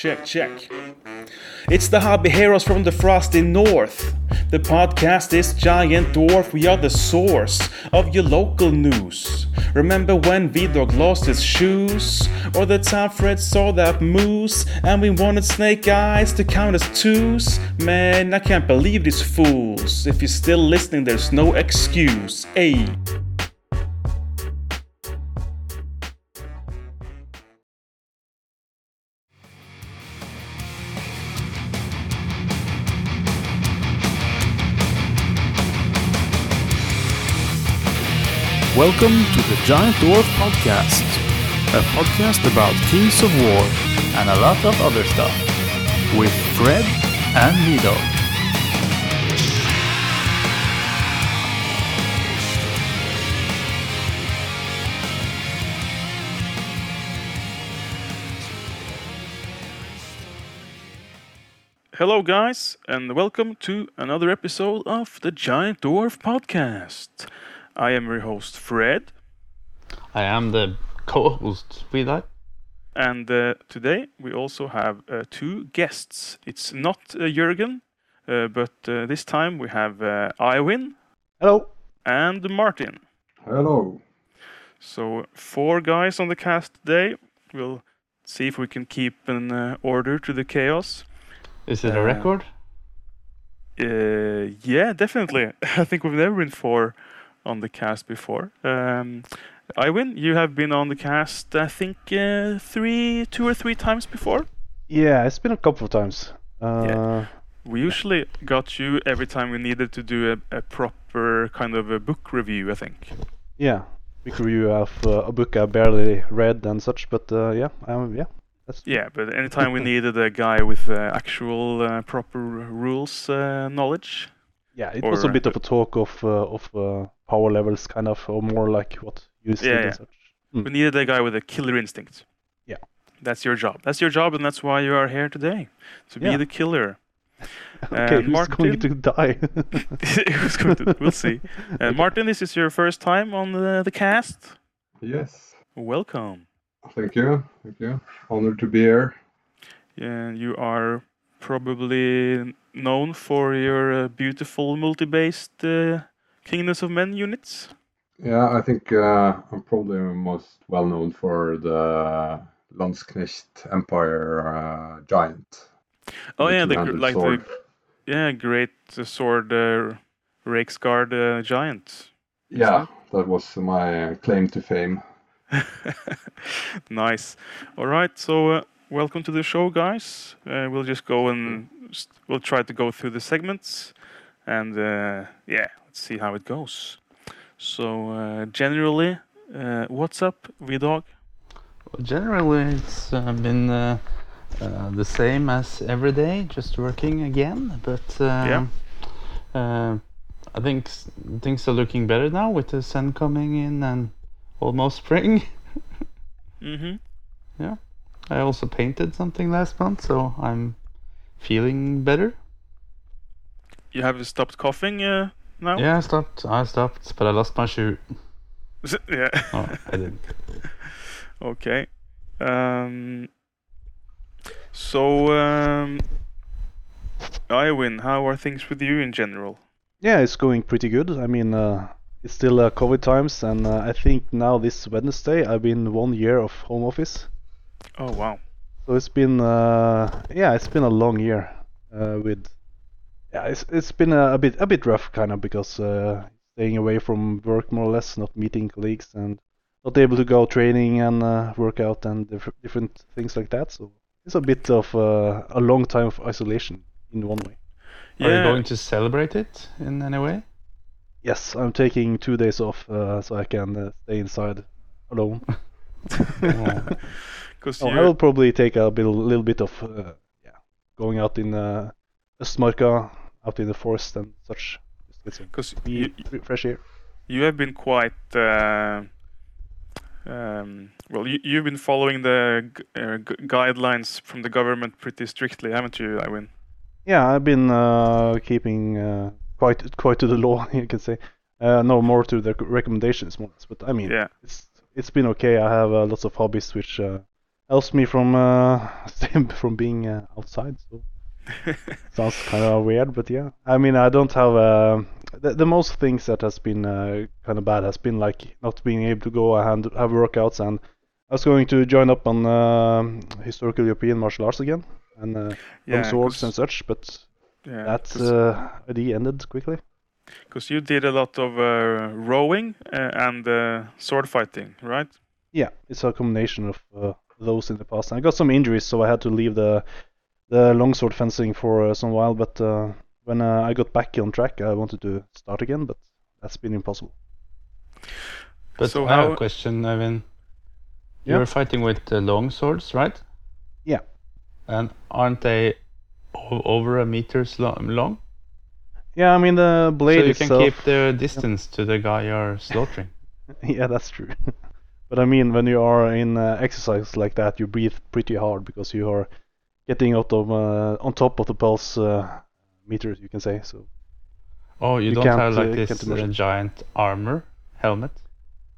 check, check. It's the hobby heroes from the frosty north. The podcast is Giant Dwarf. We are the source of your local news. Remember when V-Dog lost his shoes? Or the time Fred saw that moose and we wanted Snake Eyes to count as twos? Man, I can't believe these fools. If you're still listening, there's no excuse. Ayy. Welcome to the Giant Dwarf Podcast, a podcast about Kings of War and a lot of other stuff, with Fred and Mido. Hello, guys, and welcome to another episode of the Giant Dwarf Podcast. I am your host, Fred, I am the co-host with that. and uh, today we also have uh, two guests. It's not uh, Jürgen, uh, but uh, this time we have uh, Øyvind Hello. and Martin. Hello. So, four guys on the cast today. We'll see if we can keep an uh, order to the chaos. Is it Uh, a record? Uh, yeah, definitely. I think we've never been four on the cast before. Um, Øyvind, you have been on the cast, I think, uh, three, two or three times before. Yeah, it's been a couple of times. Uh, Yeah. We usually got you every time we needed to do a, a proper kind of a book review, I think. yeah. book review of uh, a book I barely read and such, but uh, yeah, um, yeah, that's Yeah, but anytime we needed a guy with uh, actual uh, proper rules uh, knowledge. Yeah. It was a bit of a talk of uh, of uh, power levels, kind of, or more like what you said Yeah, yeah. such. Mm. We needed a guy with a killer instinct. Yeah. That's your job. That's your job, and that's why you are here today. To be Yeah. the killer. Okay, Uh, who's going to die? Who's going to- we'll see. Uh, Martin, this is your first time on the, the cast. Yes. Welcome. Thank you. Thank you. Honored to be here. And you are probably known for your uh, beautiful multi-based uh, Kingdoms of Men units. Yeah, I think uh, I'm probably most well known for the Landsknecht Empire uh, giant. Oh yeah, the, like sword. the yeah great uh, sword uh, Reiksguard uh, giant. Yeah, that was my claim to fame. nice. All right, so uh, welcome to the show, guys. Uh, we'll just go and we'll try to go through the segments, and uh, yeah, let's see how it goes. So uh, generally, uh, what's up, V-Dog? Generally, it's uh, been uh, uh, the same as every day, just working again. But uh, Yeah. uh, I think things are looking better now with the sun coming in and almost spring. Mm-hmm. Yeah. I also painted something last month, so I'm feeling better. You have stopped coughing uh, now. Yeah, I stopped. I stopped, but I lost my shoe. yeah. Oh, I didn't. Okay. Um, so, um, Øyvind, how are things with you in general? yeah, it's going pretty good. I mean, uh, it's still uh, COVID times, and uh, I think now this Wednesday I've been one year of home office. Oh wow. So it's been uh, yeah, it's been a long year uh, with yeah, it's it's been a, a bit a bit rough kind of because uh, staying away from work more or less, not meeting colleagues and not able to go training and uh, work out and diff- different things like that. So it's a bit of uh, a long time of isolation in one way. Yeah. Are you going to celebrate it in any way? Yes, I'm taking two days off uh, so I can uh, stay inside alone. Because Oh, I will probably take a bit, little bit of uh, yeah, going out in uh, Östmarka, out in the forest and such. Just get some because be- you, fresh air. you have been quite uh, um, well. You, you've been following the g- uh, gu- guidelines from the government pretty strictly, haven't you, Øyvind? Yeah, I've been uh, keeping uh, quite quite to the law, you can say. Uh, no more to the recommendations, more. But I mean, Yeah. it's it's been okay. I have uh, lots of hobbies which helps me from uh, from being uh, outside. So sounds kind of weird, but yeah. I mean, I don't have uh, the, the most things that has been uh, kind of bad has been like not being able to go and have workouts, and I was going to join up on uh, historical European martial arts again and uh, long swords and such, but yeah, that uh, idea ended quickly. Because you did a lot of uh, rowing uh, and uh, sword fighting, right? Yeah, it's a combination of uh, those in the past. I got some injuries, so I had to leave the the longsword fencing for uh, some while. But uh, when uh, I got back on track, I wanted to start again, but that's been impossible. But So I have a question, Øyvind. Yeah. You're fighting with uh, long swords, right? Yeah. And aren't they o- over a meter's lo- long? Yeah, I mean the blade so you itself. can keep the distance to the guy you're slaughtering. yeah, that's true. but I mean, when you are in uh, exercise like that, you breathe pretty hard because you are getting out of uh, on top of the pulse uh, meters, you can say. So Oh, you, You don't can't, have like uh, this uh, giant armor helmet?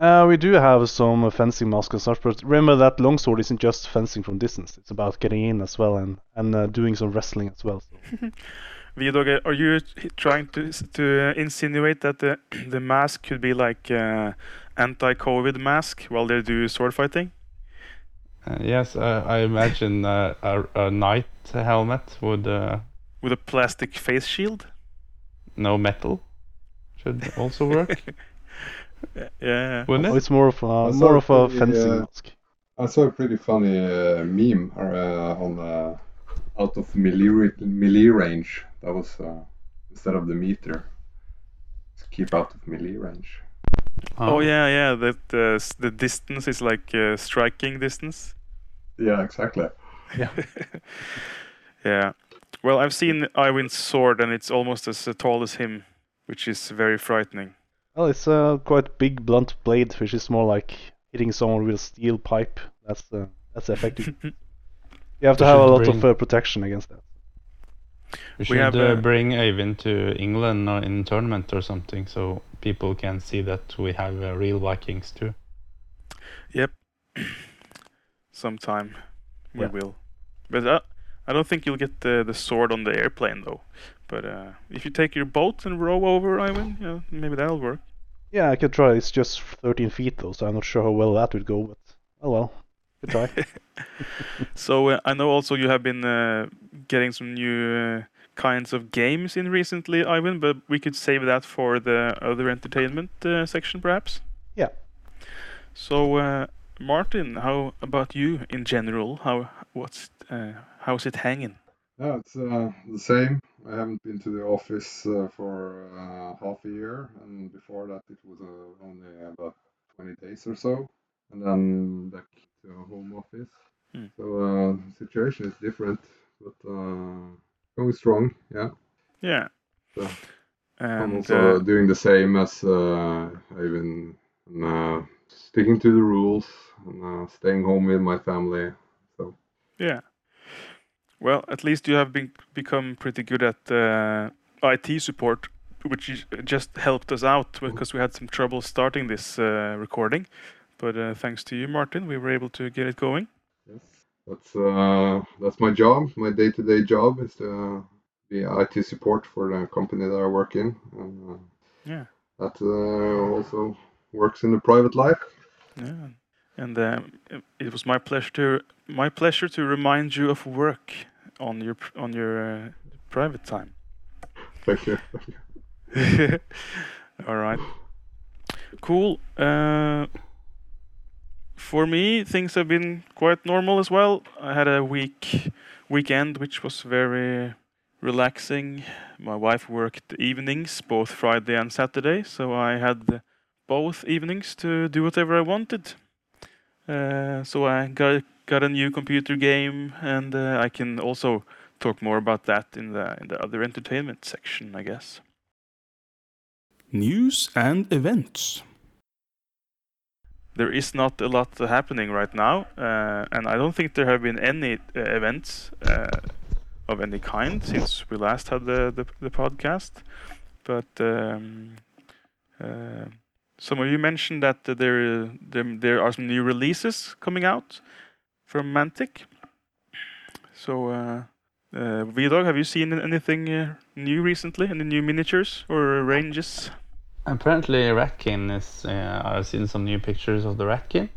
uh, we do have some uh, fencing masks and such, but remember that longsword isn't just fencing from distance. It's about getting in as well and and uh, doing some wrestling as well. So. Vidog, are you trying to to uh, insinuate that the the mask could be like uh, anti-COVID mask while they do sword fighting? Uh, yes, uh, I imagine uh, a, a knight helmet would uh, with a plastic face shield. no metal should also work, Yeah. wouldn't Oh, it? it's more of a I more of a the, fencing uh, mask. I saw a pretty funny uh, meme uh, on uh, out of melee, melee range. That was uh, instead of the meter. Just keep out of melee range. Oh yeah, yeah. That uh, the distance is like uh, striking distance. Yeah, exactly. Yeah. yeah. Well, I've seen Øyvind's sword, and it's almost as uh, tall as him, which is very frightening. Well, it's a quite big blunt blade, which is more like hitting someone with a steel pipe. That's uh, that's effective. you have to have a should lot of bring- uh, protection against that. We should have, uh, uh, bring Øyvind to England or in tournament or something, so people can see that we have uh, real Vikings too. Yep. Sometime we Yeah. will. But uh, I don't think you'll get the the sword on the airplane though. But uh, if you take your boat and row over, Øyvind, yeah, maybe that'll work. Yeah, I could try. It's just 13 feet though, so I'm not sure how well that would go. But oh well, could try. So uh, I know also you have been uh, getting some new uh, kinds of games in recently, Øyvind. But we could save that for the other entertainment uh, section, perhaps. Yeah. So uh, Martin, how about you in general? How what's uh, how's it hanging? Yeah, it's uh, the same. I haven't been to the office uh, for uh, half a year, and before that it was uh, only about 20 days or so, and then back to home office. Hmm. So uh, situation is different, but uh, going strong. Yeah, Yeah. So, I'm And also uh, doing the same as uh, I've been uh, sticking to the rules and uh, staying home with my family. So. Yeah. Well, at least you have been become pretty good at uh, IT support, which just helped us out because we had some trouble starting this uh, recording. But uh, thanks to you, Martin, we were able to get it going. Yes, that's uh, that's my job. My day-to-day job is to be IT support for the company that I work in, and uh, Yeah. that uh, also works in the private life. Yeah. And um, it- was my pleasure to my pleasure to remind you of work on your on your uh, private time. Thank you. All right. Cool. Uh, for me, things have been quite normal as well. I had a week weekend which was very relaxing. My wife worked evenings, both Friday and Saturday, so I had both evenings to do whatever I wanted. Uh, so I got got a new computer game, and uh, I can also talk more about that in the in the other entertainment section, I guess. News and events. There is not a lot happening right now, uh, and I don't think there have been any uh, events uh, of any kind since we last had the the, the podcast. But um, uh, some of you mentioned that there, there there are some new releases coming out. from Mantic. So, uh, uh, Vidog, have you seen anything uh, new recently? Any new miniatures or ranges? Apparently, Ratkin is. Uh, I've seen some new pictures of the Ratkin.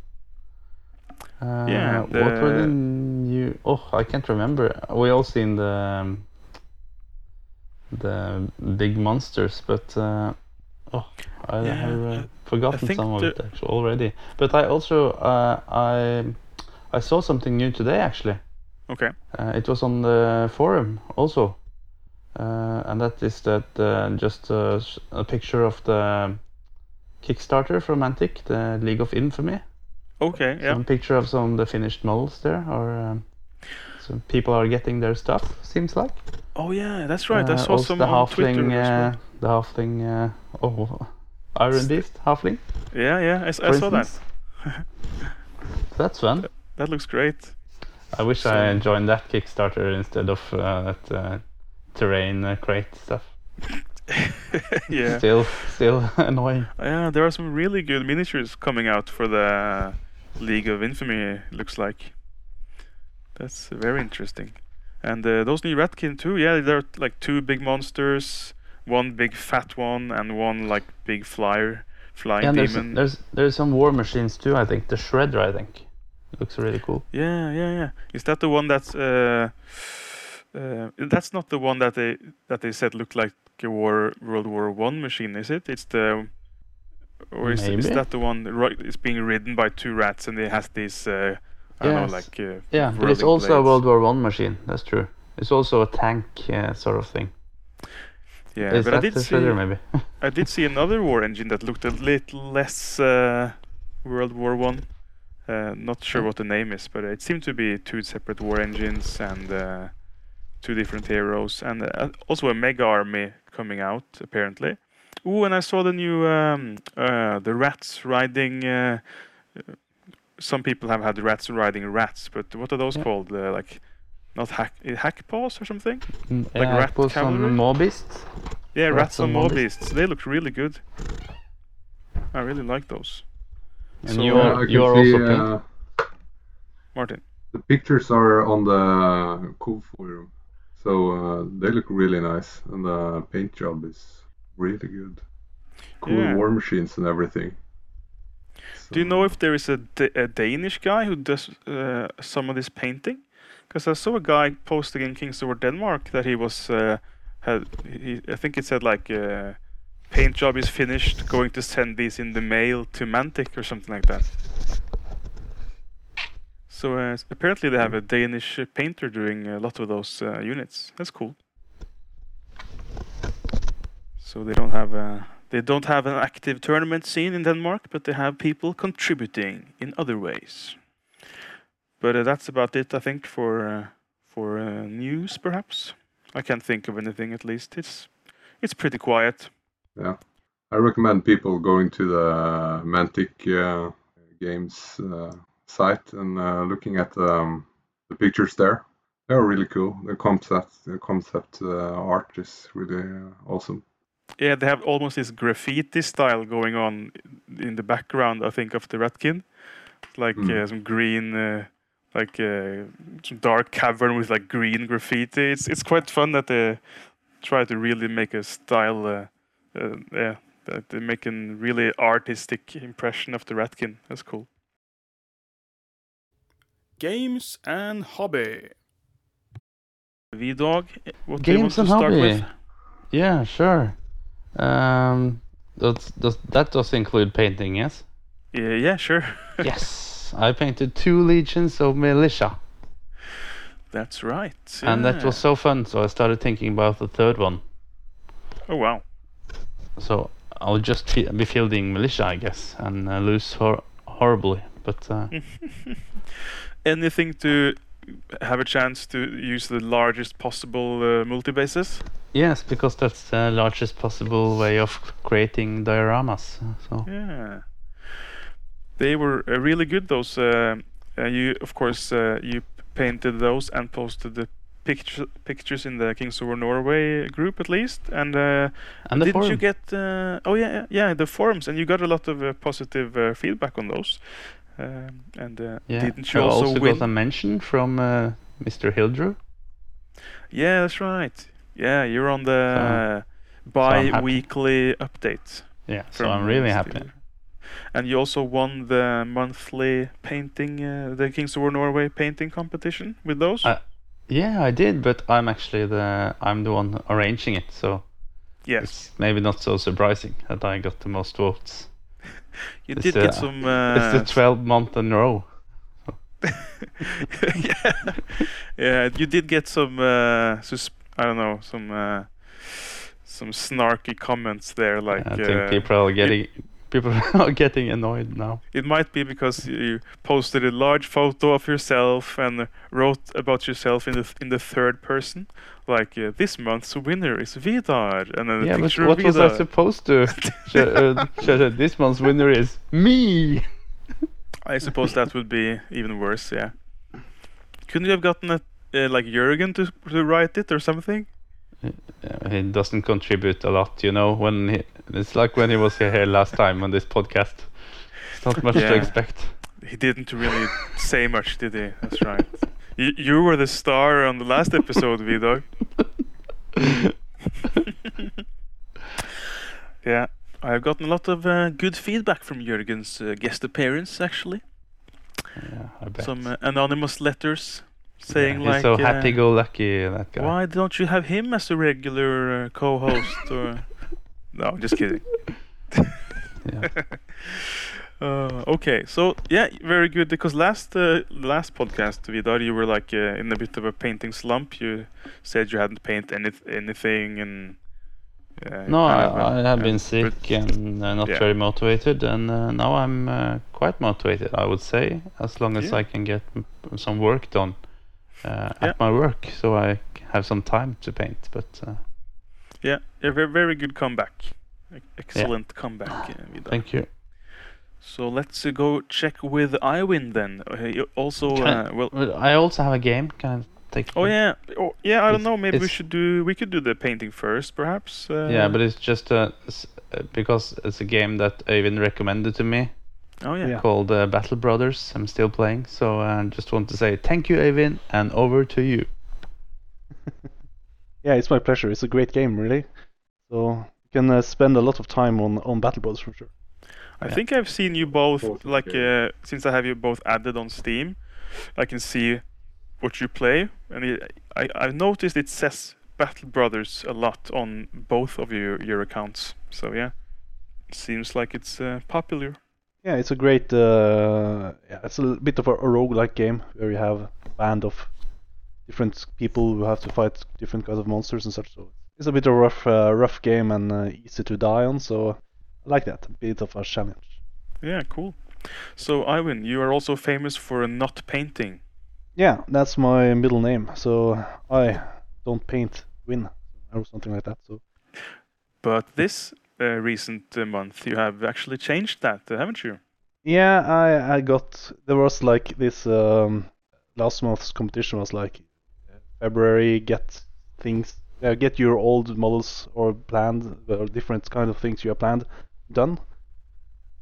Uh, Yeah, What were the- the new? Oh, I can't remember. We all seen the um, the big monsters, but uh, oh, I Yeah, have uh, I- forgotten think some of the- it actually already. But I also uh, I I saw something new today actually. Okay. Uh, it was on the forum also, and that is that uh, just a picture of the Kickstarter from Mantic, the League of Infamy. Okay. Yeah. Some picture of some of the finished models there, or um, some people are getting their stuff. Seems like. Oh yeah, that's right. I Uh, saw also some the on Twitter. halfling, well. uh, the halfling. Uh, oh, Iron Beast halfling. Yeah, yeah. I, for saw that. instance. That's fun. That looks great. I wish So- I joined that Kickstarter instead of uh, that uh, terrain uh, crate stuff. yeah. Still, still annoying. Yeah, there are some really good miniatures coming out for the League of Infamy. Looks like that's very interesting. And uh, those new Ratkin too. Yeah, there are like two big monsters, one big fat one, and one like big flyer, flying Yeah, and there's, there's there's some war machines too. I think the Shredder. I think looks really cool. Yeah, yeah, yeah. Is that the one that's uh, uh, that's not the one that they that they said looked like a war World War One machine, is it? It's the or is, is that the one is being ridden by two rats and it has these uh, I don't know like uh, Yeah, but it's also a. World War One machine. That's true. It's also a tank uh, sort of thing. yeah, Is but I did see maybe? I did see another war engine that looked a little less uh, World War One. Uh, not sure what the name is, but it seemed to be two separate war engines and uh, two different heroes, and uh, also a mega army coming out apparently. Oh, and I saw the new um, uh, the rats riding. Uh, uh, some people have had rats riding rats, but what are those Yeah. called? Uh, like not hack uh, hack paws or something? Mm, Like yeah, rat it was cavalry? on Mobist. Yeah, Rats rats on on mob Mobists. beasts. They look really good. I really like those. And So, you are I you are see, also pink. uh, Martin. the pictures are on the Cool forum, so uh, they look really nice, and the paint job is really good. Cool Yeah. war machines and everything. Do you know if there is a, a Danish guy who does uh, some of this painting? Because I saw a guy posting in Kings of Denmark that he was uh, had he, I think it said like uh, paint job is finished, going to send these in the mail to Mantic or something like that. So uh, apparently they have a Danish uh, painter doing a lot of those uh, units. That's cool. So they don't have a they don't have an active tournament scene in Denmark, but they have people contributing in other ways. But uh, that's about it, I think, for uh, for uh, news. Perhaps I can't think of anything. At least it's it's pretty quiet. Yeah, I recommend people going to the Mantic uh, Games uh, site and uh, looking at um, the pictures there. They are really cool. The concept, the concept uh, art is really uh, awesome. Yeah, they have almost this graffiti style going on in the background. I think of the Ratkin, like Mm. uh, some green, uh, like uh, some dark cavern with like green graffiti. It's it's quite fun that they try to really make a style. Uh, uh, yeah, that they make a really artistic impression of the Ratkin. That's cool. Games and hobby. V-Dog, what do you want Games to and start hobby. with? Yeah, sure. Um, does, does that does include painting? Yes. Yeah, yeah, sure. yes, I painted two legions of militia, That's right. and that was so fun. So I started thinking about the third one. Oh wow. So I'll just fi- be fielding militia, I guess, and uh, lose hor- horribly. But uh, Anything to have a chance to use the largest possible uh, multi-bases? yes, because that's the largest possible way of creating dioramas. So Yeah. They were uh, really good. Those uh, uh, you, of course, uh, you painted those and posted the picture, pictures in the Kings of War Norway group at least. And uh, and the didn't you get? Uh, oh yeah, yeah, yeah, the forums, and you got a lot of uh, positive uh, feedback on those. Um, and uh, Yeah. didn't you I also, also win? got a mention from uh, Mr. Hildrew. Yeah, that's right. Yeah, you're on the So- so bi-weekly update. Yeah, so I'm really uh, happy. And you also won the monthly painting, uh, the Kings of War Norway painting competition with those. I- Yeah, I did, but I'm actually the I'm the one arranging it, so yes, it's maybe not so surprising that I got the most votes. You it's did the- get some. Uh, it's the 12 month in a row. yeah, yeah, you did get some. Uh, sus- I don't know, some uh, some snarky comments there. Like I think uh, people are getting people are getting annoyed now. it might be because you posted a large photo of yourself and wrote about yourself in the in the third person. Like uh, this month's winner is Vidar, and then Yeah, but picture what of was I supposed to? uh, sh- this month's winner is me. I suppose that would be even worse. Yeah. Couldn't you have gotten a, uh, like Jurgen to to write it or something? Uh, he doesn't contribute a lot, you know. When he, it's like when he was here last time on this podcast. It's not much Yeah. to expect. He didn't really say much, did he? That's right. You, you were the star on the last episode, Vidar. yeah, I've gotten a lot of uh, good feedback from Jurgen's uh, guest appearance, actually. Yeah, I bet. Some uh, anonymous letters saying he's like, so uh, happy-go-lucky, that guy. "Why don't you have him as a regular uh, co-host?" or no, I'm just kidding. Yeah. Uh, okay, so yeah, very good. Because last uh, last podcast, Vidar, you were like uh, in a bit of a painting slump. You said you hadn't painted any anything, and uh, No, of, uh, I, I have uh, been sick and uh, not Yeah. very motivated, and uh, now I'm uh, quite motivated. I would say, as long as Yeah. I can get m- some work done uh, Yeah. at my work, so I have some time to paint. But uh, Yeah, a very very good comeback. Excellent comeback, uh, Vidar. thank you. So let's uh, go check with Øyvind then. Uh, also, I- well, I also have a game. Can I take? oh yeah, oh yeah. I don't know. Maybe we should do. We could do the painting first, perhaps. Yeah, but it's just uh, uh, because it's a game that Øyvind recommended to me oh yeah. Yeah. called uh, Battle Brothers. I'm still playing, so I just want to say thank you, Øyvind, and over to you. Yeah, it's my pleasure. It's a great game, really. So you can uh, spend a lot of time on on Battle Brothers for sure. I Yeah. think I've seen you both, Both like, uh, since I have you both added on Steam, I can see what you play, and it, I, I've noticed it says Battle Brothers a lot on both of your, your accounts. So yeah, seems like it's uh, popular. Yeah, it's a great. Uh, yeah, it's a bit of a, a roguelike game where you have a band of different people who have to fight different kinds of monsters and such. So it's a bit of a rough, uh, rough game and uh, easy to die on. So I like that. A bit of a challenge. Yeah, cool. So Øyvind, you are also famous for not painting. Yeah, that's my middle name. So I don't paint, win, or something like that. So But this uh, recent uh, month, you have actually changed that, uh, haven't you? yeah, I I got there was like this um, last month's competition was like February get things uh, get your old models or planned or different kind of things you have planned done.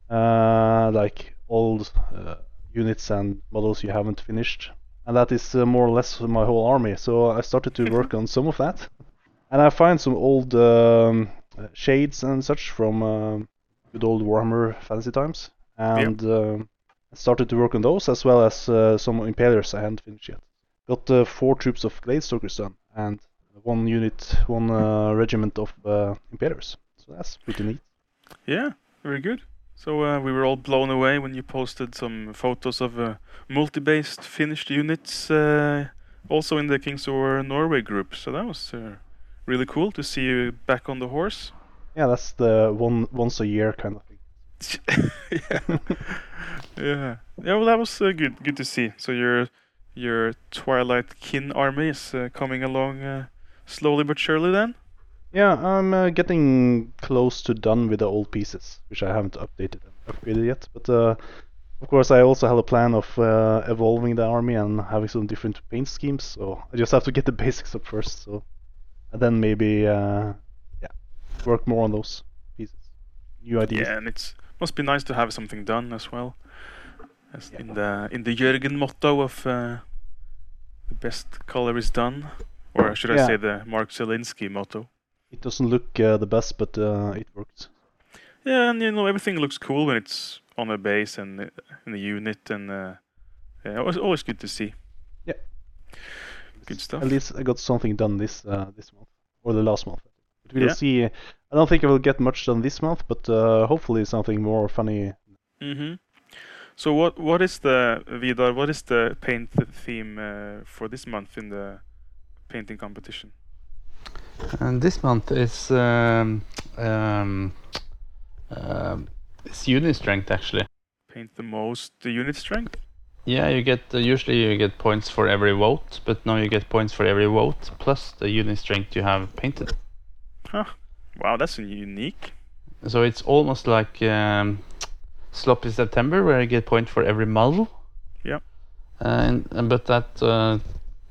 Uh, like old uh, units and models you haven't finished, and that is uh, more or less my whole army. So I started to work on some of that, and I find some old um, uh, shades and such from um good old Warhammer fantasy times, and um I started to work on those as well as uh, some impalers I hadn't finished yet. Got uh, four troops of Gladestalkers done and one unit, one uh, regiment of uh, impalers. So that's pretty neat. Yeah, very good. So uh, we were all blown away when you posted some photos of uh, multi-based finished units, uh, also in the Kings of War Norway group. So that was uh, really cool to see you back on the horse. Yeah, that's the one once a year kind of thing. yeah, yeah, yeah. Well, that was uh, good. Good to see. So your your Twilight Kin army is uh, coming along uh, slowly but surely. Then. Yeah, I'm uh, getting close to done with the old pieces, which I haven't updated and upgraded yet. But uh, of course, I also have a plan of uh, evolving the army and having some different paint schemes. So I just have to get the basics up first. So and then maybe uh, yeah, work more on those pieces, new ideas. Yeah, and it's must be nice to have something done as well. As in the in the Jürgen motto of uh, the best color is done, or should I Yeah. say the Mark Zelinsky motto? It doesn't look uh, the best, but uh, it works. Yeah, and you know everything looks cool when it's on a base and uh, in the unit, and uh, yeah, always always good to see. Yeah. Good stuff. At least I got something done this uh, this month or the last month. But we'll Yeah. see. I don't think I will get much done this month, but uh, hopefully something more funny. Mm-hmm. So what what is the Vidar? What is the paint theme uh, for this month in the painting competition? And this month is um, um, um, it's unit strength actually. Paint the most the unit strength. Yeah, you get uh, usually you get points for every vote, but now you get points for every vote plus the unit strength you have painted. Huh. Wow, that's unique. So it's almost like um, Sloppy September, where you get point for every model. Yeah. And, and but that, uh,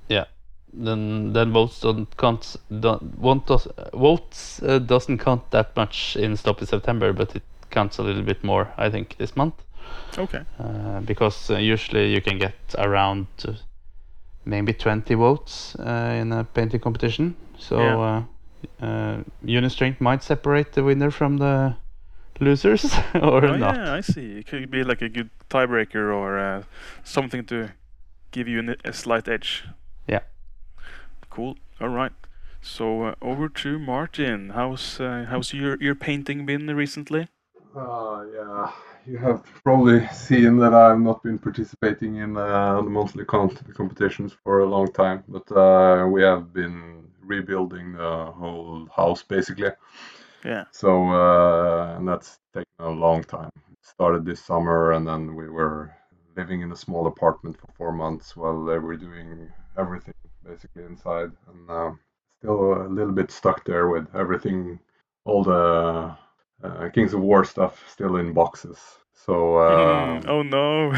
yeah, then then votes don't count. Don't, won't does, votes uh, doesn't count that much in Sloppy September, but it counts a little bit more, I think, this month. Okay. Uh, because uh, usually you can get around uh, maybe 20 votes uh, in a painting competition. So Yeah. uh, uh, unit strength might separate the winner from the losers or oh not. yeah, I see. It could be like a good tiebreaker or uh, something to give you a slight edge. Yeah. Cool. All right. So uh, over to Martin. How's uh, how's your your painting been recently? Uh, yeah, you have probably seen that I've not been participating in uh, the monthly competitions for a long time, but uh, we have been rebuilding the whole house basically. Yeah. So, uh, and that's taken a long time. It started this summer, and then we were living in a small apartment for four months while they were doing everything basically inside, and uh, still a little bit stuck there with everything, all the uh, Kings of War stuff still in boxes. So, uh, Mm, oh no.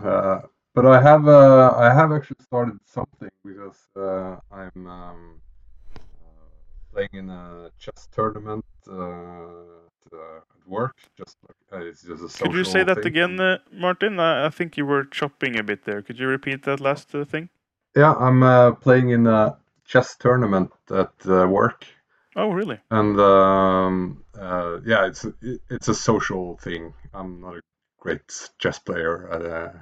uh, but I have uh, I have actually started something because uh, I'm um, uh, playing in a chess tournament uh, at, work. Just like uh, it's just a social. Could you say that thing. again, uh, Martin? I, I think you were chopping a bit there. Could you repeat that last uh, thing? Yeah, I'm uh, playing in a chess tournament at uh, work. Oh really? and um, uh, yeah, it's it- it's a social thing. I'm not a great chess player at, uh,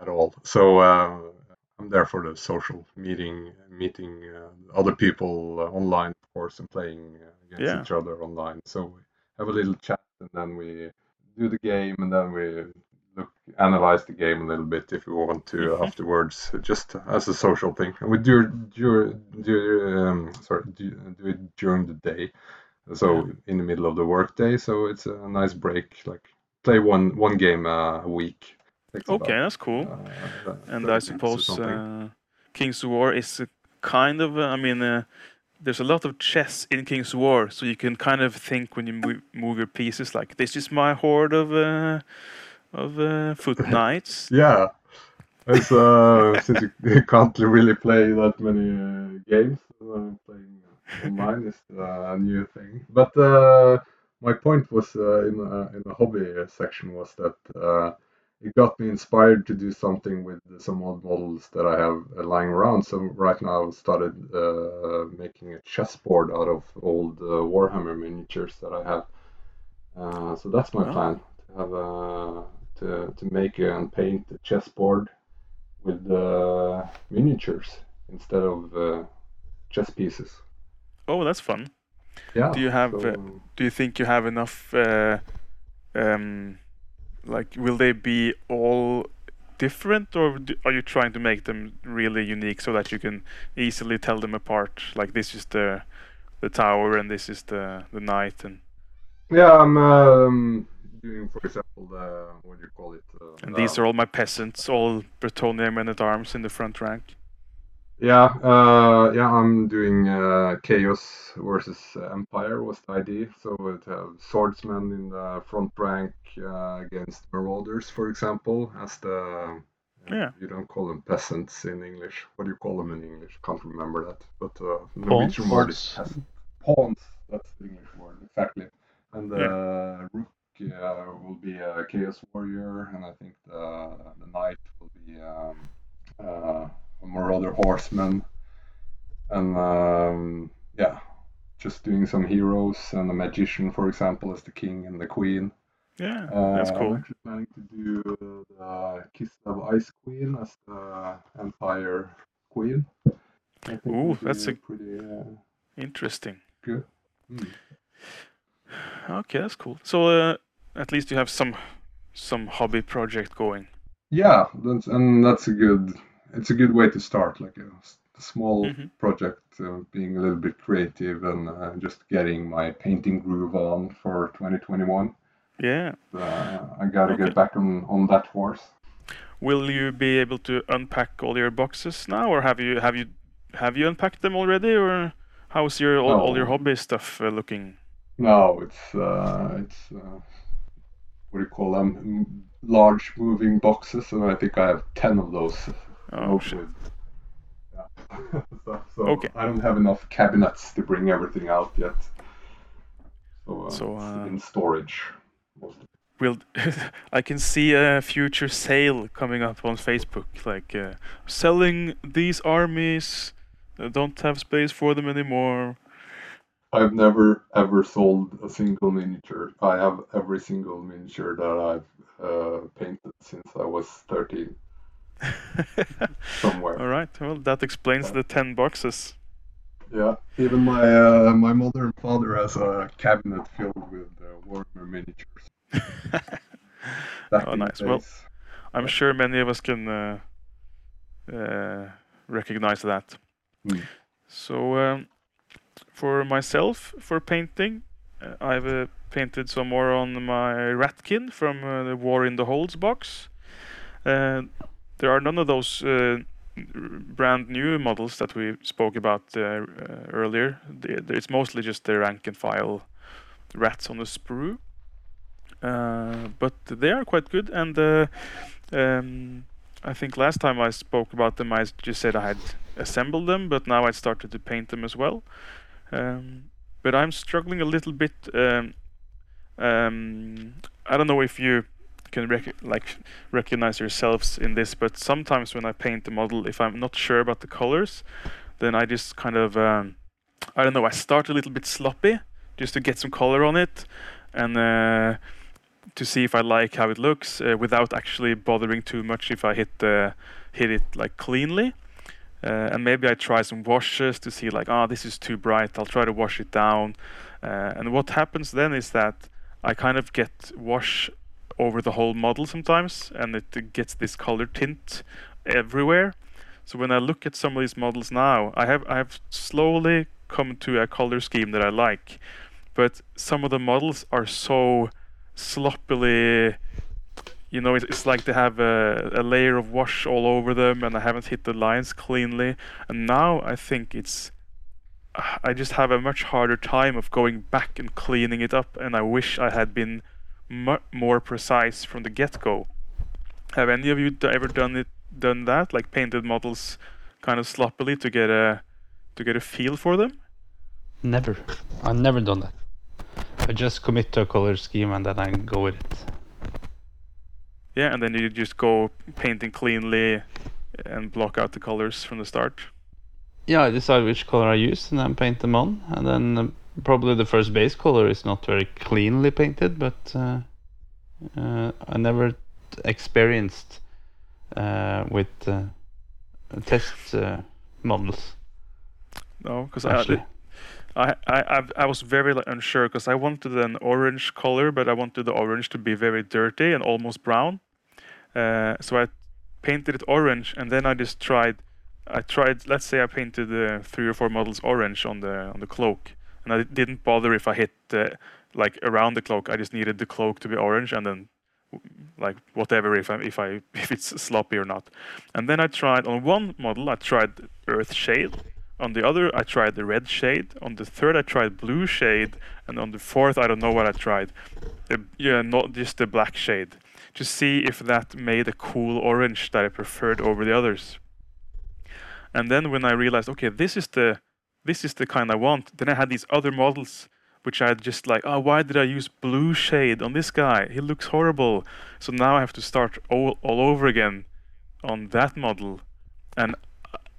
at all, so uh, I'm there for the social meeting, meeting uh, other people uh, online, of course, and playing uh, against Yeah. each other online. So we have a little chat, and then we do the game, and then we look analyze the game a little bit if you want to Mhm. afterwards, just as a social thing. And we do do do um, sorry do, do it during the day, so in the middle of the workday. So it's a nice break, like play one one game a week. Takes about, Okay, that's cool. uh, uh, And 30 I suppose uh, King's War is a kind of, uh, I mean, uh, there's a lot of chess in King's War, so you can kind of think when you move, move your pieces, like this is my horde of uh, of uh, foot knights. Yeah. It's, uh, since you- you can't really play that many uh, games, uh, playing online is a new thing. But uh, my point was uh, in uh, in the hobby section was that uh, it got me inspired to do something with some old models that I have uh, lying around. So right now I've started uh, making a chessboard out of old uh, Warhammer miniatures that I have. Uh, so that's my plan to have uh, to to make and paint a chessboard with uh, miniatures instead of uh, chess pieces. Oh, that's fun. Yeah. Do you have, so, uh, Do you think you have enough? Uh, um, like, will they be all different, or do, are you trying to make them really unique so that you can easily tell them apart? Like, this is the the tower, and this is the the knight, and yeah, I'm um, doing, for example, the what do you call it? Uh, and the- these are all my peasants, all Bretonnian men at arms in the front rank. Yeah, uh, yeah, I'm doing uh, Chaos versus Empire was the idea. So it have swordsmen in the front rank uh, against marauders, for example, as the Yeah. you don't call them peasants in English. What do you call them in English? Can't remember that. But uh, Pawns? Norwegian word is Pawns. peasant. Pawns. That's the English word exactly. And the rook uh, will be a Chaos Warrior, and I think the the Knight will be um, uh, a Marauder Horseman, and um, yeah, just doing some heroes and a magician, for example, as the king and the queen. Yeah, Uh, that's I'm cool. actually planning to do the Kislev Ice Queen as the Empire Queen. Ooh, that's a- pretty uh, Interesting. good. Hmm. Okay, that's cool. So uh, at least you have some some hobby project going. Yeah, that's and that's a good. It's a good way to start, like a small Mhm. project, uh, being a little bit creative and uh, just getting my painting groove on for 2021. Yeah. Uh, I gotta Okay. get back on on that horse. Will you be able to unpack all your boxes now, or have you have you have you unpacked them already, or how's your all, all your hobby stuff uh, looking? No, it's uh, it's uh, what do you call them? Large moving boxes, and I think I have ten of those. Oh shit. Yeah. so so Okay. I don't have enough cabinets to bring everything out yet. So, uh, So, it's uh, in storage. Most of it. Will I can see a future sale coming up on Facebook, like uh, selling these armies. Don't have space for them anymore. I've never ever sold a single miniature. I have every single miniature that I've uh, painted since I was 13 somewhere. All right. Well, that explains the ten boxes. Yeah, even my uh, my mother and father has a cabinet filled with uh, Warhammer miniatures. Oh, in the nice. Well. I'm sure many of us can uh, uh, recognize that. Hmm. So, um, for myself, for painting, uh, I've uh, painted some more on my Ratkin from uh, the War in the Holds box. Uh, there are none of those uh, brand new models that we spoke about earlier. It's mostly just the rank and file rats on the sprue. But they are quite good, and um, I think last time I spoke about them, I just said I had assembled them, but now I started to paint them as well. Um, but I'm struggling a little bit. Um, um, I don't know if you can rec- like recognize yourselves in this, but sometimes when I paint the model, if I'm not sure about the colors, then I just kind of um, I don't know. I start a little bit sloppy just to get some color on it, and uh, to see if I like how it looks uh, without actually bothering too much if I hit the hit it like cleanly. Uh, and maybe I try some washes to see like, ah, this is too bright. I'll try to wash it down. Uh, and what happens then is that I kind of get wash over the whole model sometimes, and it gets this color tint everywhere. So when I look at some of these models now, I have I have slowly come to a color scheme that I like, but some of the models are so sloppily you know it's, it's like they have a, a layer of wash all over them and i haven't hit the lines cleanly and now i think it's i just have a much harder time of going back and cleaning it up and i wish i had been more precise from the get-go have any of you d- ever done it done that like painted models kind of sloppily to get a to get a feel for them Never. I've never done that. I just commit to a color scheme and then I go with it. Yeah and then you just go painting cleanly and block out the colors from the start Yeah, I decide which color I use and then paint them on. And then um, probably the first base color is not very cleanly painted, but uh, uh, I never experienced uh, with uh, test uh, models. no because Actually, I, I, I was very unsure because I wanted an orange color, but I wanted the orange to be very dirty and almost brown. Uh, so I painted it orange, and then I just tried. I tried. Let's say I painted uh, three or four models orange on the on the cloak, and I didn't bother if I hit uh, like around the cloak. I just needed the cloak to be orange, and then like whatever if I if I if it's sloppy or not. And then I tried on one model. I tried earth shade. On the other, I tried the red shade. On the third, I tried blue shade, and on the fourth, I don't know what I tried. Uh, yeah, not just the black shade, to see if that made a cool orange that I preferred over the others. And then when I realized, okay, this is the this is the kind I want, then I had these other models which I just like. Oh, why did I use blue shade on this guy? He looks horrible. So now I have to start all all over again on that model, and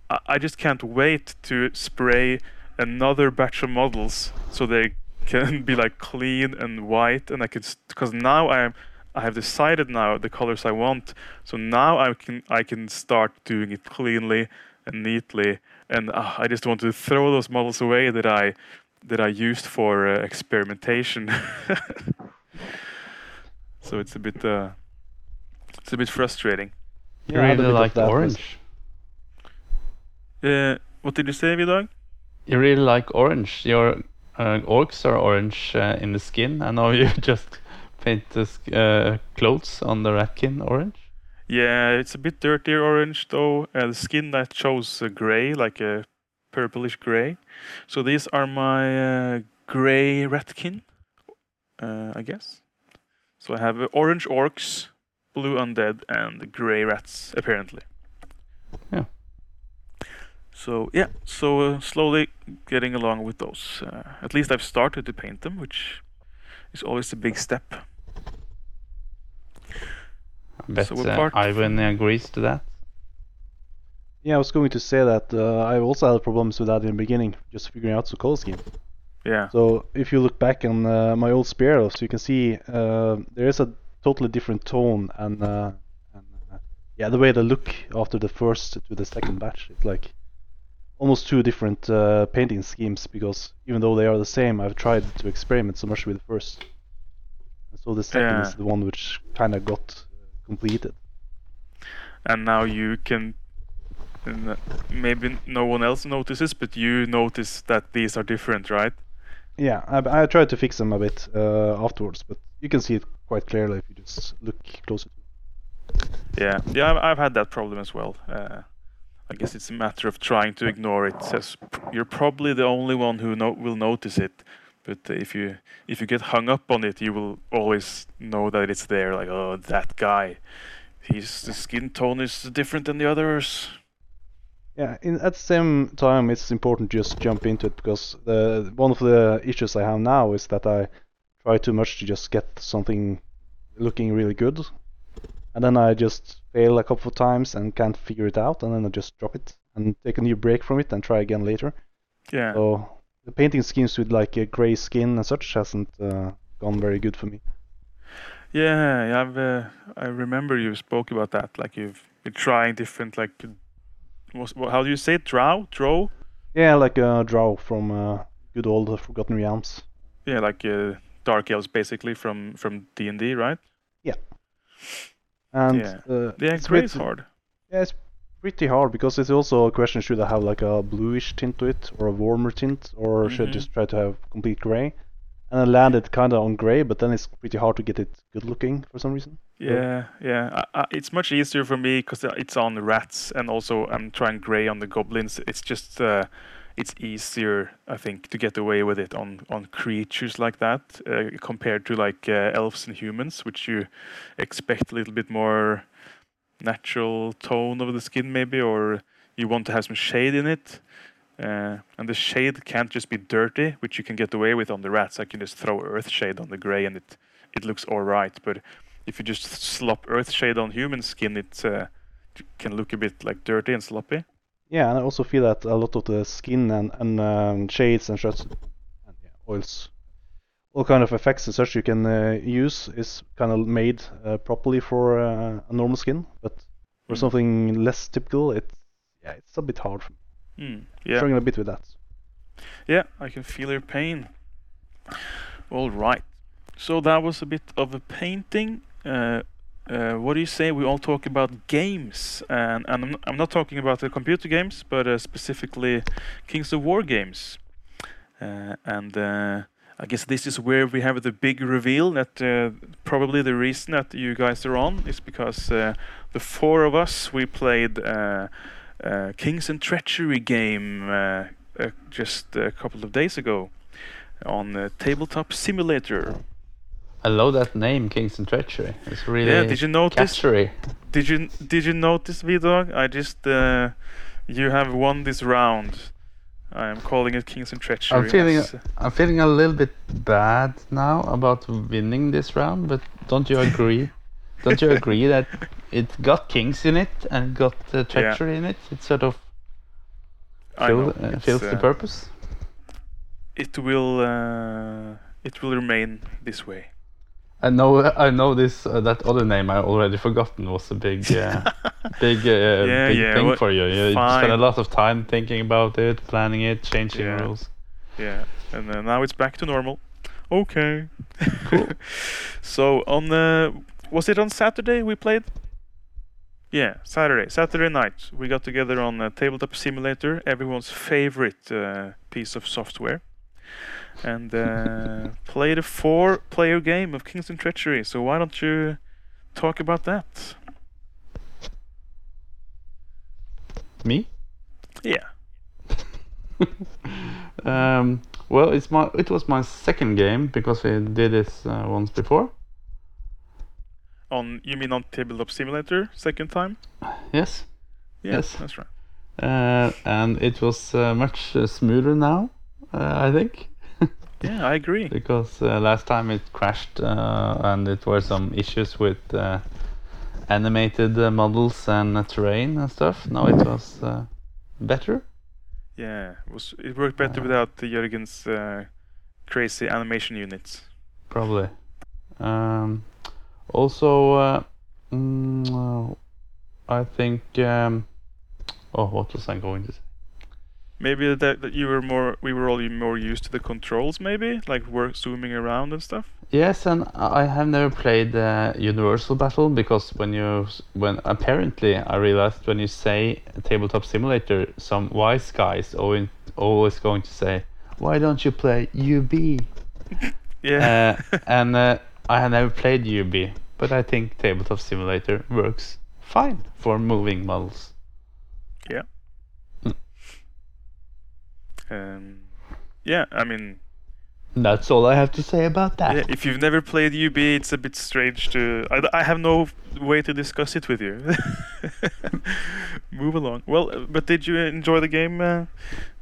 I, I just can't wait to spray another batch of models so they can be like clean and white, and I could because now I am. I have decided now the colors I want, so now I can I can start doing it cleanly and neatly, and uh, I just want to throw those models away that I that I used for uh, experimentation. so it's a bit uh, it's a bit frustrating. You Yeah, I had a really bit like that orange. Uh, what did you say, Vidar? You really like orange. Your uh, orcs are orange uh, in the skin. I know you just paint the uh, clothes on the ratkin orange. Yeah, it's a bit dirtier orange though. Uh, the skin that shows uh, gray, like a purplish gray. So these are my uh, gray ratkin, uh, I guess. So I have uh, orange orcs, blue undead, and gray rats apparently. Yeah. So yeah, so uh, slowly getting along with those. Uh, at least I've started to paint them, which is always a big step. I bet So uh, part- Øyvind agrees to that. Yeah, I was going to say that uh, I also had problems with that in the beginning, just figuring out the color scheme. Yeah. So if you look back on uh, my old Spearos, you can see uh, there is a totally different tone and, uh, and uh, yeah, the way they look after the first to the second batch. It's like almost two different uh, painting schemes because even though they are the same, I've tried to experiment so much with the first. And so the second Yeah. is the one which kind of got uh, completed. and now you can maybe no one else notices but you notice that these are different right Yeah, I, I tried to fix them a bit uh, afterwards, but you can see it quite clearly if you just look closer. yeah yeah i've, I've had that problem as well uh, i guess it's a matter of trying to ignore it says you're probably the only one who no- will notice it but if you if you get hung up on it you will always know that it's there like oh that guy. His the skin tone is different than the others. Yeah, in, at the same time, it's important to just jump into it because the one of the issues I have now is that I try too much to just get something looking really good, and then I just fail a couple of times and can't figure it out, and then I just drop it and take a new break from it and try again later. yeah. So the painting schemes with like a gray skin and such hasn't uh, gone very good for me. Yeah, yeah, I've uh, I remember you spoke about that. Like you've been trying different like was, wha- how do you say it? Drow, drow? Yeah, like a drow from uh, good old Forgotten Realms. Yeah, like uh, dark elves basically from from D and D, right? And Yeah. uh, Yeah, it's is hard. Yeah, it's pretty hard because it's also a question should I have like a bluish tint to it or a warmer tint or should I just try to have complete gray? And I landed kind of on gray, but then it's pretty hard to get it good looking for some reason. Yeah, yeah. I, I, it's much easier for me because it's on rats, and also I'm trying gray on the goblins. It's just uh, it's easier, I think, to get away with it on on creatures like that uh, compared to like uh, elves and humans, which you expect a little bit more natural tone of the skin, maybe, or you want to have some shade in it. Uh, and the shade can't just be dirty, which you can get away with on the rats. I can just throw earth shade on the gray, and it it looks all right. But if you just slop earth shade on human skin, it uh, can look a bit like dirty and sloppy. Yeah, and I also feel that a lot of the skin and, and um, shades and such, and yeah, oils, all kind of effects and such you can uh, use is kind of made uh, properly for uh, a normal skin, but for Mm. something less typical, it's yeah, it's a bit hard. For me. Hmm, yeah, Struggling a bit with that. yeah, I can feel your pain. All right. So that was a bit of a painting. Uh, uh, what do you say? We all talk about games, and, and I'm, I'm not talking about the computer games, but uh, specifically Kings of War games. Uh, and uh, I guess this is where we have the big reveal that uh, probably the reason that you guys are on is because uh, the four of us we played uh, uh, Kings and Treachery game uh, uh, just a couple of days ago on Tabletop Simulator. I love that name, Kings and Treachery. It's really Yeah, did you notice? catchery. Did you did you notice, V-Dog? I just uh, you have won this round. I am calling it Kings and Treachery. I'm feeling as- I'm feeling a little bit bad now about winning this round, but don't you agree? don't you agree that it got kings in it and got uh, treachery in it? It sort of fill, uh, fills the uh, purpose. It will. Uh, it will remain this way. I know I know this uh, that other name I already forgotten was a big uh, big uh, Yeah, big yeah, thing what- for you. You spent a lot of time thinking about it, planning it, changing Yeah. rules. Yeah, and uh, now it's back to normal. Okay. Cool. so on the was it on Saturday we played? Yeah, Saturday, Saturday night we got together on uh, Tabletop Simulator, everyone's favorite uh, piece of software, and uh, played a four-player game of Kings and Treachery. So why don't you talk about that? Me? Yeah. Um, well, it's my it was my second game because we did this uh, once before. On you mean on Tabletop Simulator second time? Yes, Yeah, Yes. that's right. uh, and it was uh, much uh, smoother now. Uh, I think Yeah, I agree. because uh, last time it crashed uh, and it were some issues with uh, animated uh, models and uh, terrain and stuff. Now it was uh, better. Yeah, it was it worked better without the Jurgen's uh, crazy animation units. Probably. Um, also, mm, uh, I think. Um, oh, what was I going to say? Maybe that, that you were more we were all more used to the controls, maybe like work zooming around and stuff. Yes, and I have never played uh, Universal Battle because when you when apparently I realized when you say tabletop simulator, some wise guys always always going to say, "Why don't you play UB?" Yeah, uh, and uh, I have never played UB, but I think tabletop simulator works fine for moving models. Um, yeah. I mean, That's all I have to say about that. yeah, if you've never played UB, it's a bit strange to. I, I have no way to discuss it with you. Move along. Well, uh, but did you enjoy the game, uh,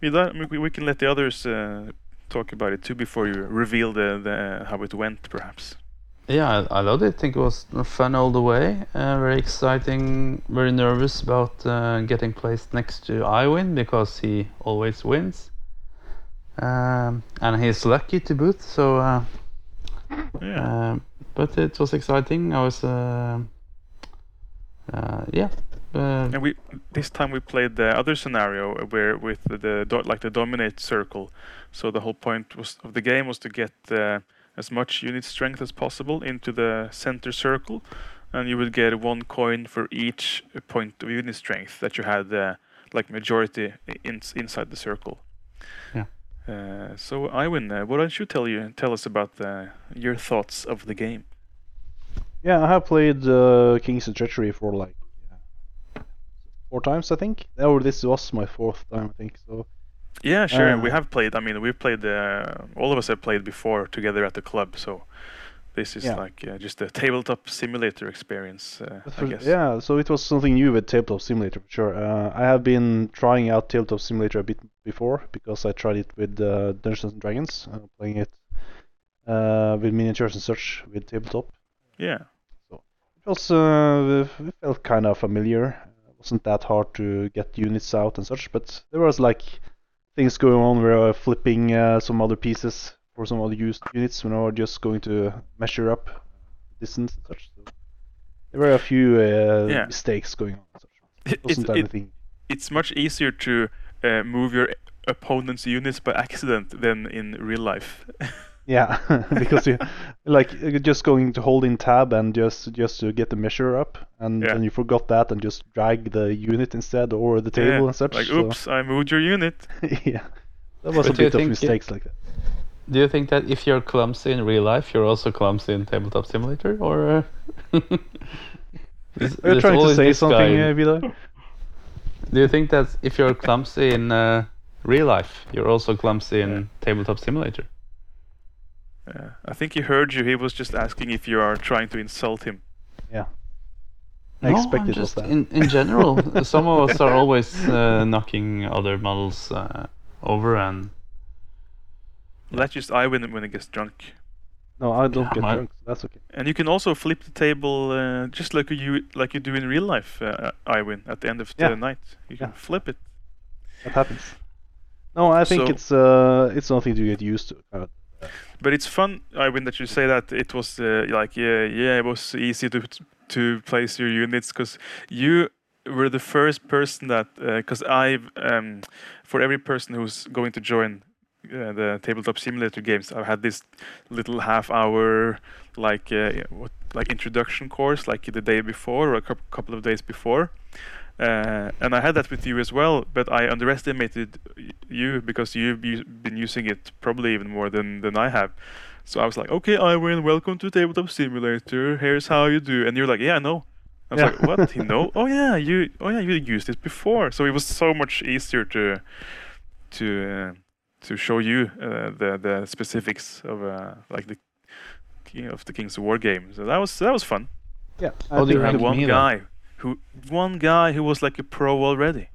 Vidar? I mean, we, we can let the others uh, talk about it too before you reveal the, the how it went, perhaps. Yeah, I, I loved it. I think it was fun all the way. Uh, very exciting. Very nervous about uh, getting placed next to Øyvind because he always wins. Um, and he's lucky to boot. So, uh, Yeah. um, but it was exciting. I was, uh, uh, yeah. Uh, And we this time we played the other scenario where with the, the like the dominate circle. So the whole point was of the game was to get uh, as much unit strength as possible into the center circle, and you would get one coin for each point of unit strength that you had uh, like majority in, inside the circle. Yeah. Uh, so Øyvind, uh, why don't you tell you tell us about the, your thoughts of the game? Yeah, I have played uh, Kings and Treachery for like yeah, four times, I think. Or this was my fourth time, I think. So Yeah, sure. we Uh, have played. I mean, we've played. Uh, all of us have played before together at the club. So this is Yeah. like uh, just a tabletop simulator experience. Uh, But I guess. Yeah, so it was something new with Tabletop Simulator for sure. Uh, I have been trying out Tabletop Simulator a bit before because I tried it with uh, Dungeons and Dragons, uh, playing it uh, with miniatures and such with tabletop. Yeah. It was uh, it felt kind of familiar. It wasn't that hard to get units out and such, but there was like things going on where I was flipping uh, some other pieces for some other used units when I was just going to measure up distance and such. So there were a few uh, Yeah. mistakes going on. Such. It, It wasn't it, anything. it's much easier to uh, move your opponent's units by accident than in real life. Yeah, because you like you're just going to hold in tab and just just to get the measure up, and Yeah. then you forgot that and just drag the unit instead or the table Yeah, and such. Like, so- oops, I moved your unit. yeah, that was But a bit of think it- mistakes like that. Do you think that if you're clumsy in real life, you're also clumsy in tabletop simulator, or? Uh, there's- Are you trying to say something, guy- uh, Vidar? Do you think that if you're clumsy in uh, real life, you're also clumsy in Yeah. tabletop simulator? Uh, I think he heard you. He was just asking if you are trying to insult him. Yeah. I no, expected I'm just that. in in general. some of us are always uh, knocking other models uh, over and That's just I win when it gets drunk. No, I don't Yeah, get my- drunk, so that's okay. And you can also flip the table uh, just like you like you do in real life. Uh, I win at the end of the Yeah. night. You can Yeah. flip it. That happens. No, I think So- it's uh, it's something to get used to. Kind of. But it's fun, Øyvind, that you say that it was uh, like yeah, yeah, it was easy to to place your units because you were the first person that because I've um, for every person who's going to join uh, the tabletop simulator games, I've had this little half hour like uh, what like introduction course like the day before or a coup- couple of days before. Uh, and I had that with you as well, but I underestimated you because you've been using it probably even more than, than I have. So I was like, okay, Øyvind, welcome to Tabletop Simulator. Here's how you do. And you're like, yeah, I know. I was Yeah. like, what? He know? Oh yeah, you. Oh yeah, you used it before. So it was so much easier to to uh, to show you uh, the the specifics of uh, like the King of the Kings of War game. So that was that was fun. Yeah, I How do you rank one me then? guy who one guy who was like a pro already.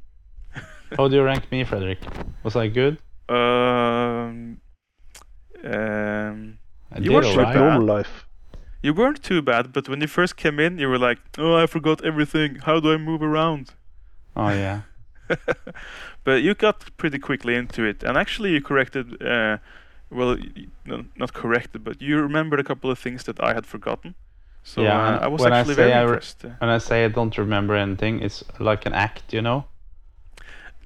How do you rank me, Frederick? Was I good? Um, um, I You were all sure right. bad. normal life. you weren't too bad, but when you first came in, you were like, "Oh, I forgot everything. How do I move around?" Oh yeah. but you got pretty quickly into it, and actually, you corrected. Uh, well, y- y- no, not corrected, but you remembered a couple of things that I had forgotten. So Yeah, uh, I was when I actually say very I re- impressed. Uh, When I say I don't remember anything, it's like an act, you know?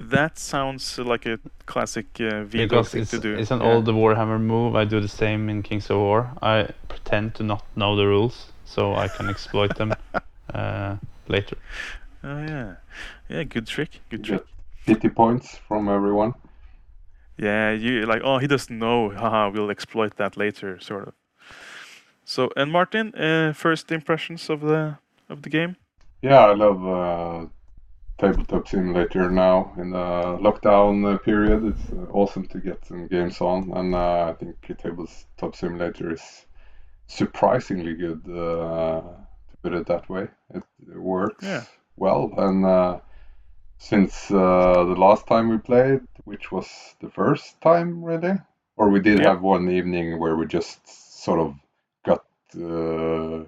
that sounds like a classic uh, V-Dog thing it's, to do. it's an Yeah. old Warhammer move. I do the same in Kings of War. I pretend to not know the rules, so I can exploit them uh, later. Oh yeah, yeah. Good trick. Good You trick. Pity points from everyone. Yeah, you like, oh, he doesn't know. Haha, we'll exploit that later, sort of. So, and Martin, uh, first impressions of the of the game? Yeah, I love uh, tabletop simulator now in the lockdown period. It's awesome to get some games on, and uh, I think tabletop simulator is surprisingly good. Uh, to put it that way, it, it works Yeah. well, and uh, since uh, the last time we played, which was the first time really, or we did Yeah. have one evening where we just sort of got uh,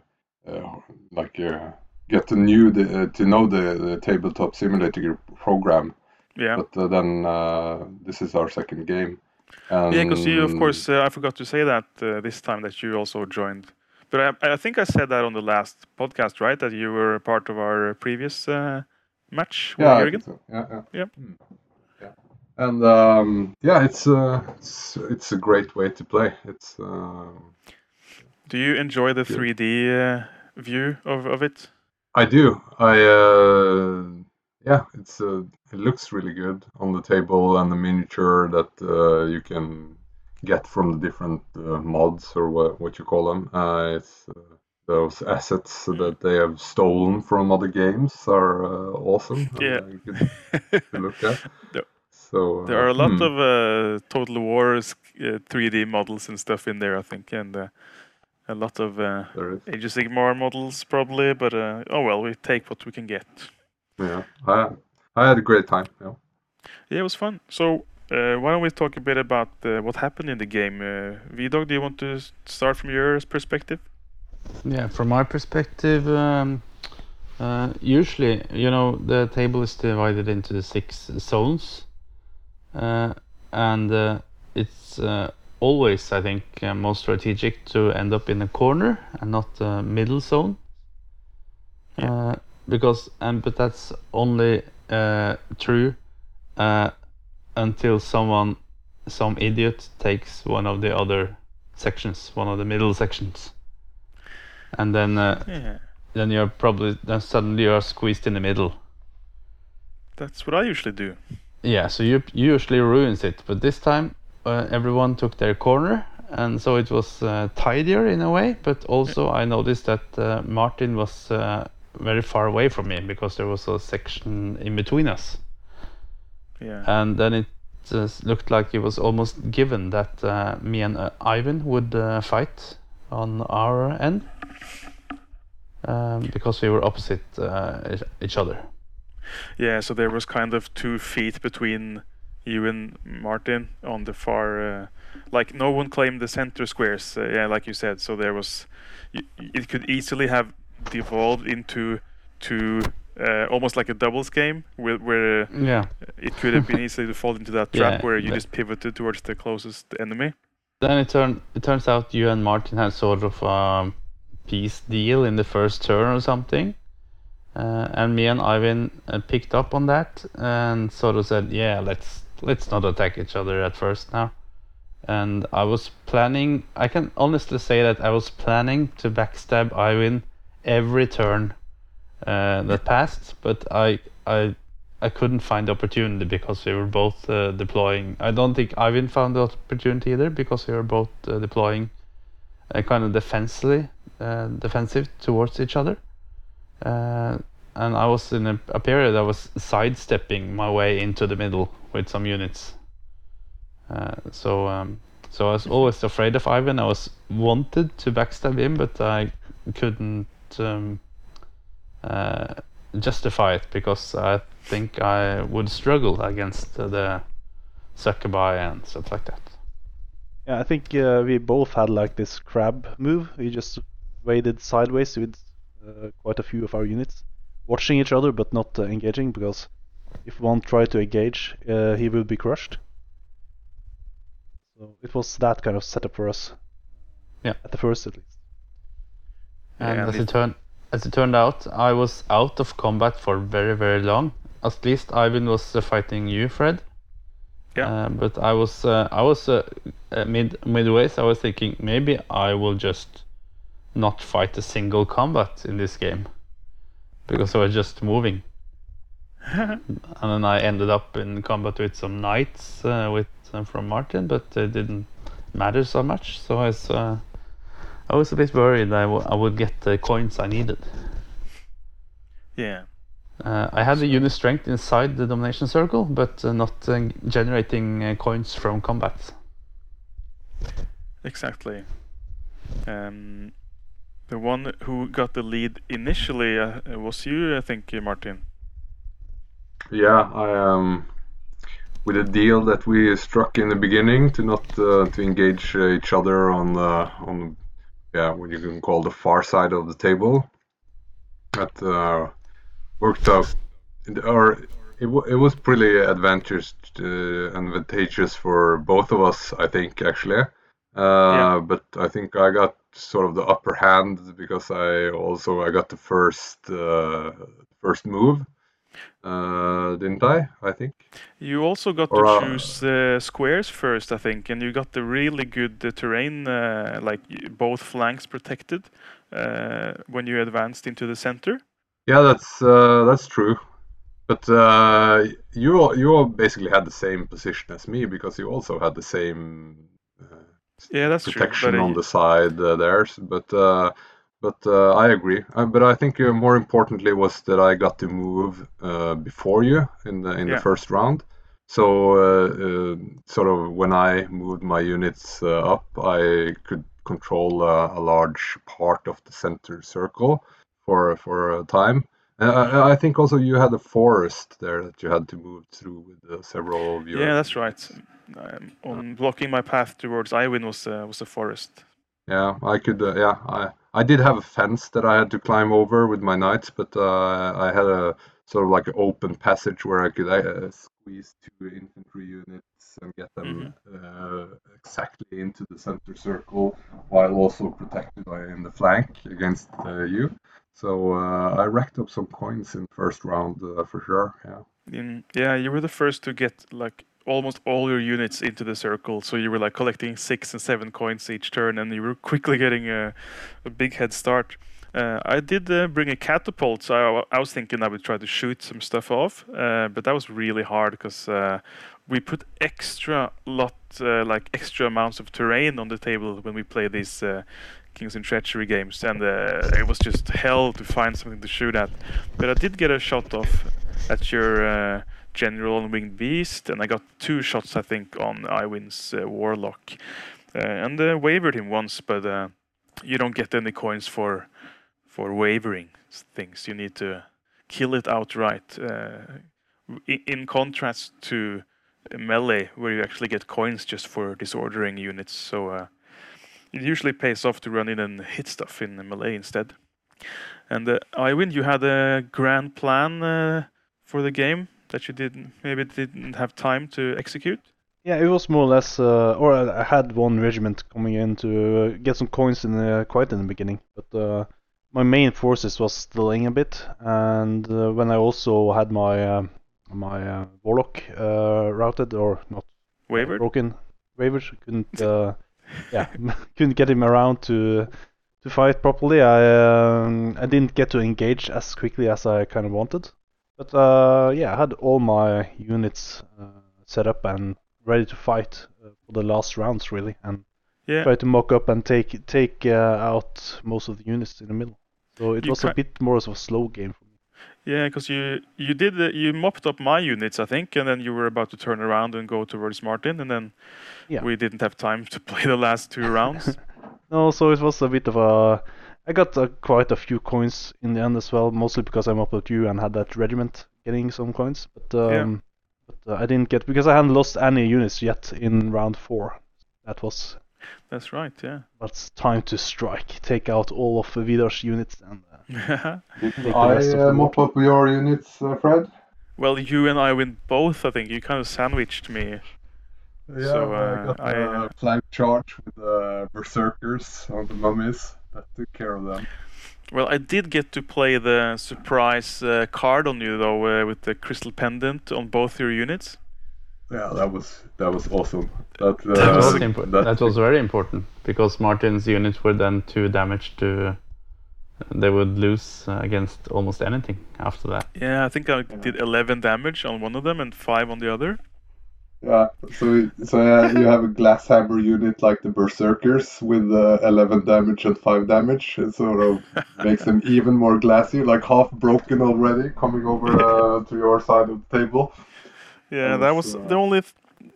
uh, like uh, get to new the, uh, to know the, the tabletop simulator program. Yeah, But uh, then uh, this is our second game. And yeah, because you, of course, uh, I forgot to say that uh, this time that you also joined. But I, I think I said that on the last podcast, right? That you were a part of our previous uh, match with yeah, I Jürgen. so. yeah, yeah, Yep. Mm. yeah. And um, yeah, it's uh, it's it's a great way to play. It's um Do you enjoy the Yeah. 3D uh, view of, of it? I do. I uh, yeah, it's uh, it looks really good on the table and the miniature that uh, you can get from the different uh, mods or what what you call them. Uh, it's uh, those assets that they have stolen from other games are uh, awesome. Yeah. uh, look at. There- So uh, There are a lot hmm, of uh, Total Wars uh, 3D models and stuff in there, I think, and uh, a lot of uh. Age of Sigmar models probably. But uh, oh well, we take what we can get. Yeah, I I had a great time. Yeah. Yeah, it was fun. So uh, why don't we talk a bit about uh, what happened in the game? Uh, V-Dog, do you want to start from your perspective? Yeah, from my perspective, um, uh, usually, you know, the table is divided into the six zones, uh, and uh, it's uh, always, I think, uh, most strategic to end up in a corner and not the middle zone. Uh, because, and but that's only uh, true uh, until someone, some idiot, takes one of the other sections, one of the middle sections and then uh, Yeah, then you're probably then suddenly you're squeezed in the middle. that's what I usually do. Yeah, so you you usually ruins it, but this time uh, everyone took their corner, and so it was uh, tidier in a way. But also I noticed that uh, Martin was uh, very far away from me because there was a section in between us, Yeah, and then it just looked like it was almost given that uh, me and uh, Øyvind would uh, fight on our end. Um, because we were opposite uh, each- other. yeah. So there was kind of two feet between you and Martin on the far, uh, like no one claimed the center squares. Uh, yeah, like you said. So there was, it could easily have devolved into two. uh, almost like a doubles game where, where uh, Yeah. it could have been easy to fall into that trap Yeah, where you just pivoted towards the closest enemy. Then it it turns out you and Martin had sort of a peace deal in the first turn or something. Uh, and me and Øyvind uh, picked up on that and sort of said, "Yeah, let's let's not attack each other at first now." And I was planning. I can honestly say that I was planning to backstab Øyvind every turn uh, that passed, but I I I couldn't find the opportunity because we were both uh, deploying. I don't think Øyvind found the opportunity either because we were both uh, deploying uh, kind of defensively, uh, defensive towards each other. Uh, and I was in a, a period I was sidestepping my way into the middle with some units. Uh, so um, so I was always afraid of Øyvind. I was wanted to backstab him, but I couldn't um, justify it because I think I would struggle against uh, the Succubi and stuff like that. Yeah, I think uh, we both had like this crab move. We just waded sideways with uh, quite a few of our units, watching each other but not uh, engaging because if one tried to engage, uh, he will be crushed. So it was that kind of setup for us. Yeah. At the first, at least. And Yeah, as it turned as it turned out, I was out of combat for very very long. At least Øyvind was uh, fighting you, Fred. Yeah. Uh, but I was uh, I was uh, uh, mid midways. I was thinking maybe I will just not fight a single combat in this game because I was just moving. and then I ended up in combat with some knights uh, with from Martin, but it didn't matter so much. So I uh, I was a bit worried I, w- I would get the coins I needed. Yeah. Uh, I had the unit strength inside the domination circle, but uh, not uh, generating uh, coins from combat. Exactly. Um, the one who got the lead initially uh, was you, I think, uh, Martin. Yeah, I um, with a deal that we struck in the beginning to not uh, to engage uh, each other on uh, on yeah what you can call the far side of the table. That uh, worked out, or it, w- it was pretty advantageous uh, advantageous for both of us, I think actually. Uh, Yeah. But I think I got sort of the upper hand because I also I got the first uh, first move uh, didn't I? I think. You also got Or, to uh, choose uh, squares first, I think, and you got the really good uh, terrain, uh, like both flanks protected uh, when you advanced into the center. Yeah, that's uh, that's true. But uh, you all, you all basically had the same position as me because you also had the same uh, Yeah, that's protection uh, on the side uh, there. But uh, but uh, I agree. Uh, but I think uh, more importantly was that I got to move uh, before you in the in Yeah. the first round. So uh, uh, sort of when I moved my units uh, up, I could control uh, a large part of the center circle for for a time. Uh, I, I think also you had a forest there that you had to move through with uh, several of your. yeah, that's right. Um, on blocking my path towards Øyvind was uh, was a forest. Yeah, I could. Uh, yeah, I I did have a fence that I had to climb over with my knights, but uh, I had a sort of like an open passage where I could uh, squeeze two infantry units and get them uh, exactly into the center circle, while also protected by in the flank against uh, you. So uh, I racked up some coins in first round uh, for sure. Yeah. In, yeah, you were the first to get like almost all your units into the circle. So you were like collecting six and seven coins each turn, and you were quickly getting a, a big head start. Uh, I did uh, bring a catapult, so I, I was thinking I would try to shoot some stuff off, uh, but that was really hard because uh, we put extra lot, uh, like extra amounts of terrain on the table when we play these uh, Kings and Treachery games, and it was just hell to find something to shoot at. But I did get a shot off at your general and winged beast, and I got two shots, I think, on Øyvind's uh, warlock, uh, and uh, wavered him once. But uh, you don't get any coins for for wavering things. You need to kill it outright. Uh, in, in contrast to melee, where you actually get coins just for disordering units. So it usually pays off to run in and hit stuff in melee instead. And uh, Øyvind, you had a grand plan uh, for the game that you didn't maybe didn't have time to execute. Yeah, it was more or less, uh, or I had one regiment coming in to uh, get some coins in the, quite in the beginning, but uh, my main forces was delaying a bit, and uh, when I also had my uh, my uh, warlock uh, routed or not Wavered. broken, wavered, couldn't uh, yeah couldn't get him around to to fight properly. I um, I didn't get to engage as quickly as I kind of wanted, but uh, yeah, I had all my units uh, set up and ready to fight uh, for the last rounds really, and Yeah. try to mock up and take take uh, out most of the units in the middle. So it You was a bit more of a slow game for me. Yeah, because you you did the, you mopped up my units, I think, and then you were about to turn around and go towards Martin, and then Yeah. we didn't have time to play the last two rounds. No, so it was a bit of a. I got uh, quite a few coins in the end as well, mostly because I'm up with you and had that regiment getting some coins. But um, Yeah. but uh, I didn't get because I hadn't lost any units yet in round four. That was That's right. Yeah. that's time to strike, take out all of the Vidar's units and. Uh, Did Take the rest I uh, mop up your units, uh, Fred? well, you and I win both. I think you kind of sandwiched me. Yeah, So, I uh, got a uh, flank charge with the berserkers on the mummies. That took care of them. Well, I did get to play the surprise uh, card on you though, uh, with the crystal pendant on both your units. Yeah, that was that was awesome. That, uh, That That was was, impo- that- that was very important because Martin's units were then too damaged to. They would lose uh, against almost anything after that. Yeah, I think I did 11 damage on one of them and five on the other. Yeah, so so yeah, you have a glass hammer unit like the berserkers with uh, 11 damage and 5 damage. It sort of makes them even more glassy, like half broken already, coming over uh, to your side of the table. Yeah, That that was, was uh, the only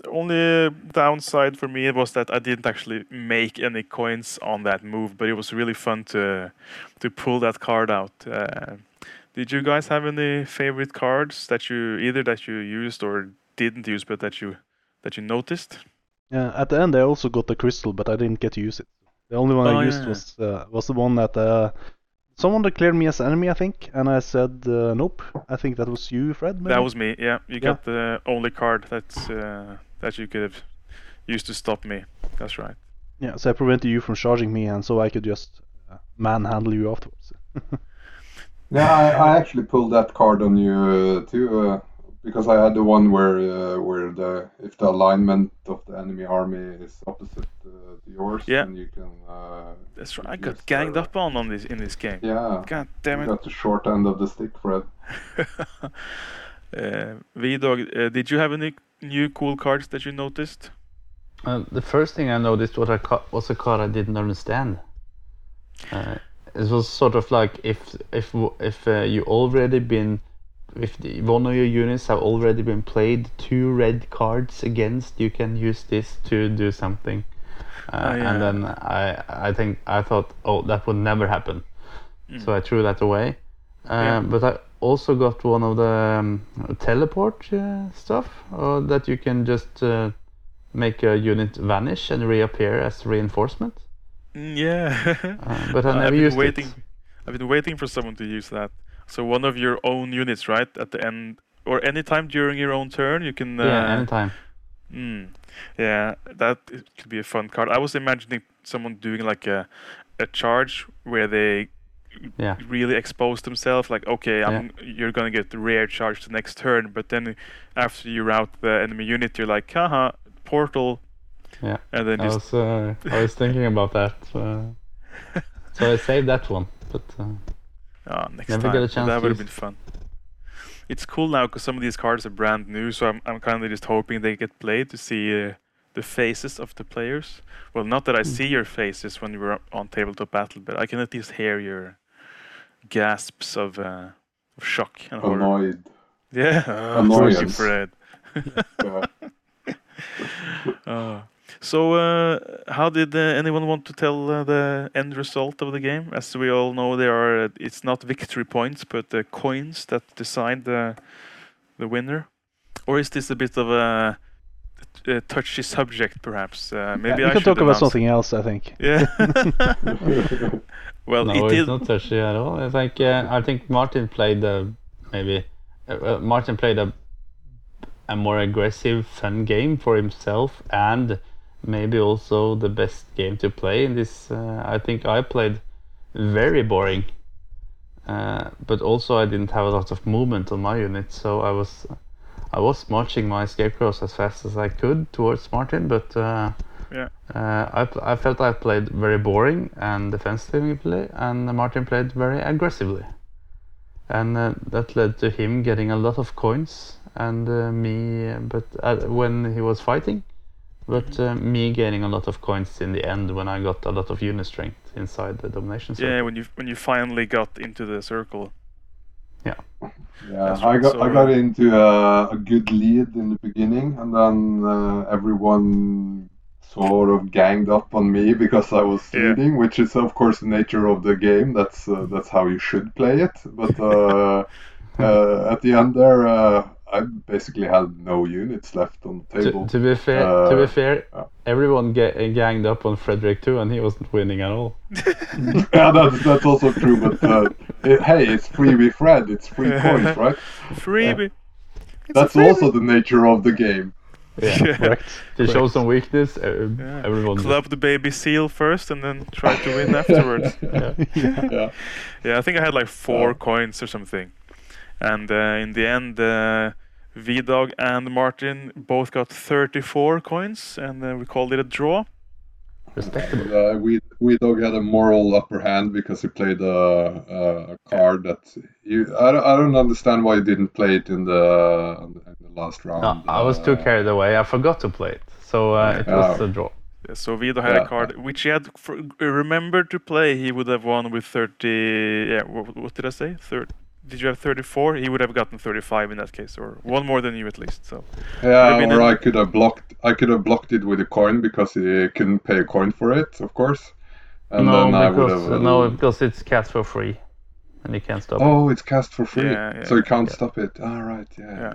only downside for me was that I didn't actually make any coins on that move, but it was really fun to to pull that card out. Uh, did you guys have any favorite cards that you either that you used or didn't use, but that you that you noticed? yeah, at the end I also got the crystal, but I didn't get to use it. The only one Oh, I used yeah. was uh, was the one that uh, someone declared me as enemy, I think, and I said uh, nope. I think that was you, Fred. Maybe? That was me. Yeah, you Yeah. got the only card that's uh, that you could have used to stop me. That's right. Yeah, so I prevented you from charging me, and so I could just uh, manhandle you afterwards. Yeah, I, I actually pulled that card on you uh, too, uh, because I had the one where uh, where the if the alignment of the enemy army is opposite uh, to yours, Yeah. then you can. Uh, That's right. I got ganged the- up on on this in this game. Yeah, God damn you it. got the short end of the stick, Fred. uh, V-Dog, uh, did you have any new cool cards that you noticed? Uh, the first thing I noticed was a ca- was a card I didn't understand. Uh, it was sort of like if if if uh, you already been if the, one of your units have already been played two red cards against, you can use this to do something. Uh, Oh, yeah. And then I I think I thought oh that would never happen, Mm. so I threw that away. Uh, Yeah. But I also got one of the um, teleport uh, stuff uh, that you can just uh, make a unit vanish and reappear as reinforcement. Mm, Yeah. But I never I've been used waiting. it. I've been waiting for someone to use that. So one of your own units, right, at the end, or anytime during your own turn, you can. Uh, yeah, anytime. Mm, yeah, that could be a fun card. I was imagining someone doing like a a charge where they Yeah. really expose themselves. Like, okay, I'm, yeah. you're gonna get the rare charge the next turn, but then after you route the enemy unit, you're like, haha, portal. Yeah, and then I just was uh, I was thinking about that. Uh, so I saved that one, but uh, Ah, next Never time. get a chance that would have been fun. It's cool now because some of these cards are brand new, so I'm I'm kind of just hoping they get played to see uh, the faces of the players. Well, not that I Hmm. see your faces when you were on tabletop battle, but I can at least hear your gasps of uh, of shock and horror. Annoyed. Yeah, uh, Annoyance. you, Fred. Yeah. Uh, so, uh, how did uh, anyone want to tell uh, the end result of the game? As we all know, there are uh, it's not victory points, but the coins that decide the the winner. Or is this a bit of a uh, touchy subject, perhaps. Uh, Yeah, maybe we I can talk about announce- something else, I think. Yeah. well, no, it it's did. not touchy at all. I think uh, I think Martin played uh, maybe uh, uh, Martin played a a more aggressive, fun game for himself, and maybe also the best game to play in this. Uh, I think I played very boring, uh, but also I didn't have a lot of movement on my unit, so I was I was marching my scarecrows as fast as I could towards Martin, but. Uh, Yeah. uh, I, I felt I played very boring and defensively, and Martin played very aggressively. And uh, that led to him getting a lot of coins, and uh, me, but uh, when he was fighting, but uh, me gaining a lot of coins in the end when I got a lot of unit strength inside the domination circle. Yeah, when you when you finally got into the circle. Yeah, That's I right, got so, I got into a, a good lead in the beginning, and then uh, everyone sort of ganged up on me because I was Yeah. leading, which is of course the nature of the game. That's uh, that's how you should play it. But uh, uh, at the end there, uh, I basically had no units left on the To, table. to be fair, to be Uh, fair, uh. everyone ga- ganged up on Frederick too, and he wasn't winning at all. yeah, that's that's also true. But uh, it, hey, it's free with Fred. It's free coins, right? Freebie. It's a That's freebie. also the nature of the game. Yeah. Correct. to show some weakness, uh, Yeah. everyone. Club the baby seal first, and then try to win afterwards. Yeah. Yeah. Yeah, I think I had like four coins or something, and uh, in the end, uh, V Dog and Martin both got 34 coins, and uh, we called it a draw. Respectable. Uh, we V-Dog had a moral upper hand because he played a, a, a card that you I don't, I don't understand why you didn't play it in the in the last round. No, I was too Uh, carried away. I forgot to play it, so uh, it was Oh. a draw. Yeah, So Vido had Yeah. a card which he had for, remembered to play. He would have won with 30. Yeah, what, what did I say? Third. Did you have 34? He would have gotten 35 in that case, or one more than you at least. So Yeah, or in- I could have blocked I could have blocked it with a coin because he couldn't pay a coin for it, of course. And no, then I would because have. no, because it's cast for free, and you can't stop. it. Oh, it's cast for free, Yeah, yeah, so you can't yeah. stop it. Ah, right, yeah. Yeah.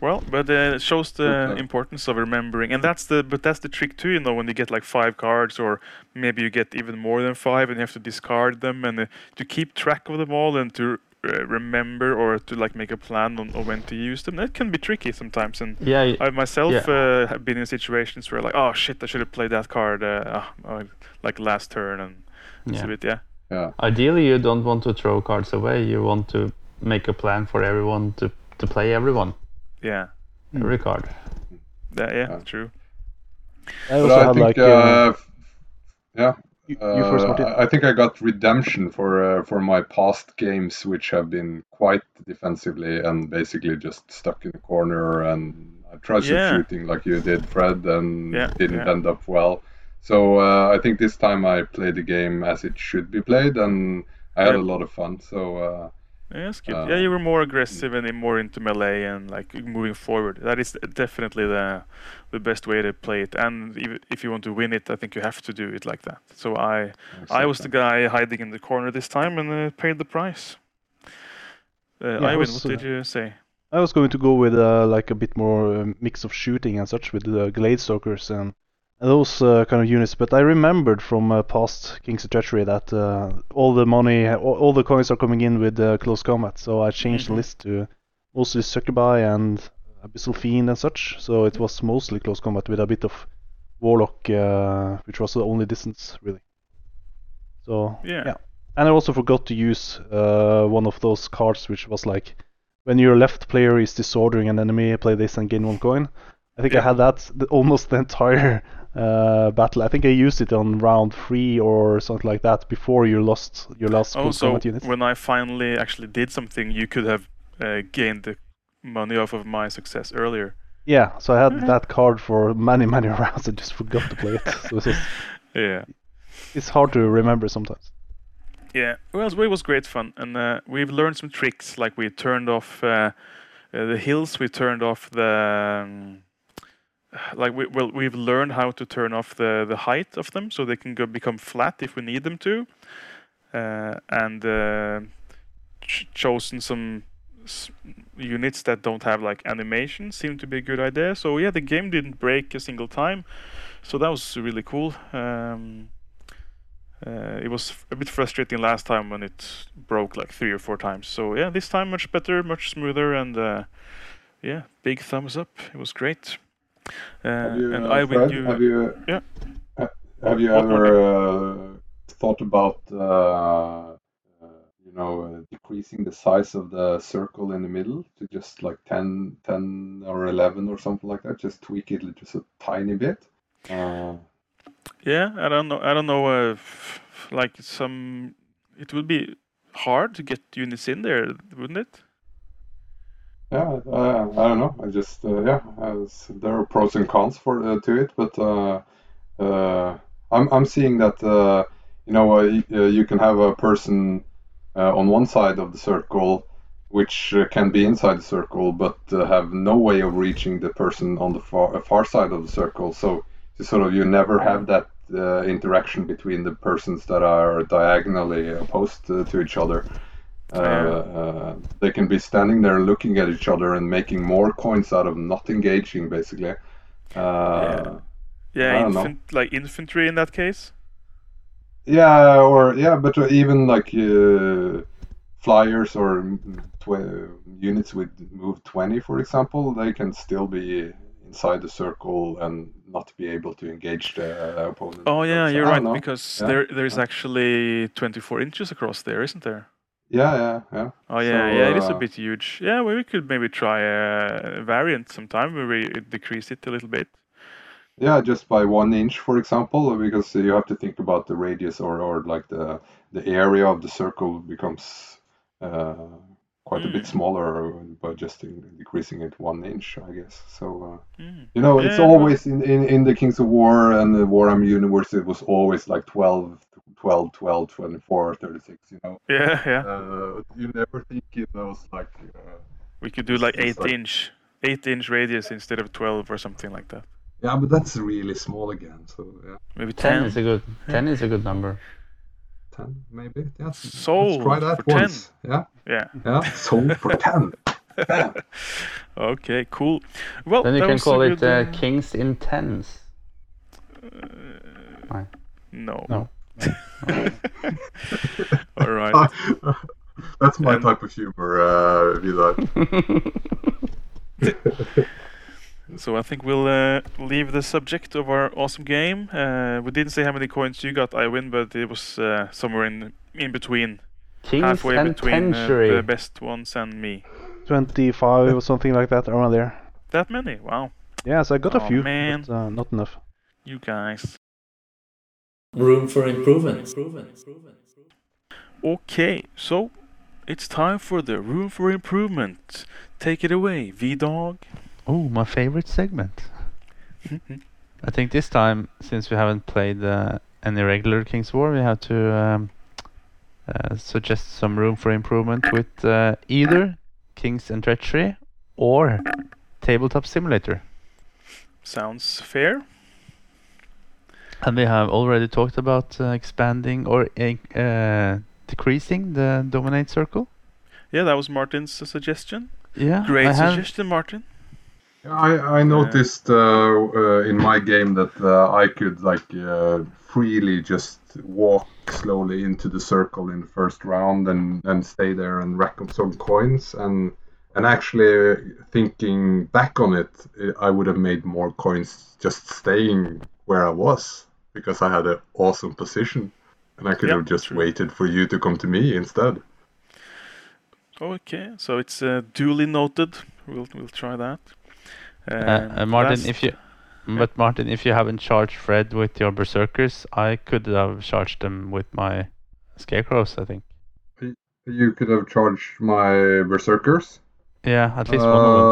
Well, but uh, it shows the Okay. importance of remembering, and that's the but that's the trick too. You know, when you get like five cards, or maybe you get even more than five, and you have to discard them, and uh, to keep track of them all, and to uh, remember or to like make a plan on, on when to use them. That can be tricky sometimes, and Yeah, y- I myself Yeah. uh, have been in situations where like, oh shit, I should have played that card, uh, uh, like last turn, and it's yeah. a bit yeah. Yeah. Ideally, you don't want to throw cards away. You want to make a plan for everyone to to play everyone, Yeah, every card. yeah, yeah, Yeah. true. I But also I had think, like uh, uh, yeah, you, you first, Uh, Martin. I I think I got redemption for uh, for my past games, which have been quite defensively and basically just stuck in the corner. And I tried Yeah. shooting like you did, Fred, and Yeah, didn't yeah. end up well. So uh, I think this time I played the game as it should be played, and I had Yeah. a lot of fun. So uh, Yeah, that's good. Uh, yeah, you were more aggressive and more into melee and like moving forward. That is definitely the the best way to play it. And if, if you want to win it, I think you have to do it like that. So I I was the guy hiding in the corner this time and uh, paid the price. Uh, Yeah, I Øyvind, was, what did uh, you say? I was going to go with uh, like a bit more uh, mix of shooting and such with the Glade Stalkers and, and those uh, kind of units. But I remembered from uh, past Kings of Treachery that uh, all the money, all, all the coins are coming in with uh, close combat. So I changed Mhm. the list to mostly Succubi and Abyssal Fiend and such. So it was mostly close combat with a bit of Warlock, uh, which was the only distance really. So Yeah. yeah. And I also forgot to use uh, one of those cards, which was like when your left player is disordering an enemy, play this and gain one coin. I think I had that the, almost the entire uh, battle. I think I used it on round three or something like that before you lost your last Oh, so combat unit. when I finally actually did something, you could have uh, gained the money off of my success earlier. Yeah, so I had that card for many many rounds. I just forgot to play it. so it's, just- Yeah. it's hard to remember sometimes. Yeah, well, it was great fun, and uh, we've learned some tricks. Like we turned off uh, uh, the hills, we turned off the um, like we well we've learned how to turn off the the height of them so they can go become flat if we need them to, uh, and uh, ch- chosen some s- units that don't have like animation seemed to be a good idea. So yeah, the game didn't break a single time, so that was really cool. Um, uh, it was a bit frustrating last time when it broke like three or four times. So yeah, this time much better, much smoother, and uh, yeah, big thumbs up. It was great. Uh, Have you, and uh, I Fred, you. have you, Yeah. have you What- ever uh, thought about, uh, uh, you know, uh, decreasing the size of the circle in the middle to just like 10, 10 or 11 or something like that? Just tweak it just a tiny bit. Uh, Yeah, I don't know. I don't know. if like some, it would be hard to get units in there, wouldn't it? Yeah, uh, I don't know. I just uh, yeah, there are pros and cons for uh, to it, but uh, uh, I'm I'm seeing that uh, you know you can have a person on one side of the circle which can be inside the circle, but have no way of reaching the person on the far far side of the circle. So you sort of you never have that interaction between the persons that are diagonally opposed to each other. Uh, uh, they can be standing there looking at each other and making more coins out of not engaging, basically. Uh, Yeah, I infant, like infantry in that case. yeah, or yeah, but uh, even like uh, flyers or tw- units with move 20, for example, they can still be inside the circle and not be able to engage the opponent. Oh yeah, So, you're right know. because Yeah, there there's yeah. actually 24 inches across there, isn't there? Yeah, yeah, yeah. Oh yeah, So, yeah, it is a uh, bit huge. Yeah, well, we could maybe try a variant sometime where we decrease it a little bit. Yeah, just by one inch, for example, because you have to think about the radius or, or like the the area of the circle becomes uh, quite a bit Mm. smaller by just in, decreasing it one inch, I guess. So uh, Mm. you know, it's Yeah, no. always in, in, in the Kings of War and the Warhammer universe, it was always like 12, 12, 12, 24, 36, you know. Yeah, yeah. Uh, you never think it was like. Uh, We could do like eight like- inch, eight inch radius instead of 12 or something like that. yeah, but that's really small again. So yeah, Maybe 10 10. is a good 10 is a good number. 10 maybe. Yeah, let's try that for 10. once. Yeah. Yeah. Yeah, sold for 10. Bam. Okay, cool. Well, Then you can call it good, uh, uh, Kings in Tens. No. No. All right. That's my And- type of humor, uh, Vidar. So I think we'll uh, leave the subject of our awesome game. Uh, we didn't say how many coins you got, Øyvind, but it was uh, somewhere in in between, Kings halfway between uh, the best ones and me. 25 or something like that around there. That many? Wow, Yes, I got a few, man. but uh, not enough. you guys. Room for improvement. Okay, so it's time for the room for improvement. Take it away, V-Dog. Oh, my favorite segment. I think this time, since we haven't played uh, any regular King's War, we have to um, uh, suggest some room for improvement with uh, either Kings and Treachery or Tabletop Simulator. Sounds fair. And we have already talked about uh, expanding or uh, uh, decreasing the Dominate Circle. Yeah, that was Martin's uh, suggestion. Yeah, Great suggestion, Martin. I, I noticed uh, uh, in my game that uh, I could like uh, freely just walk slowly into the circle in the first round and, and stay there and rack up some coins and and actually thinking back on it, I would have made more coins just staying where I was because I had an awesome position and I could Yeah, have just true. waited for you to come to me instead. Okay, so it's uh, duly noted. We'll we'll try that. Uh, Um, uh, Martin, last- if you, but Martin, if you haven't charged Fred with your berserkers, I could have charged them with my scarecrows. I think. You could have charged my berserkers. Yeah, at least one of them.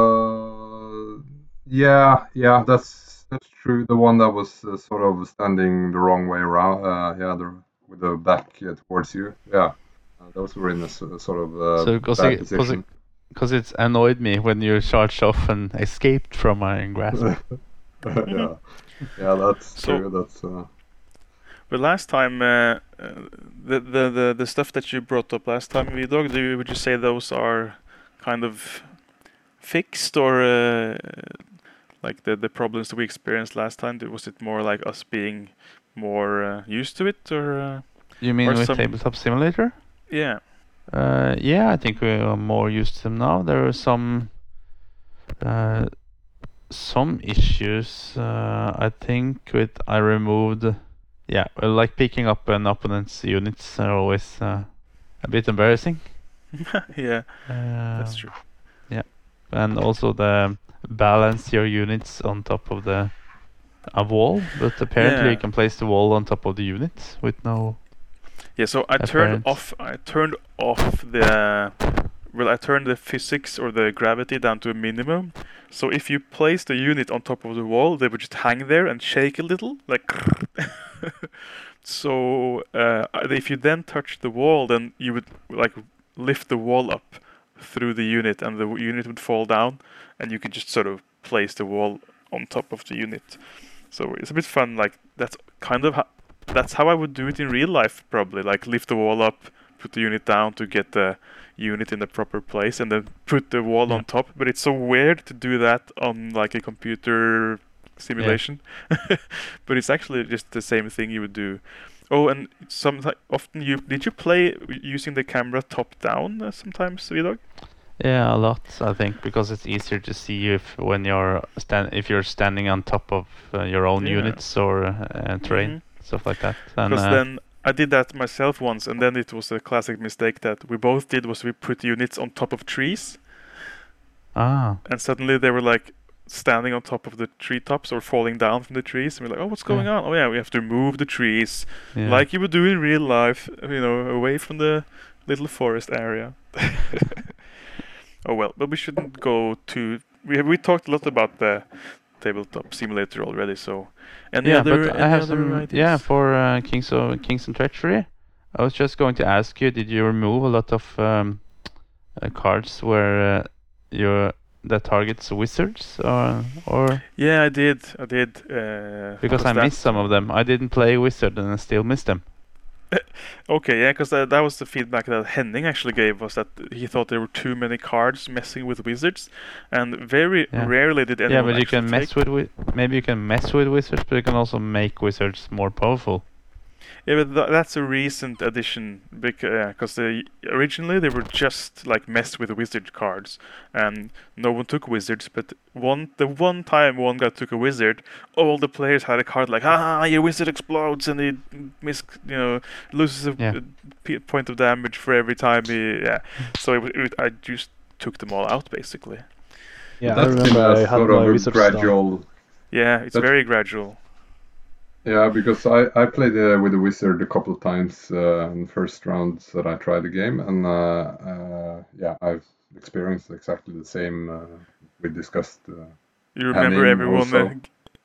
Uh, yeah, yeah, that's that's true. The one that was uh, sort of standing the wrong way around. Uh, yeah, the, with the back uh, towards you. Yeah, uh, those were in a s- sort of uh, So, 'cause bad it- 'cause it- position. Because it's annoyed me when you charged off and escaped from my grasp. yeah, yeah, that's So- true. That's uh, But last time, uh, uh, the, the the the stuff that you brought up last time, V-Dog, do you, would you say those are kind of fixed, or uh, like the the problems that we experienced last time? Was it more like us being more uh, used to it, or uh, You mean Or with some- Tabletop Simulator? yeah? Uh, yeah, I think we are more used to them now. There are some uh, some issues. Uh, I think with I removed. Yeah, well, like picking up an opponent's units are always uh, a bit embarrassing. yeah, Uh, that's true. Yeah, and also the balance your units on top of the a wall, but apparently Yeah. you can place the wall on top of the units with no. Yeah, so I turned off. I turned off the. Well, I turned the physics or the gravity down to a minimum. So if you place the unit on top of the wall, they would just hang there and shake a little, like. so uh, if you then touch the wall, then you would like lift the wall up through the unit, and the unit would fall down, and you could just sort of place the wall on top of the unit. So it's a bit fun. Like that's kind of that's how I would do it in real life, probably. Like lift the wall up, put the unit down to get the unit in the proper place, and then put the wall on top. But it's so weird to do that on like a computer simulation. but it's actually just the same thing you would do. Oh, and sometimes often you did you play using the camera top down uh, sometimes, V-Dog? Yeah, a lot. I think because it's easier to see if when you're stand if you're standing on top of uh, your own Yeah. units or uh, terrain Mhm. Stuff like that. And Because uh, then I did that myself once, and then it was a classic mistake that we both did was we put units on top of trees, ah, and suddenly they were like standing on top of the treetops or falling down from the trees, and we're like, oh, what's going Yeah. on? Oh yeah, we have to move the trees yeah. like you would do in real life, you know, away from the little forest area. oh well, but we shouldn't go too. We we talked a lot about the tabletop simulator already, so. Any yeah, other, but any I have some. ideas? Yeah, for uh, Kings of Kings and Treachery, I was just going to ask you: Did you remove a lot of um, uh, cards where uh, you that targets wizards, or or Yeah, I did. I did. Uh, because I that- missed some of them? I didn't play wizard and I still missed them. Okay, yeah, because that, that was the feedback that Henning actually gave us that he thought there were too many cards messing with wizards, and very Yeah. rarely did anyone. yeah, but you can mess with wi- maybe you can mess with wizards, but you can also make wizards more powerful. Yeah, but tha that's a recent addition because they originally they were just like messed with wizard cards, and no one took wizards. But one the one time one guy took a wizard, all the players had a card like, ah, your wizard explodes and he miss, you know, loses a Yeah. a p- point of damage for every time he, yeah. So it, it, I just took them all out basically. Yeah, I That's remember I a had sort of a wizard down. gradual. Yeah, it's That's- very gradual. Yeah, because I I played uh, with the wizard a couple of times uh, in first rounds that I tried the game, and uh, uh, yeah, I've experienced exactly the same. Uh, we discussed. Uh, You remember everyone, also. uh,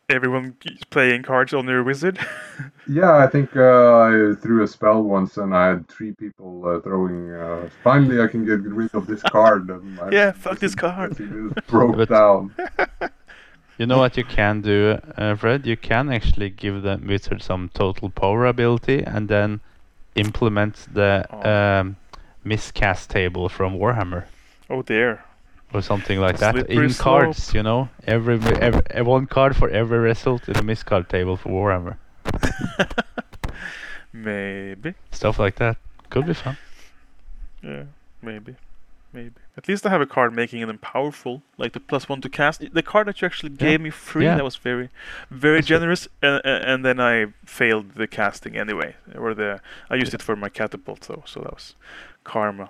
everyone playing cards on your wizard. yeah, I think uh, I threw a spell once, and I had three people uh, throwing. Uh, Finally, I can get rid of this card. And Yeah, fuck this card. wizard just broke But- down. You know what you can do, uh, Fred? You can actually give the wizard some total power ability and then implement the Oh. um, miscast table from Warhammer oh dear. or something like that Slippery in cards. You know, every, every one card for every result in a miscast table for Warhammer. Maybe. Stuff like that could be fun. Yeah, maybe. Maybe. At least I have a card making them powerful, like the plus one to cast. The card that you actually Yeah. gave me free, Yeah. that was very, very That's generous. And, and then I failed the casting anyway, or the I used it for my catapult though, so that was karma.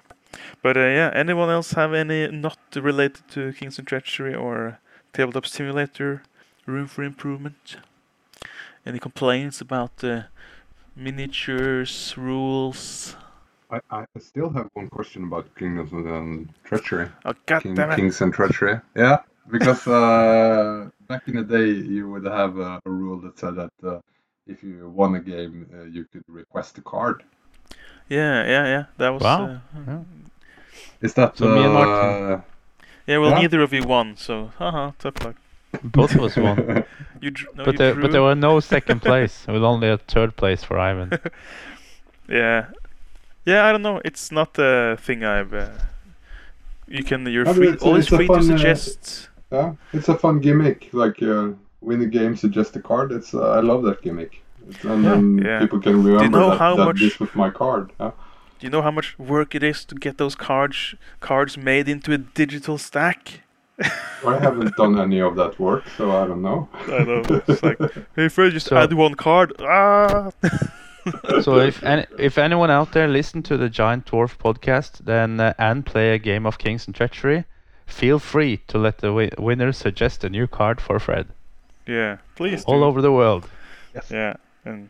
But uh, yeah, anyone else have any not related to Kings and Treachery or Tabletop Simulator room for improvement? Any complaints about the miniatures, rules? I, I still have one question about Kingdoms and Treachery. Oh god King, damn it! Kings and Treachery. Yeah, because uh, back in the day, you would have a, a rule that said that uh, if you won a game, uh, you could request a card. Yeah, yeah, yeah. That was. Wow. Uh, Yeah. Is that So me and uh, Martin- yeah, well, Yeah. neither of you won, so haha, tough luck. Both of us won. You, dr- no, but you there, drew. but there were no second place. with only a third place for Øyvind. Yeah, yeah. I don't know. It's not a thing I've uh, You can. You're free. it's- Always free to fun, uh, suggest. Yeah, it's a fun gimmick. Like uh, win the game, suggest a card. It's uh, I love that gimmick. It's, and then Yeah. people can remember know that, how that much- this was my card. Yeah. Do you know how much work it is to get those cards cards made into a digital stack? I haven't done any of that work, so I don't know. I know. It's like, hey Fred, just So- add one card. Ah. So if any, if anyone out there listen to the Giant Dwarf podcast, then uh, and play a game of Kings and Treachery, feel free to let the wi- winner suggest a new card for Fred yeah, please. all do. over the world. Yes. Yeah, and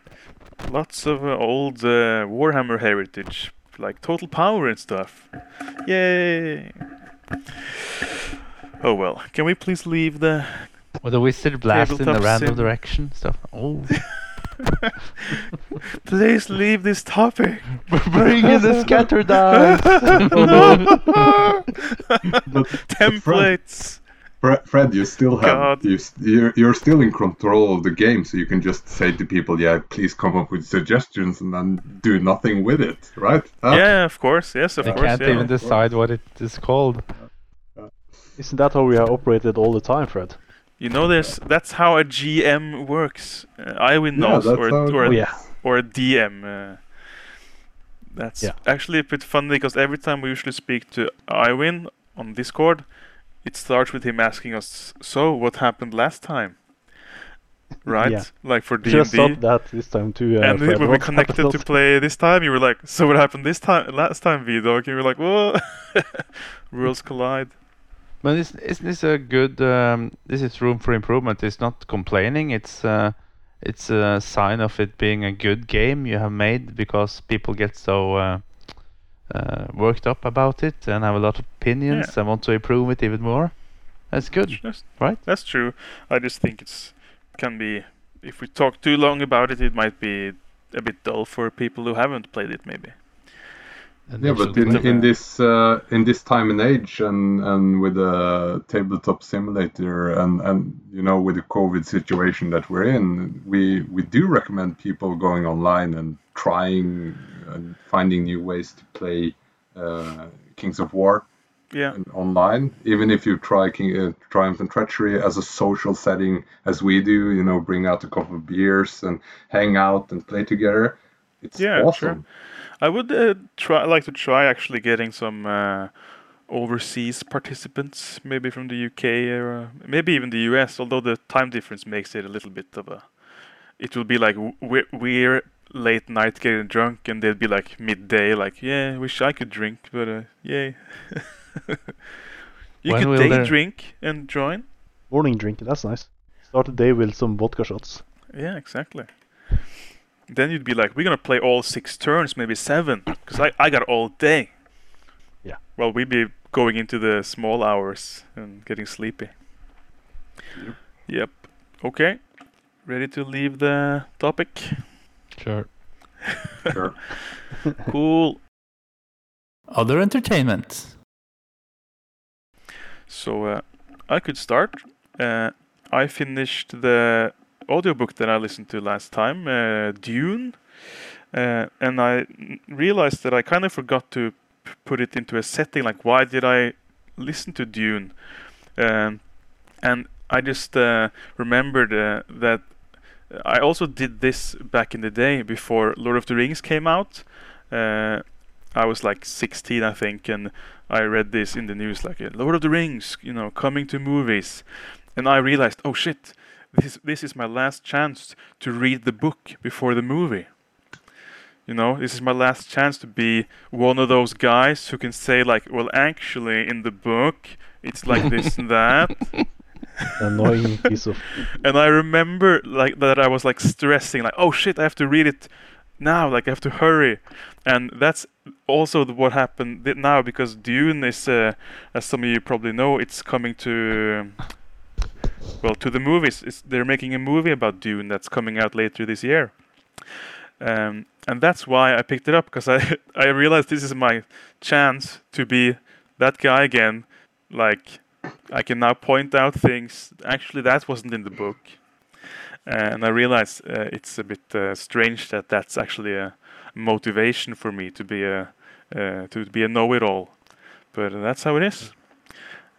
lots of uh, old uh, Warhammer heritage, like Total Power and stuff. Yay! Oh well, can we please leave the? With a wizard blast in the random sim. direction stuff. Oh, Please leave this topic. bring in the scatter dice. Templates. Fred, Fred, you still have God. you, you're, you're still in control of the game, so you can just say to people, "Yeah, please come up with suggestions," and then do nothing with it, right? Huh? Yeah, of course. Yes, of course. they can't yeah. even decide what it is called. Isn't that how we are operated all the time, Fred? You know, there's that's how a GM works. Uh, Øyvind Yeah, knows, that's or how it or, Oh a, yeah. or a DM. Uh, that's Yeah. actually a bit funny because every time we usually speak to Øyvind on Discord, it starts with him asking us, "So, what happened last time?" Right? Yeah. Like for D Should have and D. stopped that this time too. Uh, And when we What connected to play this time, you were like, "So what happened this time? Last time, V-Dog?" You were like, "Whoa!" Worlds collide. But is, isn't this a good? Um, this is room for improvement. It's not complaining. It's uh, it's a sign of it being a good game you have made because people get so uh, uh, worked up about it and have a lot of opinions and want to improve it even more. That's good, That's, right? That's true. I just think it's can be if we talk too long about it, it might be a bit dull for people who haven't played it. Maybe. And Yeah, but in, in this uh, in this time and age, and and with the tabletop simulator, and and you know with the COVID situation that we're in, we we do recommend people going online and trying and finding new ways to play uh, Kings of War Yeah. online. Even if you try King, uh, Triumph and Treachery as a social setting, as we do, you know, bring out a couple of beers and hang out and play together. It's Yeah, awesome. sure. I would uh, try like to try actually getting some uh, overseas participants, maybe from the UK or uh, maybe even the US. Although the time difference makes it a little bit of a. It will be like we're, we're late night getting drunk, and they'd be like midday, like yeah, wish I could drink, but uh, yay. you When could day there- drink and join. Morning drink. That's nice. Start the day with some vodka shots. Yeah, exactly. Then you'd be like, we're gonna play all six turns, maybe seven, because I, I got all day. Yeah. Well, we'd be going into the small hours and getting sleepy. Yep. Okay. Ready to leave the topic? Sure. Sure. Cool. Other entertainment. So uh, I could start. Uh, I finished the audiobook that I listened to last time, uh, Dune, uh, and I realized that I kind of forgot to put it into a setting. Like, why did I listen to Dune? Um, and I just uh, remembered uh, that I also did this back in the day before Lord of the Rings came out. Uh, I was like 16, I think, and I read this in the news like Lord of the Rings, you know, coming to movies, and I realized, oh shit, this this is my last chance to read the book before the movie. You know, this is my last chance to be one of those guys who can say like, well, actually, in the book, it's like this and that. Annoying piece of. And I remember like that I was like stressing, like, oh shit, I have to read it now, like I have to hurry. And that's also what happened now because Dune is, uh, as some of you probably know, it's coming to, well, to the movies. It's, they're making a movie about Dune that's coming out later this year. Um, and that's why I picked it up because I I realized this is my chance to be that guy again, like I can now point out things. Actually, that wasn't in the book, and I realize uh, it's a bit uh, strange that that's actually a motivation for me to be a uh, to be a know-it-all. but that's how it is.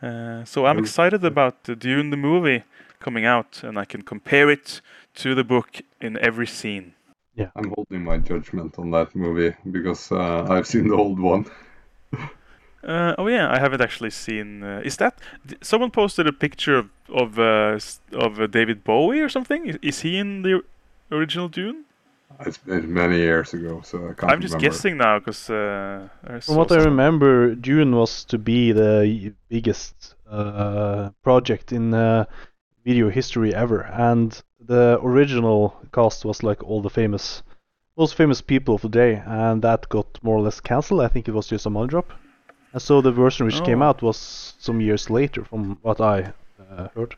Uh, so I'm excited about the Dune the movie coming out, and I can compare it to the book in every scene. Yeah, I'm holding my judgment on that movie because uh, I've seen the old one. Uh, oh yeah, I haven't actually seen. Uh, is that someone posted a picture of of uh, of uh, David Bowie or something? Is, is he in the original Dune? It's been many years ago, so I can't I'm just remember. guessing now because uh, From saw what I remember, Dune was to be the biggest uh, project in uh, video history ever, and the original cast was like all the famous, most famous people of the day, and that got more or less cancelled. I think it was just a money drop, and so the version which came Oh. out was some years later, from what I uh, heard.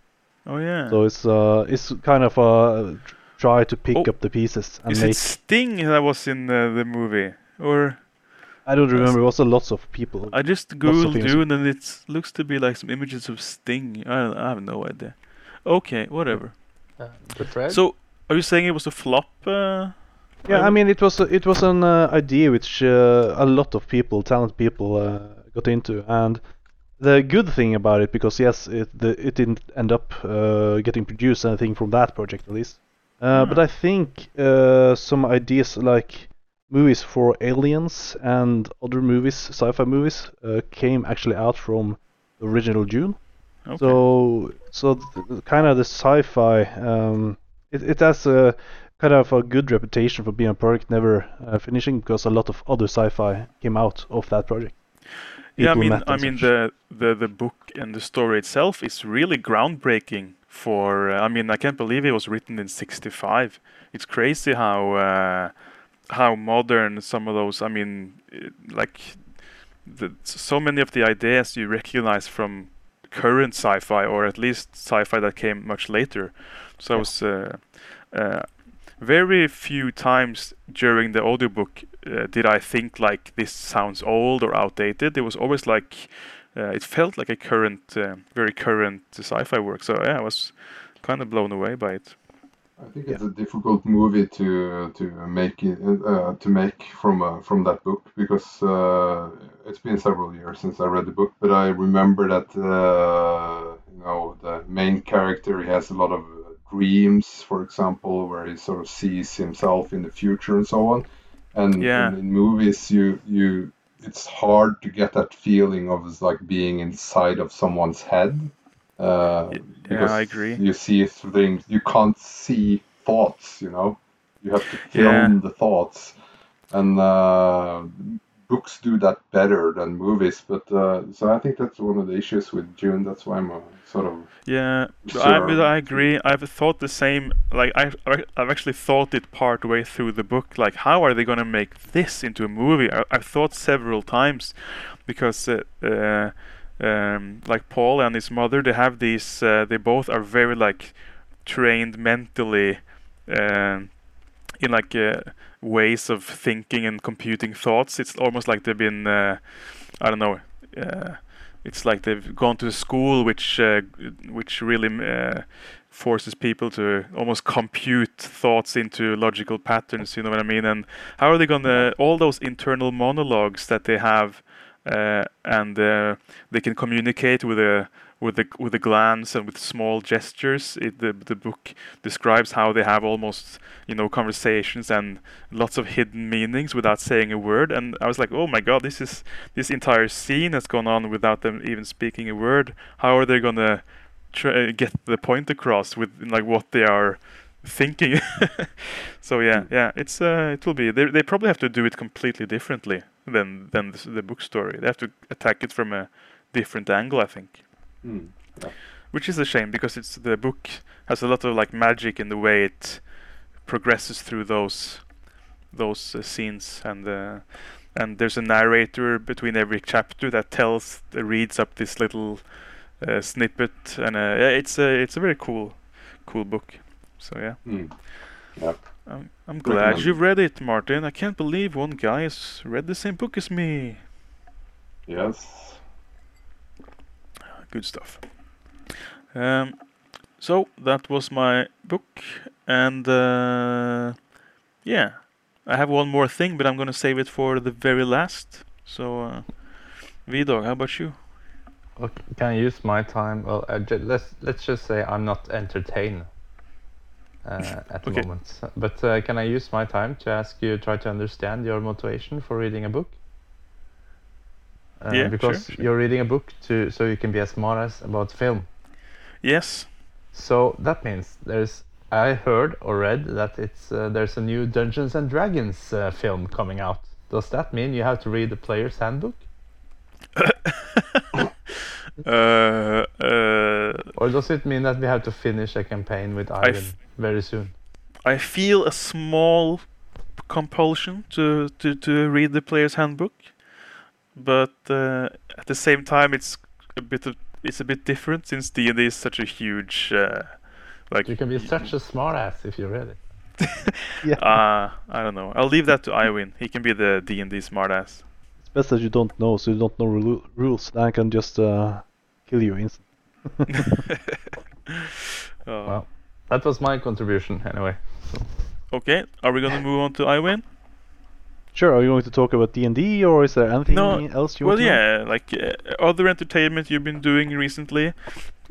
Oh yeah. So it's uh, it's kind of a try to pick Oh, up the pieces and is make. it Sting that was in uh, the movie, or I don't remember. It was a lots of people. I just googled famous- Dune and it looks to be like some images of Sting. I, I have no idea. Okay, whatever. Uh, the Fred? So, are you saying it was a flop? Uh, Yeah, I Well- mean, it was a, it was an uh, idea which uh, a lot of people, talented people, uh, got into, and the good thing about it, because yes, it the, it didn't end up uh, getting produced anything from that project at least. Uh, But Ah. I think uh, some ideas like movies for aliens and other movies, sci-fi movies, uh, came actually out from the original Dune. okay. So, so kind of the sci-fi, um, it, it has a kind of a good reputation for being a project never uh, finishing because a lot of other sci-fi came out of that project. yeah, I mean, I mean such. the, the the book and the story itself is really groundbreaking. For uh, I mean, I can't believe it was written in '65. It's crazy how uh, how modern some of those. I mean, it, like the, so many of the ideas you recognize from current sci-fi, or at least sci-fi that came much later. So I was uh, uh, very few times during the audiobook uh, did I think like this sounds old or outdated. It was always like uh, it felt like a current, uh, very current sci-fi work. So yeah, I was kind of blown away by it. I think it's a difficult movie to to make it, uh, to make from uh, from that book because uh, it's been several years since I read the book, but I remember that uh, you know the main character he has a lot of dreams, for example, where he sort of sees himself in the future and so on. And, Yeah. and in movies, you you it's hard to get that feeling of like being inside of someone's head. Uh, Yeah, because I agree. You see things you can't see thoughts. You know, you have to Yeah. film the thoughts, and uh, books do that better than movies. But uh, so I think that's one of the issues with Dune. That's why I'm uh, sort of Yeah, I, but I agree. I've thought the same. Like I, I've actually thought it part way through the book. Like, how are they gonna make this into a movie? I, I've thought several times, because uh, uh, um, like Paul and his mother, they have these. Uh, they both are very like trained mentally, um, in like uh, ways of thinking and computing thoughts. It's almost like they've been. Uh, I don't know. Uh, it's like they've gone to a school which uh, which really uh, forces people to almost compute thoughts into logical patterns you know what i mean and how are they gonna all those internal monologues that they have uh, and uh, they can communicate with a with a with a glance and with small gestures it, the the book describes how they have almost you know conversations and lots of hidden meanings without saying a word and i was like oh my god this is this entire scene has gone on without them even speaking a word. How are they gonna try, get the point across with like what they are thinking? so yeah, yeah, it's uh, it will be. They they probably have to do it completely differently than than the, the book story. They have to attack it from a different angle, I think. Hmm, Which is a shame because it's the book has a lot of like magic in the way it progresses through those those uh, scenes and uh, and there's a narrator between every chapter that tells reads up this little uh, snippet and uh, it's a it's a very cool cool book. So yeah. Hmm. I'm, I'm glad you've read it Martin. I can't believe one guy has read the same book as me. Yes. Good stuff. Um, so that was my book, and uh, yeah, I have one more thing, but I'm gonna save it for the very last. So uh, V-Dog, how about you? Okay, can I use my time? Well, uh, let's let's just say I'm not entertained uh, at the Okay. moment. But uh, can I use my time to ask you, try to understand your motivation for reading a book? Uh, Yeah, because sure. you're reading a book to so you can be as smart as about film. Yes. So that means there's. I heard or read that it's uh, there's a new Dungeons and Dragons uh, film coming out. Does that mean you have to read the player's handbook, Uh, uh, or does it mean that we have to finish a campaign with I Øyvind very soon? I feel a small compulsion to, to, to read the player's handbook, but uh, at the same time, it's a bit of it's a bit different since D and D is such a huge uh, like You can be such a smartass if you read it. uh, I don't know. I'll leave that to Øyvind. He can be the D and D smartass. It's best that you don't know, so you don't know ru- rules. Then I can just uh, kill you instantly. Uh, Well. That was my contribution anyway. Okay, are we gonna move on to Øyvind? Sure. Are you going to talk about D and D, or is there anything No, else you Well, want to know? yeah, like uh, other entertainment you've been doing recently,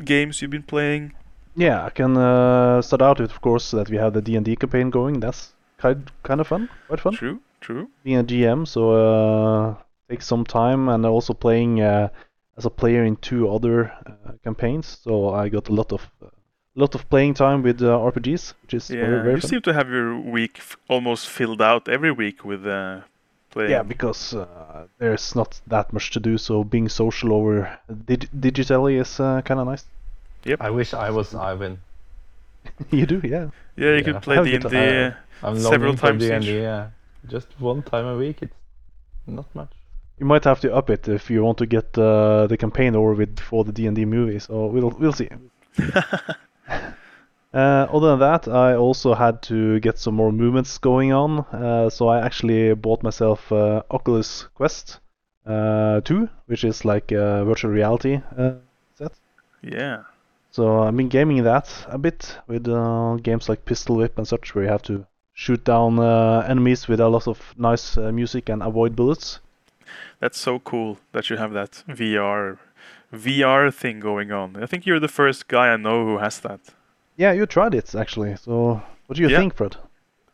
games you've been playing. Yeah, I can uh, start out with, of course, that we have the D and D campaign going. That's kind kind of fun, quite fun. True, true. Being a GM, so uh, takes some time, and also playing uh, as a player in two other uh, campaigns. So I got a lot of uh, lot of playing time with uh, RPGs, which is Yeah, very very you fun. seem to have your week f- almost filled out every week with uh, playing. Yeah, because uh, there's not that much to do, so being social over dig- digitally is uh, kind of nice. Yep. I wish I was Øyvind. you do, yeah. yeah, you Yeah. could play How D&D uh, I'm Several times D&D, each. yeah. Just one time a week, it's not much. You might have to up it if you want to get uh, the campaign over with before the D and D movie. So we'll we'll see. Uh, other than that, I also had to get some more movements going on. Uh, so I actually bought myself uh, Oculus Quest uh, 2, which is like a virtual reality uh, set. yeah, So I've been gaming that a bit with uh, games like Pistol Whip and such, where you have to shoot down uh, enemies with a lot of nice uh, music and avoid bullets. that's so cool that you have that VR VR thing going on. I think you're the first guy I know who has that. Yeah, you tried it actually. So what do you Yeah. think, Fred?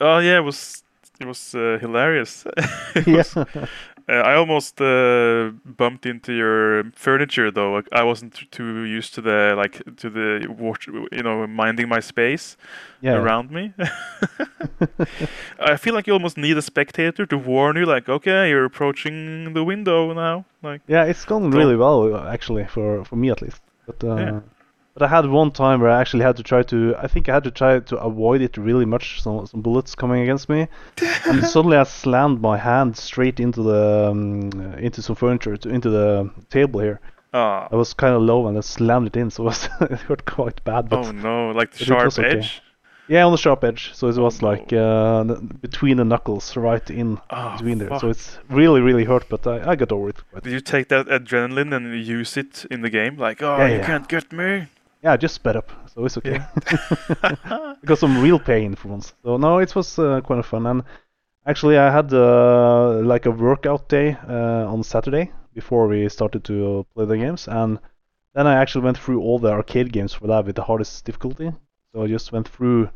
Oh yeah, it was it was uh, hilarious. It yeah. Uh, I almost uh, bumped into your furniture though. Like, I wasn't too used to the like to the watch, you know, minding my space yeah. around me. I feel like you almost need a spectator to warn you, like, okay, you're approaching the window now. Like, Yeah, it's gone really well actually for for me at least. But uh, Yeah. But I had one time where I actually had to try to I think I had to try to avoid it really much some some bullets coming against me, and suddenly I slammed my hand straight into the um, uh, into some furniture to, into the table here. ah, I was kind of low and I slammed it in, so it, was, it hurt quite bad. But oh no, like the sharp okay. edge. yeah, on the sharp edge, so it was Oh, like uh, between the knuckles, right in Ah, between there. So it's really really hurt, but I, I got over it. Did you take that adrenaline and use it in the game? Like, oh, Yeah, you yeah. can't get me. Yeah, just sped up, so it's okay. I got some real pain for once. So no, it was uh, kind of fun. And actually, I had uh, like a workout day uh, on Saturday before we started to play the games, and then I actually went through all the arcade games for that with the hardest difficulty. So I just went through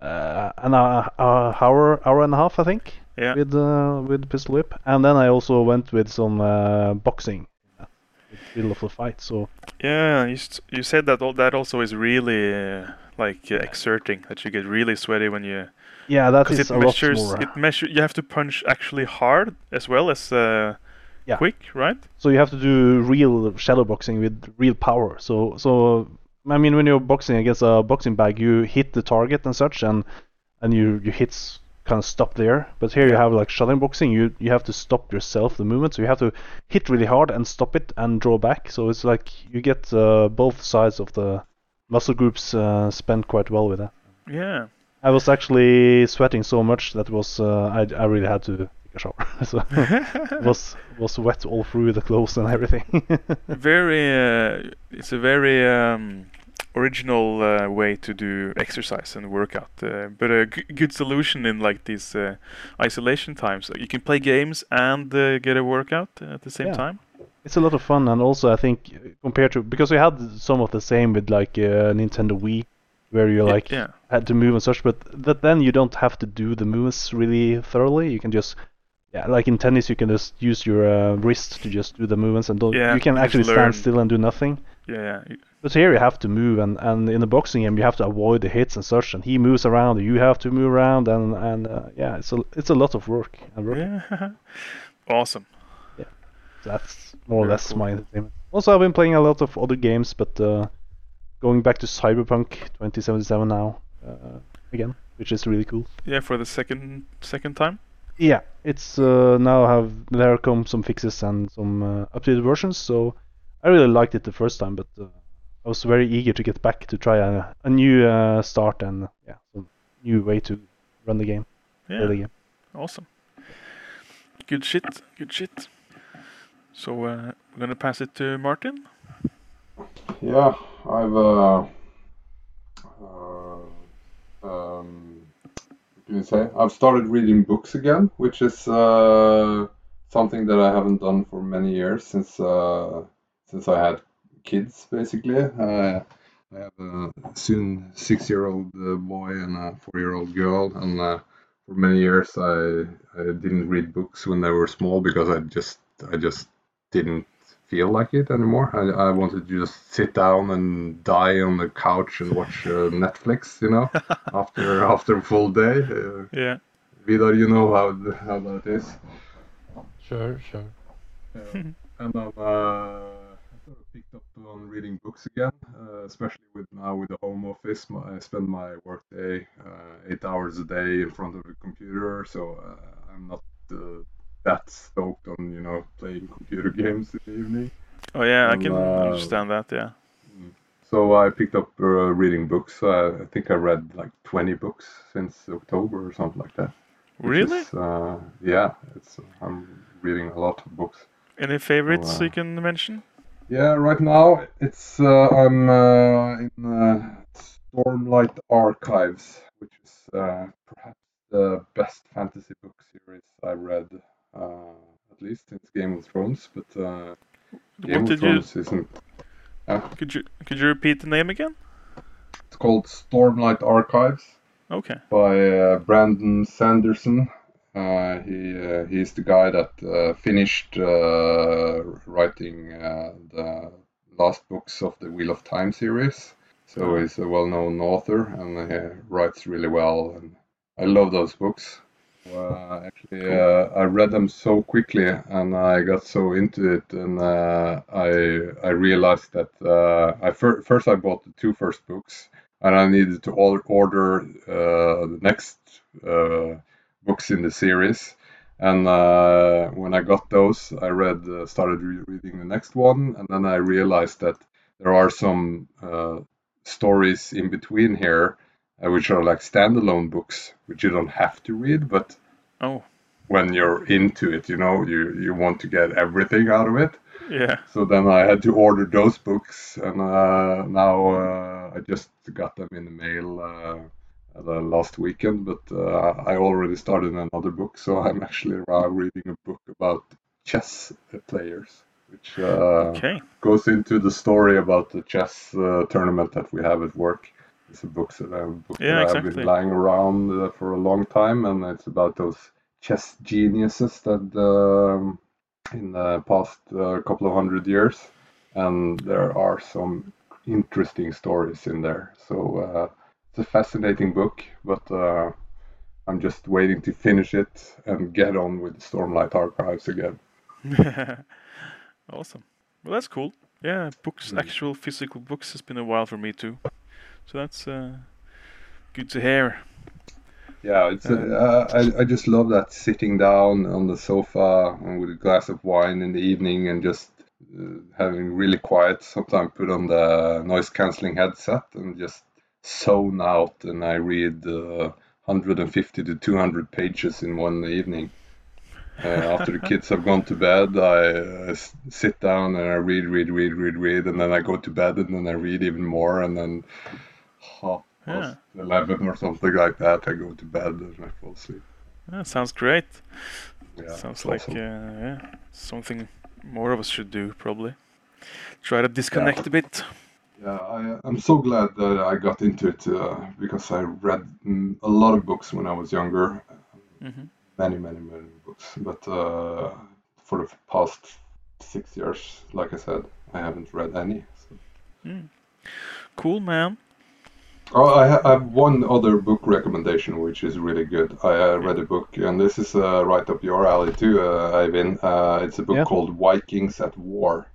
uh, an hour, hour, hour and a half, I think, Yeah. with uh, with Pistol Whip, and then I also went with some uh, boxing. Middle of the fight, so Yeah, you, you said that all, that also is really uh, like uh, exerting. That you get really sweaty when you yeah, that is it a lot measures more. it measure. You have to punch actually hard as well as uh, Yeah. quick, right? So you have to do real shadow boxing with real power. So so I mean when you're boxing against a boxing bag, you hit the target and such, and and you you hits kind of stop there. But here you have like shadow boxing, you you have to stop yourself the movement. So you have to hit really hard and stop it and draw back. So it's like you get uh, both sides of the muscle groups uh, spent quite well with that. Yeah. I was actually sweating so much that was uh, I I really had to take a shower. so it was was wet all through the clothes and everything. very. Uh, it's a very um, original uh, way to do exercise and workout, uh, but a g- good solution in like these uh, isolation times. You can play games and uh, get a workout at the same Yeah. time. it's a lot of fun, and also I think compared to because we had some of the same with like uh, Nintendo Wii, where you like yeah. had to move and such, but that then you don't have to do the moves really thoroughly. You can just yeah, like in tennis, you can just use your uh, wrist to just do the movements, and don't, Yeah, you can actually stand still and do nothing. Yeah, yeah. But here you have to move, and, and in the boxing game you have to avoid the hits and such. And he moves around, you have to move around, and and uh, yeah, it's a it's a lot of work. And work. Yeah. awesome. That's more or less cool. my entertainment. Also, I've been playing a lot of other games, but uh, going back to Cyberpunk 2077 now uh, again, which is really cool. Yeah, for the second second time. Yeah, it's uh, now have there come some fixes and some uh, updated versions. So I really liked it the first time, but uh, I was very eager to get back to try a, a new uh, start and yeah, some new way to run the game, play the game. Awesome. Good shit. Good shit. So uh, we're gonna pass it to Martin. Yeah, I've uh, uh, you say? I've started reading books again, which is uh, something that I haven't done for many years since uh, since I had kids, basically. Uh, I have a soon six-year-old uh, boy and a four-year-old girl, and uh, for many years I I didn't read books when they were small because I just I just didn't feel like it anymore. I, I wanted to just sit down and die on the couch and watch uh, Netflix, you know, after after a full day. Uh, Yeah. Vidar, you know how th- how that is. Sure, sure. and I'm uh, sort of picked up on reading books again, uh, especially with now with the home office. My, I spend my workday uh, eight hours a day in front of the computer, so uh, I'm not uh, that stoked on you know playing computer games in the evening. Oh yeah, I Um, can uh, understand that. Yeah. So I picked up uh, reading books. Uh, I think I read like 20 books since October or something like that. Really? is, uh, yeah, it's I'm reading a lot of books. Any favorites uh, you can mention? Yeah, right now it's uh, I'm uh, in uh, Stormlight Archives, which is uh, perhaps the best fantasy book series I read, at least since Game of Thrones. But uh, Game What of did you? Thrones isn't. Could you could you repeat the name again? It's called Stormlight Archives. Okay. by uh, Brandon Sanderson. Uh, he uh, he's the guy that uh, finished uh, writing uh, the last books of the Wheel of Time series. So he's a well-known author and he writes really well, and I love those books. Uh, actually, uh, I read them so quickly, and I got so into it, and uh, I I realized that uh, I fir- first I bought the two first books, and I needed to or- order uh, the next books in the series. And when I got those, I read started re- reading the next one, and then I realized that there are some stories in between here, uh, which are like standalone books, which you don't have to read, but Oh. when you're into it, you know, you you want to get everything out of it. Yeah. So then I had to order those books, and uh, now uh, I just got them in the mail uh, the last weekend. But uh, I already started another book, so I'm actually reading a book about chess players, which uh, Okay. goes into the story about the chess uh, tournament that we have at work. It's a book that, I, book Yeah, that I've been lying around uh, for a long time, and it's about those chess geniuses that um, in the past uh, couple of hundred years, and there are some interesting stories in there. So uh, it's a fascinating book, but uh, I'm just waiting to finish it and get on with the Stormlight Archives again. awesome. Well, that's cool. Yeah, books, Mm. actual physical books, has been a while for me too. So that's uh, good to hear. Yeah, it's uh, I I just love that sitting down on the sofa and with a glass of wine in the evening and just uh, having really quiet. Sometimes put on the noise cancelling headset and just zone out, and I read uh, 150 to 200 pages in one evening. Uh, after the kids have gone to bed, I uh, s- sit down and I read, read, read, read, read, and then I go to bed and then I read even more, and then half past 11 or something like that, I go to bed and I fall asleep. Yeah, sounds great. Yeah, Sounds like awesome. uh, yeah, something more of us should do probably. Try to disconnect a bit. Yeah, I, I'm so glad that I got into it uh, because I read mm, a lot of books when I was younger, hmm many, many, many books. But uh, for the past six years, like I said, I haven't read any. So. Cool, man. Oh, I, ha- I have one other book recommendation which is really good. I uh, read a book, and this is uh, right up your alley too, uh, Øyvind. Uh, it's a book Yeah. called Vikings at War.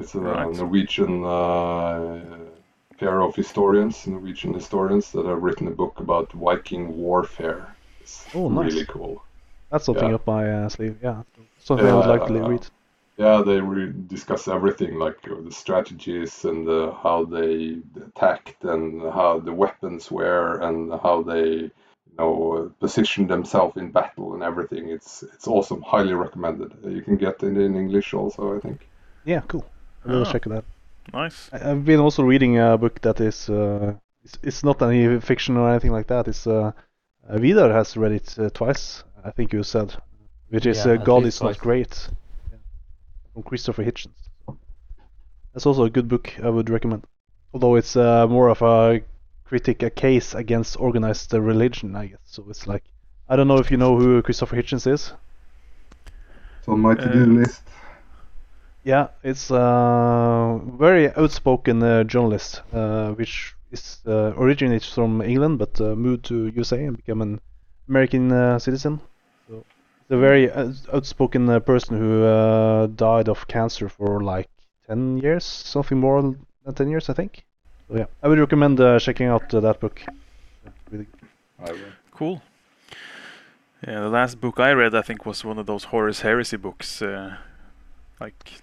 It's a Right. Norwegian uh, pair of historians, Norwegian historians, that have written a book about Viking warfare. It's Oh, nice. really cool. That's something Yeah. up my uh, sleeve. Yeah, something I would like to read. Yeah, they re- discuss everything like uh, the strategies and uh, how they attacked and how the weapons were and how they, you know, uh, positioned themselves in battle and everything. It's it's awesome. Highly recommended. Uh, You can get it in English also, I think. Yeah, cool. I will Ah. check it out. Nice. I- I've been also reading a book that is uh, it's, it's not any fiction or anything like that. It's uh, uh, Vidar has read it uh, twice. I think you said, which is Yeah, uh, God least is not great, yeah. From Christopher Hitchens. That's also a good book I would recommend. Although it's uh, more of a critic, a case against organized uh, religion, I guess. So it's like I don't know if you know who Christopher Hitchens is. It's on my to-do Uh, list. Yeah, it's a very outspoken uh, journalist, uh, which is uh, originates from England but uh, moved to USA and became an American uh, citizen. So it's a very outspoken uh, person who uh, died of cancer for like 10 years, something more than 10 years, I think. So yeah, I would recommend uh, checking out uh, that book. Yeah, really. I will. Cool. Yeah, the last book I read, I think, was one of those Horus Heresy books, uh, like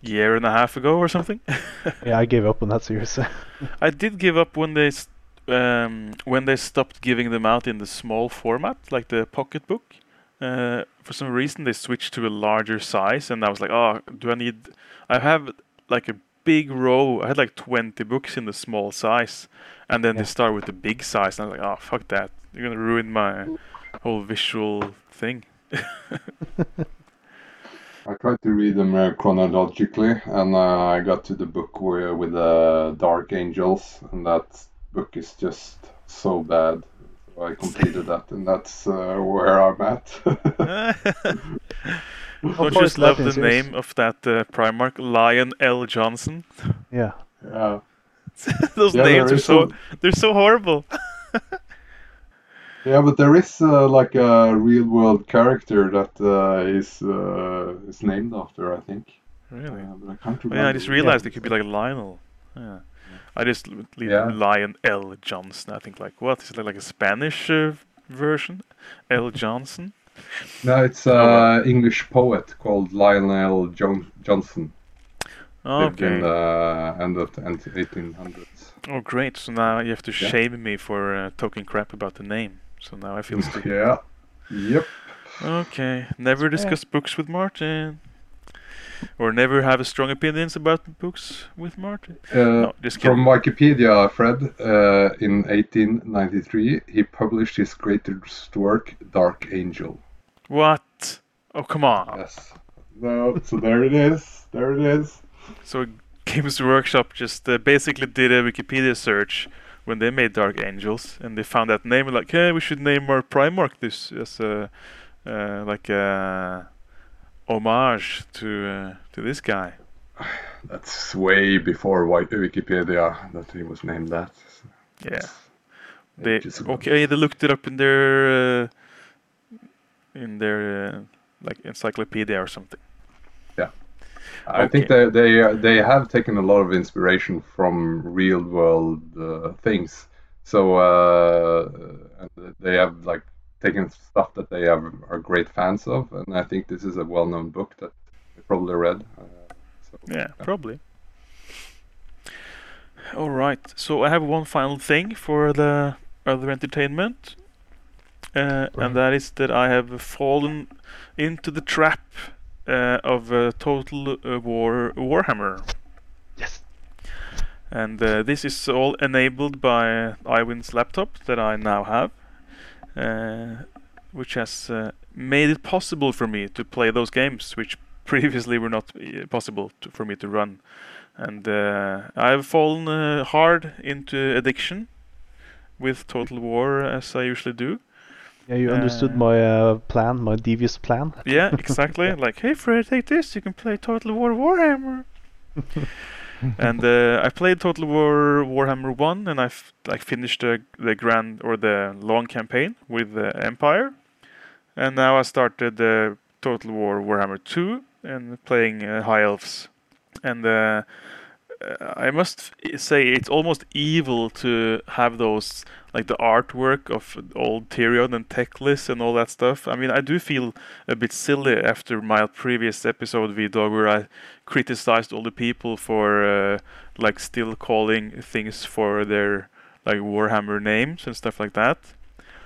year and a half ago or something. Yeah, I gave up on that series. I did give up when they s- um, when they stopped giving them out in the small format, like the pocket book. Uh, for some reason, they switched to a larger size, and I was like, "Oh, do I need? I have like a big row. I had like 20 books in the small size, and then Yeah. they start with the big size, and I was like, "Oh, fuck that! You're gonna ruin my whole visual thing." I tried to read them uh, chronologically, and uh, I got to the book where, with the Dark Angels, and that book is just so bad. So I completed that, and that's uh, where I'm at. Don't far you is just that love the name of that uh, Primarch, Lion El'Jonson? yeah. yeah. Those Yeah, names are so some- they're so horrible. Yeah, but there is uh, like a real world character that uh, is uh, is named after, I think. Really? Uh, but I can't Oh, remember. yeah, I just the realized it could be like Lionel. Yeah. I just l- leave Yeah. Lion El'Jonson. I think like what is it like a Spanish uh, version? El'Jonson. No, it's an uh, English poet called Lionel John- Johnson. Lived in Okay. the end of the 1800s. Oh, great. So now you have to Yeah. shame me for uh, talking crap about the name. So now I feel stupid. Yeah. Yep. Okay. Never discuss books with Martin. Or never have strong opinions about books with Martin. Uh, No, just. From Wikipedia, Fred, uh, in 1893, he published his greatest work, Dark Angel. What? Oh, come on. Yes. No, so there it is. There it is. So Games Workshop just uh, basically did a Wikipedia search when they made Dark Angels, and they found that name and like, hey, we should name our Primarch this as a uh, like a homage to uh, to this guy. That's way before Wikipedia that he was named that. Yeah. They okay. They looked it up in their uh, in their uh, like encyclopedia or something. Yeah, I think they they uh, they have taken a lot of inspiration from real world uh, things. So uh, and they have like taken stuff that they have, are great fans of, and I think this is a well-known book that they probably read. Uh, so, Yeah, probably. All right. So I have one final thing for the other entertainment, uh, and that is that I have fallen into the trap uh, of uh, Total uh, War Warhammer, Yes. and uh, this is all enabled by Øyvind's laptop that I now have. Uh, which has uh, made it possible for me to play those games, which previously were not uh, possible to, for me to run. And uh, I've fallen uh, hard into addiction with Total War as I usually do. Yeah, you understood Uh, my uh, plan, my devious plan. Yeah, exactly. like, hey Fred, take this. You can play Total War Warhammer. and uh, I played Total War Warhammer One, and I've like finished the the grand or the long campaign with the Empire, and now I started the Total War Warhammer Two and playing uh, High Elves, and uh, uh, I must say it's almost evil to have those like the artwork of old Tyrion and Teclis and all that stuff. I mean, I do feel a bit silly after my previous episode, V-Dog, where I criticized all the people for uh, like still calling things for their like Warhammer names and stuff like that.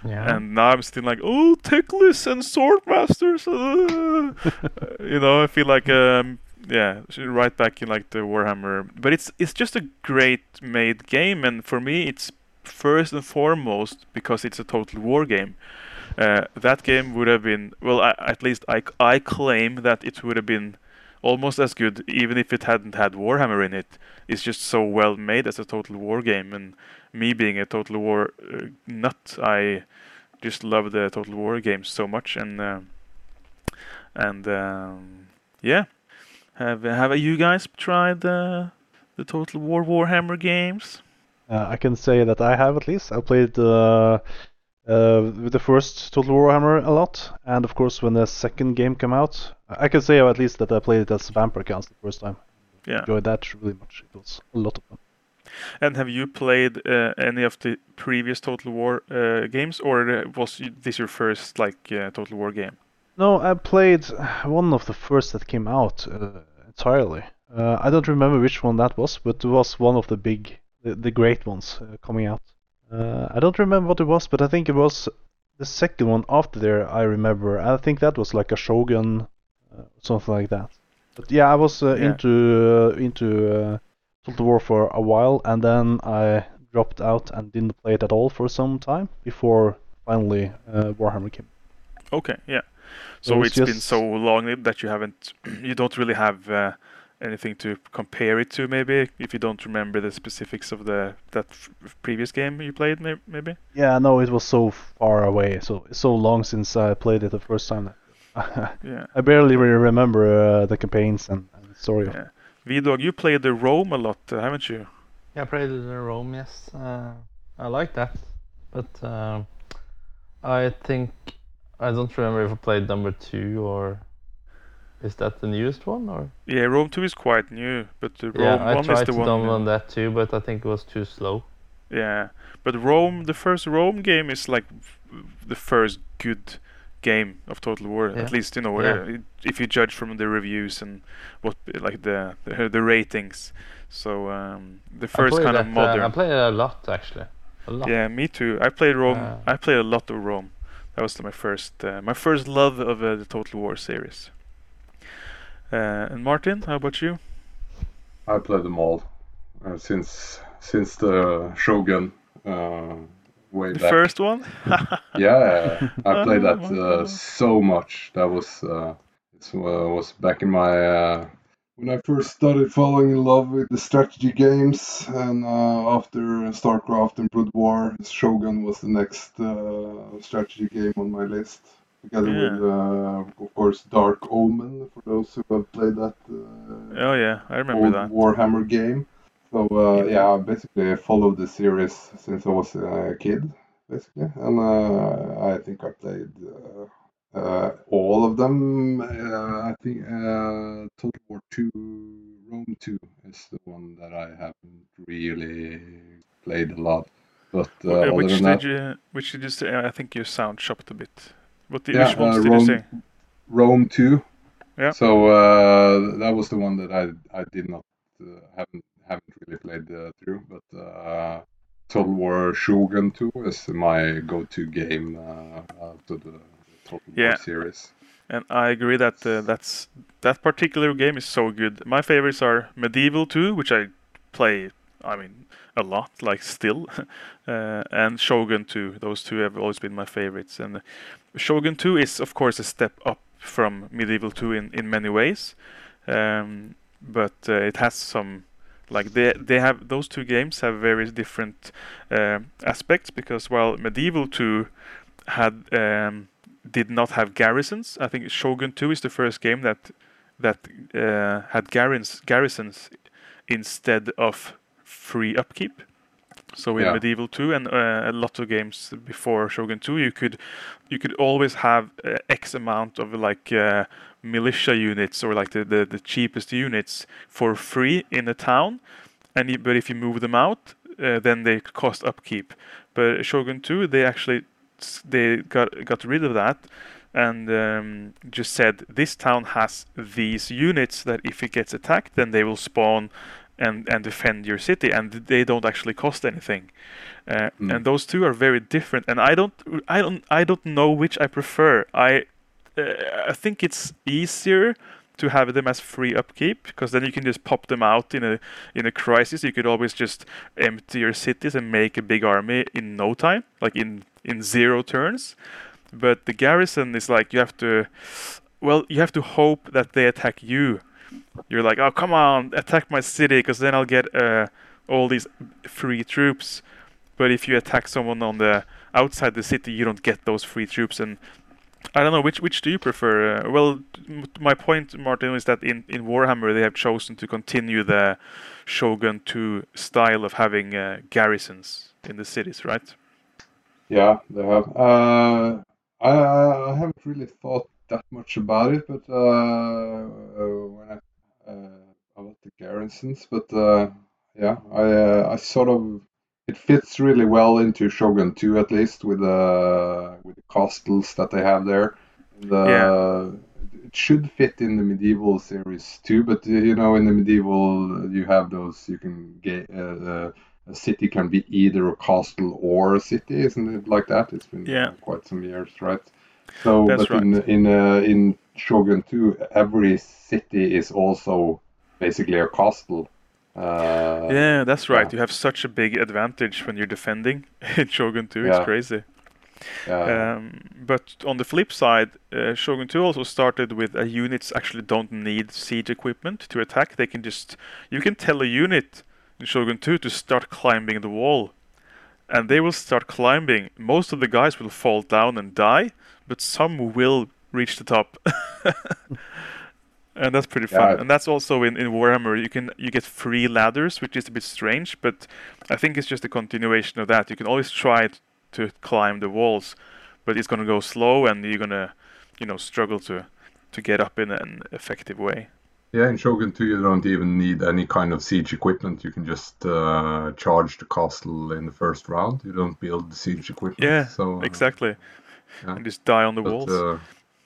Yeah. And now I'm still like, oh, Teclis and Swordmasters. uh." you know, I feel like, um, yeah, right back in like the Warhammer. But it's it's just a great made game, and for me, it's first and foremost because it's a total war game. Uh, that game would have been well, I, at least I I claim that it would have been almost as good even if it hadn't had Warhammer in it. It's just so well made as a total war game, and me being a total war uh, nut, I just love the total war games so much, and uh, and um, yeah, have have you guys tried the the total war Warhammer games? Uh, I can say that I have at least. I played uh, uh, with the first Total Warhammer a lot, and of course when the second game came out, I can say at least that I played it as Vampire Counts the first time. Yeah. Enjoyed that really much. It was a lot of fun. And have you played uh, any of the previous Total War uh, games, or uh, was this your first like uh, Total War game? No, I played one of the first that came out uh, entirely. Uh, I don't remember which one that was, but it was one of the big, the, the great ones uh, coming out. Uh, I don't remember what it was, but I think it was the second one after there. I remember. I think that was like a Shogun, uh, something like that. But yeah, I was uh, Yeah. into uh, into uh, Total War for a while, and then I dropped out and didn't play it at all for some time before finally uh, Warhammer came. Okay, yeah. So So it's it's been so long that you haven't, you don't really have uh, anything to compare it to, maybe if you don't remember the specifics of the that f- previous game you played, maybe. Yeah, no, it was so far away, so so long since I played it the first time. Yeah. I barely really remember uh, the campaigns and, and the story. Of Yeah. V-Dog, you played the Rome a lot, uh, haven't you? Yeah, I played the Rome, yes. Uh, I like that. But um I think I don't remember if I played number two or is that the newest one or Yeah, Rome 2 is quite new, but the Rome yeah, I 1 is tried the to one. uh, download that too, but I think it was too slow. Yeah, but Rome, the first Rome game is like the first good game of Total War. Yeah. At least you know Yeah. uh, if you judge from the reviews and what like the the, the ratings. So um, the first kind of that, modern. Uh, I played it a lot actually. A lot. yeah, me too. I played Rome. Uh, I played a lot of Rome. That was my first uh, my first love of uh, the Total War series. Uh, and Martin, how about you? I played them all uh, since since the Shogun uh, way The back. first one. Yeah, I played that Oh. uh, so much. That was uh, it was back in my uh, when I first started falling in love with the strategy games, and uh, after StarCraft and Brood War, Shogun was the next uh, strategy game on my list, together Yeah. with uh, of course Dark Omen for those who have played that. Uh, Oh yeah, I remember old that. Warhammer game. So uh, yeah, I basically followed the series since I was a kid, basically, and uh, I think I played uh, uh, all of them. Uh, I think uh, Total War Two, Rome Two is the one that I haven't really played a lot. But uh, other which did that, you? Which did you say? I think you sound chopped a bit. What did, Yeah, which ones uh, did Rome- you? Rome Two. Yeah. So uh, that was the one that I I did not uh, haven't haven't really played uh, through, but uh, Total War Shogun 2 is my go-to game uh, of the Total Yeah. War series. And I agree that uh, that's that particular game is so good. My favorites are Medieval 2, which I play I mean, a lot, like still, uh, and Shogun 2. Those two have always been my favorites. And Shogun 2 is, of course, a step up from Medieval 2 in, in many ways, um, but uh, it has some like they they have those two games have very different uh, aspects because while Medieval 2 had um, did not have garrisons, I think Shogun 2 is the first game that that uh, had garrisons garrisons instead of free upkeep. So in Yeah. Medieval 2 and uh, a lot of games before Shogun 2, you could you could always have uh, X amount of like uh, militia units or like the, the, the cheapest units for free in a town, and you, but if you move them out, uh, then they cost upkeep. But Shogun 2, they actually they got got rid of that and um, just said this town has these units that if it gets attacked, then they will spawn and and defend your city, and they don't actually cost anything. Uh, Mm. And those two are very different. And I don't I don't I don't know which I prefer. I uh, I think it's easier to have them as free upkeep because then you can just pop them out in a in a crisis. You could always just empty your cities and make a big army in no time, like in in zero turns. But the garrison is like you have to, well, you have to hope that they attack you. You're like, oh come on, attack my city, because then I'll get uh, all these free troops. But if you attack someone on the outside the city, you don't get those free troops. And I don't know which which do you prefer? Uh, well, my point, Martin, is that in in Warhammer they have chosen to continue the Shogun 2 style of having uh, garrisons in the cities, right? Yeah, they have. Uh, I, I haven't really thought that much about it, but uh, uh, when I uh, about the garrisons, but uh, yeah, I uh, I sort of it fits really well into Shogun 2 at least with the with the castles that they have there. The, It should fit in the medieval series too, but you know, in the medieval you have those you can get. Uh, uh, a city can be either a castle or a city, isn't it like that? It's been Yeah. quite some years, right? So, That's but in in uh, in Shogun 2, every city is also basically a castle. Uh, Yeah, that's right. yeah. You have such a big advantage when you're defending in Shogun 2. Yeah. It's crazy. yeah. Um, but on the flip side, uh, Shogun 2 also started with uh, units actually don't need siege equipment to attack. They can just you can tell a unit in Shogun 2 to start climbing the wall, and they will start climbing. Most of the guys will fall down and die, but some will reach the top. and that's pretty fun. Yeah. And that's also in, in Warhammer. You can you get free ladders, which is a bit strange, but I think it's just a continuation of that. You can always try to climb the walls, but it's gonna go slow, and you're gonna, you know, struggle to to get up in an effective way. Yeah, in Shogun 2, you don't even need any kind of siege equipment. You can just uh, charge the castle in the first round. You don't build the siege equipment. Yeah, so, uh, exactly. Yeah. And just die on the But, walls. uh,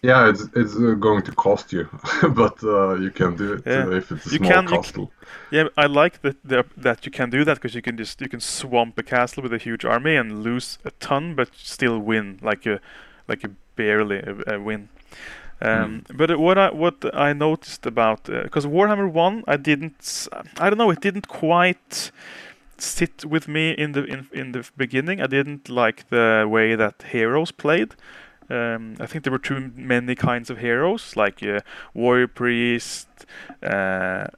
yeah, it's it's uh, going to cost you, but uh, you can do it Yeah. uh, if it's a You small can- you castle. Yeah, I like that the, that you can do that because you can just you can swamp a castle with a huge army and lose a ton, but still win like a like a barely a, a win. Um, But what I what I noticed about because Warhammer One I didn't I don't know it didn't quite sit with me in the in, in the beginning. I didn't like the way that heroes played. Um, I think there were too many kinds of heroes, like uh, warrior priest, uh,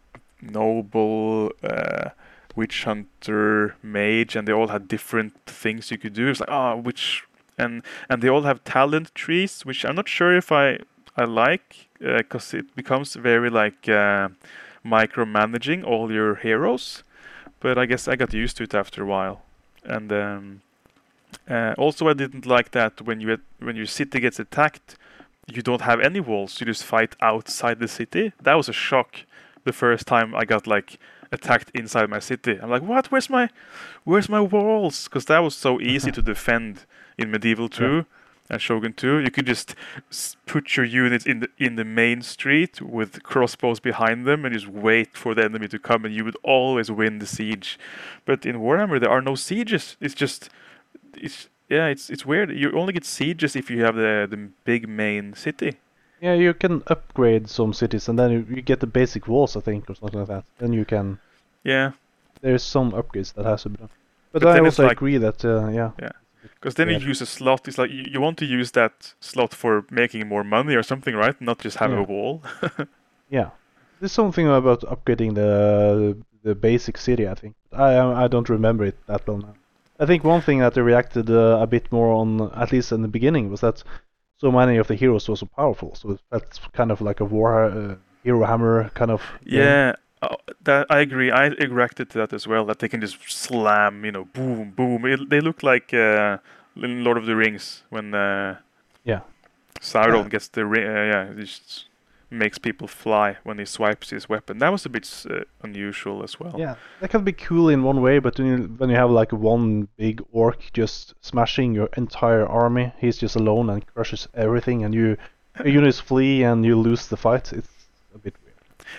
noble, uh, witch hunter, mage, and they all had different things you could do. It's like ah, which and and they all have talent trees, which I'm not sure if I I like because it becomes very like uh, micromanaging all your heroes. But I guess I got used to it after a while, and um, uh, also I didn't like that when you when your city gets attacked, you don't have any walls. You just fight outside the city. That was a shock. The first time I got like attacked inside my city, I'm like, what? Where's my, where's my walls? Because that was so easy to defend in Medieval 2 and Shogun 2. You could just put your units in the in the main street with crossbows behind them and just wait for the enemy to come, and you would always win the siege. But in Warhammer, there are no sieges. It's just, it's yeah, it's it's weird. You only get sieges if you have the the big main city. Yeah, you can upgrade some cities and then you, you get the basic walls, I think, or something like that. Then you can. Yeah, there's some upgrades that has to be done. But, But I also like- agree that uh, yeah, Because then Yeah. you use a slot. It's like you, you want to use that slot for making more money or something, right? Not just have Yeah. a wall. yeah. There's something about upgrading the the basic city. I think I I don't remember it that well now. I think one thing that they reacted uh, a bit more on, at least in the beginning, was that so many of the heroes were so powerful. So that's kind of like a war uh, hero hammer kind of. Yeah, uh, that I agree. I reacted to that as well. That they can just slam, you know, boom, boom. It, they look like uh, in Lord of the Rings when uh, Yeah. Sauron Yeah. gets the ring. Uh, yeah, he just makes people fly when he swipes his weapon. That was a bit uh, unusual as well. Yeah, that can be cool in one way, but when you, when you have like one big orc just smashing your entire army, he's just alone and crushes everything, and you your units flee and you lose the fight. It's a bit weird.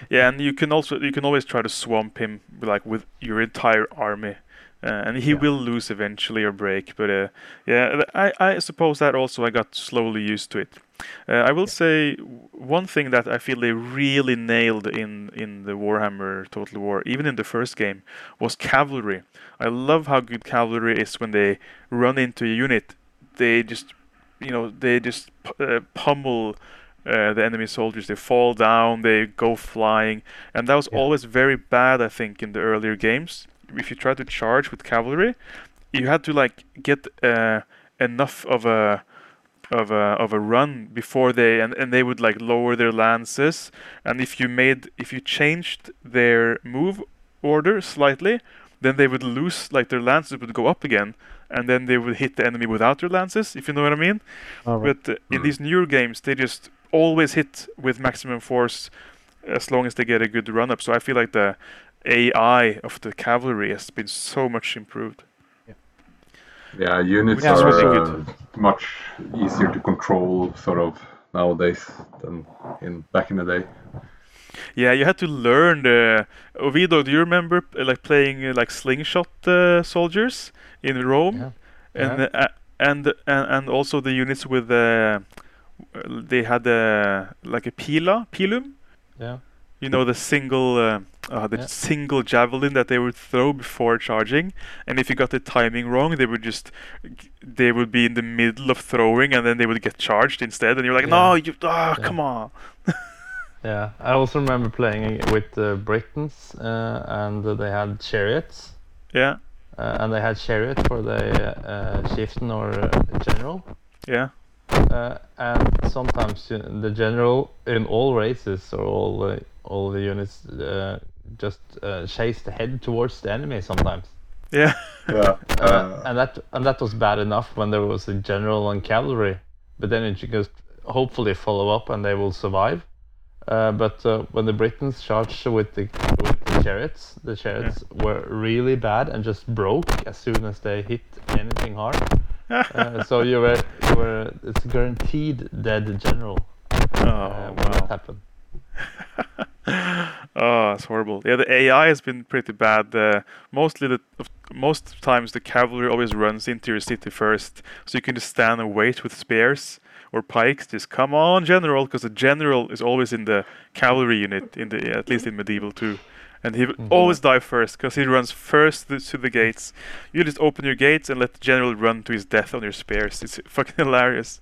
Yeah, and you can also you can always try to swamp him like with your entire army, uh, and he Yeah. will lose eventually or break. But uh, yeah, I I suppose that also I got slowly used to it. Uh, I will say one thing that I feel they really nailed in in the Warhammer Total War, even in the first game, was cavalry. I love how good cavalry is when they run into a unit. They just you know they just uh, pummel uh, the enemy soldiers. They fall down, they go flying, and that was Yeah. always very bad. I think in the earlier games, if you tried to charge with cavalry, you had to like get uh, enough of a of a of a run before they and, and they would like lower their lances and if you made if you changed their move order slightly then they would lose like their lances would go up again and then they would hit the enemy without their lances if you know what i mean right. but uh, in Mm. these newer games, they just always hit with maximum force as long as they get a good run up. So I feel like the AI of the cavalry has been so much improved. Yeah, units Yeah, are really uh, good. much easier to control sort of nowadays than in back in the day. Yeah, you had to learn the. Ovido, do you remember uh, like playing uh, like slingshot uh, soldiers in Rome, Yeah. and Yeah. uh, and and and also the units with uh, they had uh, like a pila pilum. Yeah. You know the single, uh, uh, the Yeah. single javelin that they would throw before charging, and if you got the timing wrong, they would just, they would be in the middle of throwing, and then they would get charged instead, and you're like, no, you, ah, Yeah. come on. Yeah, I also remember playing with the Britons, uh, and they had chariots, Yeah, uh, and they had chariot for the uh, chieftain or uh, general. yeah, Uh, and sometimes uh, the general in all races or all the all the units uh, just uh, chased ahead towards the enemy sometimes. yeah, Yeah. Uh, Uh, and that and that was bad enough when there was a general on cavalry, but then it should just hopefully follow up and they will survive. Uh, but uh, when the Britons charged with the with the chariots, the chariots were really bad and just broke as soon as they hit anything hard. Uh, so you were you were it's guaranteed dead general oh, uh, wow. happened. oh, it's horrible. Yeah, the AI has been pretty bad. Uh, mostly the most times the cavalry always runs into your city first, so you can just stand and wait with spears or pikes. Just come on, general, because the general is always in the cavalry unit in the at least in medieval too. And he will always die first because he runs first th- to the gates. You just open your gates and let the general run to his death on your spears. It's fucking hilarious.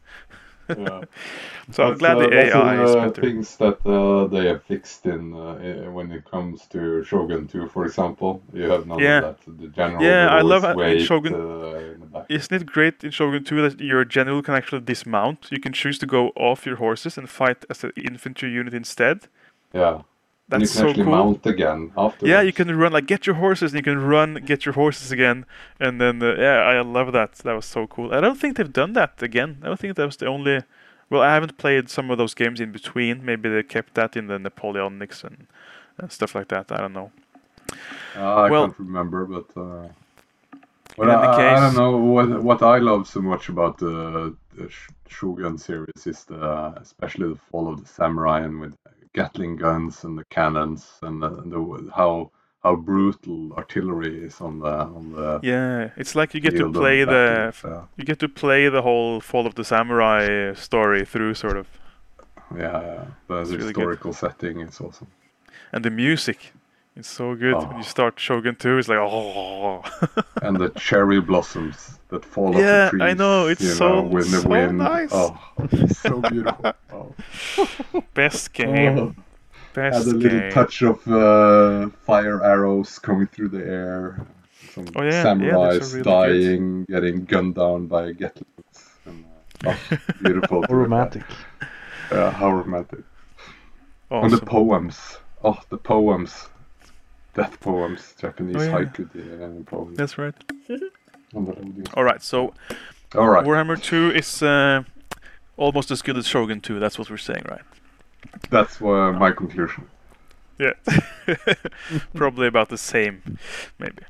yeah. So I'm glad uh, the that's AI is uh, better. things that uh, they have fixed in uh, when it comes to Shogun 2, for example. You have none Yeah. of that. The general Yeah, will I love wait, in Shogun. Uh, in isn't it great in Shogun 2 that your general can actually dismount? You can choose to go off your horses and fight as an infantry unit instead. Yeah. And you That's can so actually cool. mount again afterwards. Yeah, you can run like get your horses, and you can run, get your horses again, and then uh, yeah, I love that. That was so cool. I don't think they've done that again. I don't think that was the only. Well, I haven't played some of those games in between. Maybe they kept that in the Napoleonics and, and stuff like that. I don't know. Uh, I Well- can't remember, but uh, In well, any I, I don't know what what I love so much about the, the Shogun series is the especially the fall of the samurai and with Gatling guns and the cannons and the, and the how how brutal artillery is on the on the Yeah, it's like you get to play the you get to play the whole Fall of the Samurai story through, sort of, yeah, yeah. the It's really historical setting is awesome. and the music It's so good when Oh. you start Shogun 2. It's like oh. and the cherry blossoms that fall Yeah, off the trees. I know, it's you so- know, with the so wind. nice. Oh, it's so beautiful. Oh. Best game. Oh. Best Add a little game. touch of uh, fire arrows coming through the air. Some Oh, yeah, yeah, samurais are really good. dying, getting gunned down by Gatlings. And, uh, oh, beautiful. to How romantic. at. Yeah, how romantic. And the poems. Oh, the poems. Death poems, Japanese Oh, yeah. haiku. That's right. on the loading. All right, so All right, Warhammer 2 is uh, almost as good as Shogun 2. That's what we're saying, right? that's uh, my conclusion. Yeah. Probably about the same, maybe.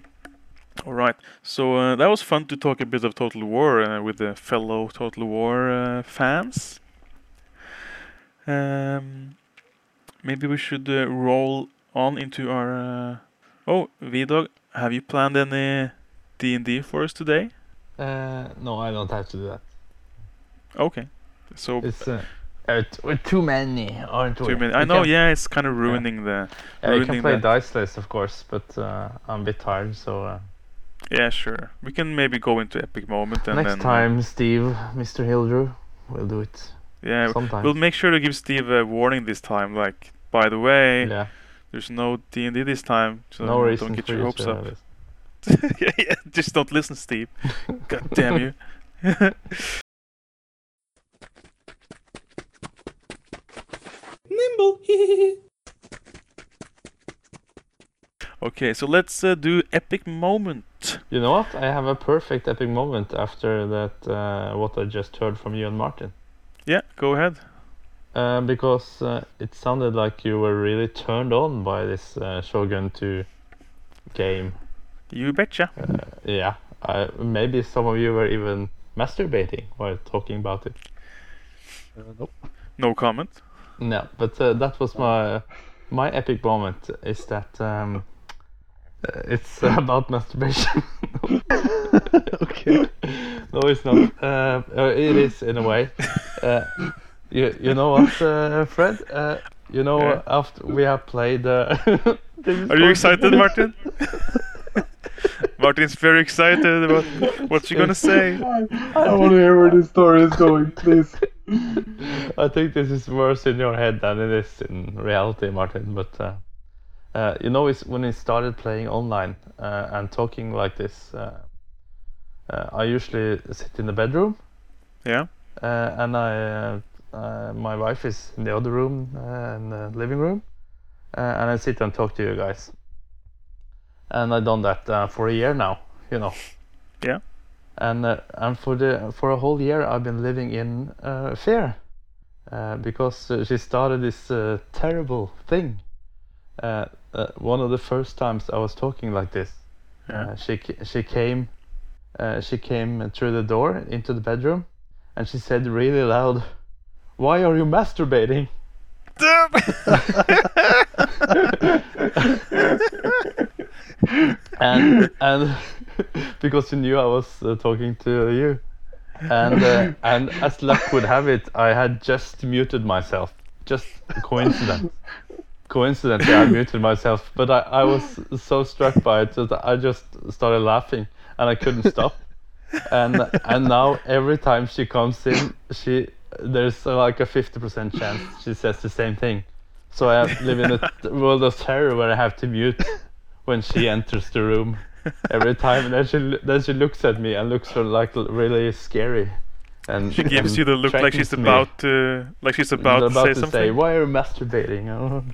All right. So uh, that was fun to talk a bit of Total War uh, with the fellow Total War uh, fans. Um, maybe we should uh, roll on into our. Uh... Oh, V-Dog, have you planned any D and D for us today? Uh, no, I don't have to do that. Okay. So It's uh, uh, we're too many, aren't we? two minutes. I We know. can- Yeah, it's kind of ruining the. Yeah, you ruining can play the- diceless, of course, but uh, I'm a bit tired, so uh, Yeah, sure. We can maybe go into epic moment and next then. time, Steve, Mr. Hildrew, we'll do it Yeah, sometime. We'll make sure to give Steve a warning this time. Like, by the way, yeah, there's no D and D this time, so no reason don't get your hopes up. yeah, yeah, just don't listen, Steve. God damn you. Nimble. okay, so let's uh, do epic moment. You know what? I have a perfect epic moment after that. Uh, what I just heard from you and Martin, Yeah, go ahead. Uh, because uh, it sounded like you were really turned on by this uh, Shogun 2 game. You betcha. Uh, yeah, I, maybe some of you were even masturbating while talking about it. Uh, nope. No comment. No, but uh, that was my my epic moment. Is that um, uh, it's about masturbation. okay. no, it's not. Uh, uh, it is in a way. You you know what, uh, Fred? Uh, you know Yeah. after we have played. Uh, Are you excited, Martin? Martin's very excited about what you're gonna say. I want to hear where this story is going, please. I think this is worse in your head than it is in reality, Martin. But uh, uh, you know, it's when I started playing online uh, and talking like this, uh, uh, I usually sit in the bedroom, Yeah. uh, and I, uh, my wife is in the other room, uh, in the living room, uh, and I sit and talk to you guys. And I've done that uh, for a year now, you know. Yeah. And uh, and for the for a whole year I've been living in uh, fear, uh, because uh, she started this uh, terrible thing. Uh, uh, one of the first times I was talking like this, Yeah. uh, she she came, uh, she came through the door into the bedroom, and she said really loud, "Why are you masturbating?" and and because you knew I was uh, talking to you, and uh, and as luck would have it, I had just muted myself. Just coincidence. Coincidentally, I muted myself, but I, I was so struck by it that I just started laughing and I couldn't stop. And and now every time she comes in, she there's like a fifty percent chance she says the same thing. So I live in a world of terror where I have to mute when she enters the room every time. And then she then she looks at me and looks like really scary. And She gives and you the look like she's me. about to, like she's about, about to say to something. say, "Why are you masturbating?" I don't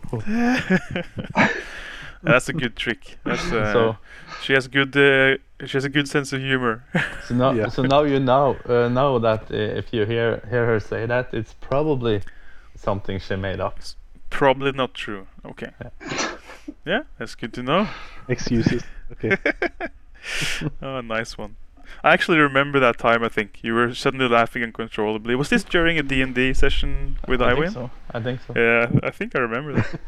know. That's a good trick. That's uh, So- she has good, uh, she has a good sense of humor. So now, Yeah. so now you know uh, know that uh, if you hear hear her say that, it's probably something she made up. It's Probably not true. Okay. Yeah, that's good to know. Excuses. Okay. Oh, nice one. I actually remember that time. I think you were suddenly laughing uncontrollably. Was this during a D and D session with I Øyvind? think so. I think so. Yeah, I think I remember that.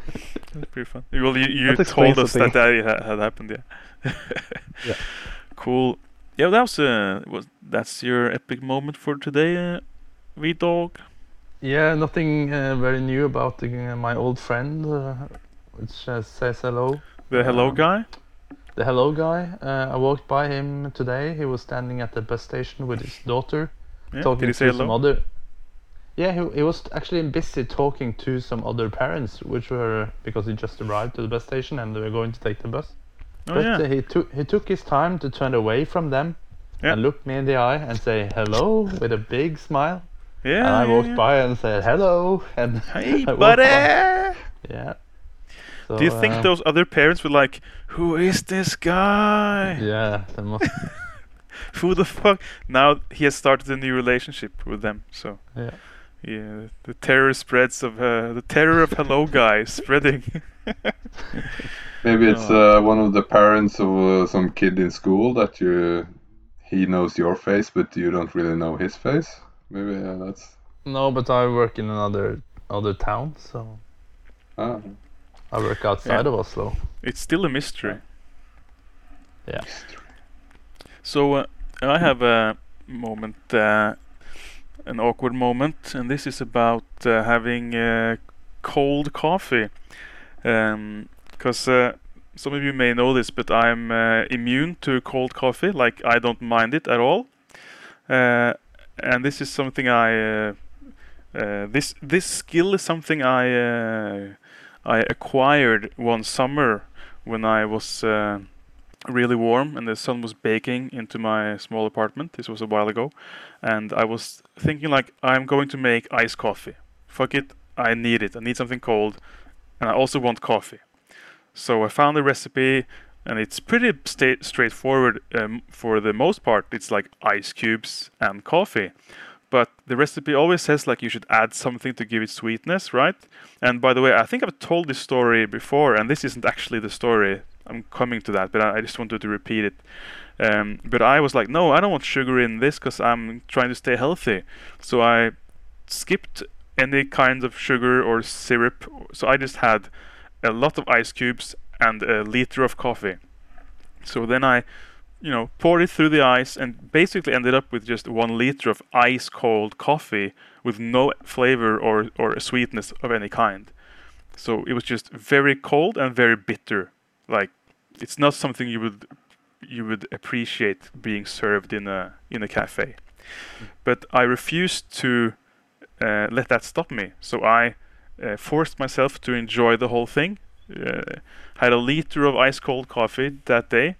That's pretty fun. Well, you, you told us the that that had happened. Yeah. Yeah. Cool. Yeah, that was uh, was that's your epic moment for today, uh, V-Dog. Yeah, nothing uh, very new about uh, my old friend, uh, which uh, says hello. The hello Yeah. guy. The hello guy. Uh, I walked by him today. He was standing at the bus station with his daughter, Yeah. talking to some other. Yeah, he, he was actually busy talking to some other parents, which were because he just arrived to the bus station and they were going to take the bus. Oh but yeah. uh, he took he took his time to turn away from them Yeah. and look me in the eye and say hello with a big smile. yeah. and I walked by and said hello and Hey, buddy. Yeah. Do you think uh, those other parents were like, "Who is this guy? Yeah, they must. Who the fuck?" Now he has started a new relationship with them. So Yeah. yeah, the terror spreads of uh, the terror of hello guy spreading. Maybe it's Oh. uh, one of the parents of uh, some kid in school that you he knows your face, but you don't really know his face. Maybe uh, that's No, but I work in another other town, so ah, I work outside of Oslo. it's still a mystery. Yeah. So uh, I have a moment, uh, an awkward moment, and this is about uh, having uh, cold coffee. Because uh, some of you may know this, but I'm uh, immune to cold coffee. Like I don't mind it at all. Uh, and this is something I. Uh, uh, this this skill is something I uh, I acquired one summer when I was. Really warm and the sun was baking into my small apartment. This was a while ago. And I was thinking like I'm going to make iced coffee. Fuck it, I need it. I need something cold and I also want coffee. So I found the recipe and it's pretty sta- straightforward um, for the most part. It's like ice cubes and coffee. But the recipe always says like you should add something to give it sweetness, right? And by the way, I think I've told this story before, and this isn't actually the story. I'm coming to that, but I, just wanted to repeat it. Um, but I was like, no, I don't want sugar in this because I'm trying to stay healthy. So I skipped any kinds of sugar or syrup. So I just had a lot of ice cubes and a liter of coffee. So then I, you know, poured it through the ice and basically ended up with just one liter of ice cold coffee with no flavor or, or sweetness of any kind. So it was just very cold and very bitter. Like it's not something you would you would appreciate being served in a in a cafe. But I refused to uh, let that stop me. So I uh, forced myself to enjoy the whole thing. Uh, had a liter of ice cold coffee that day,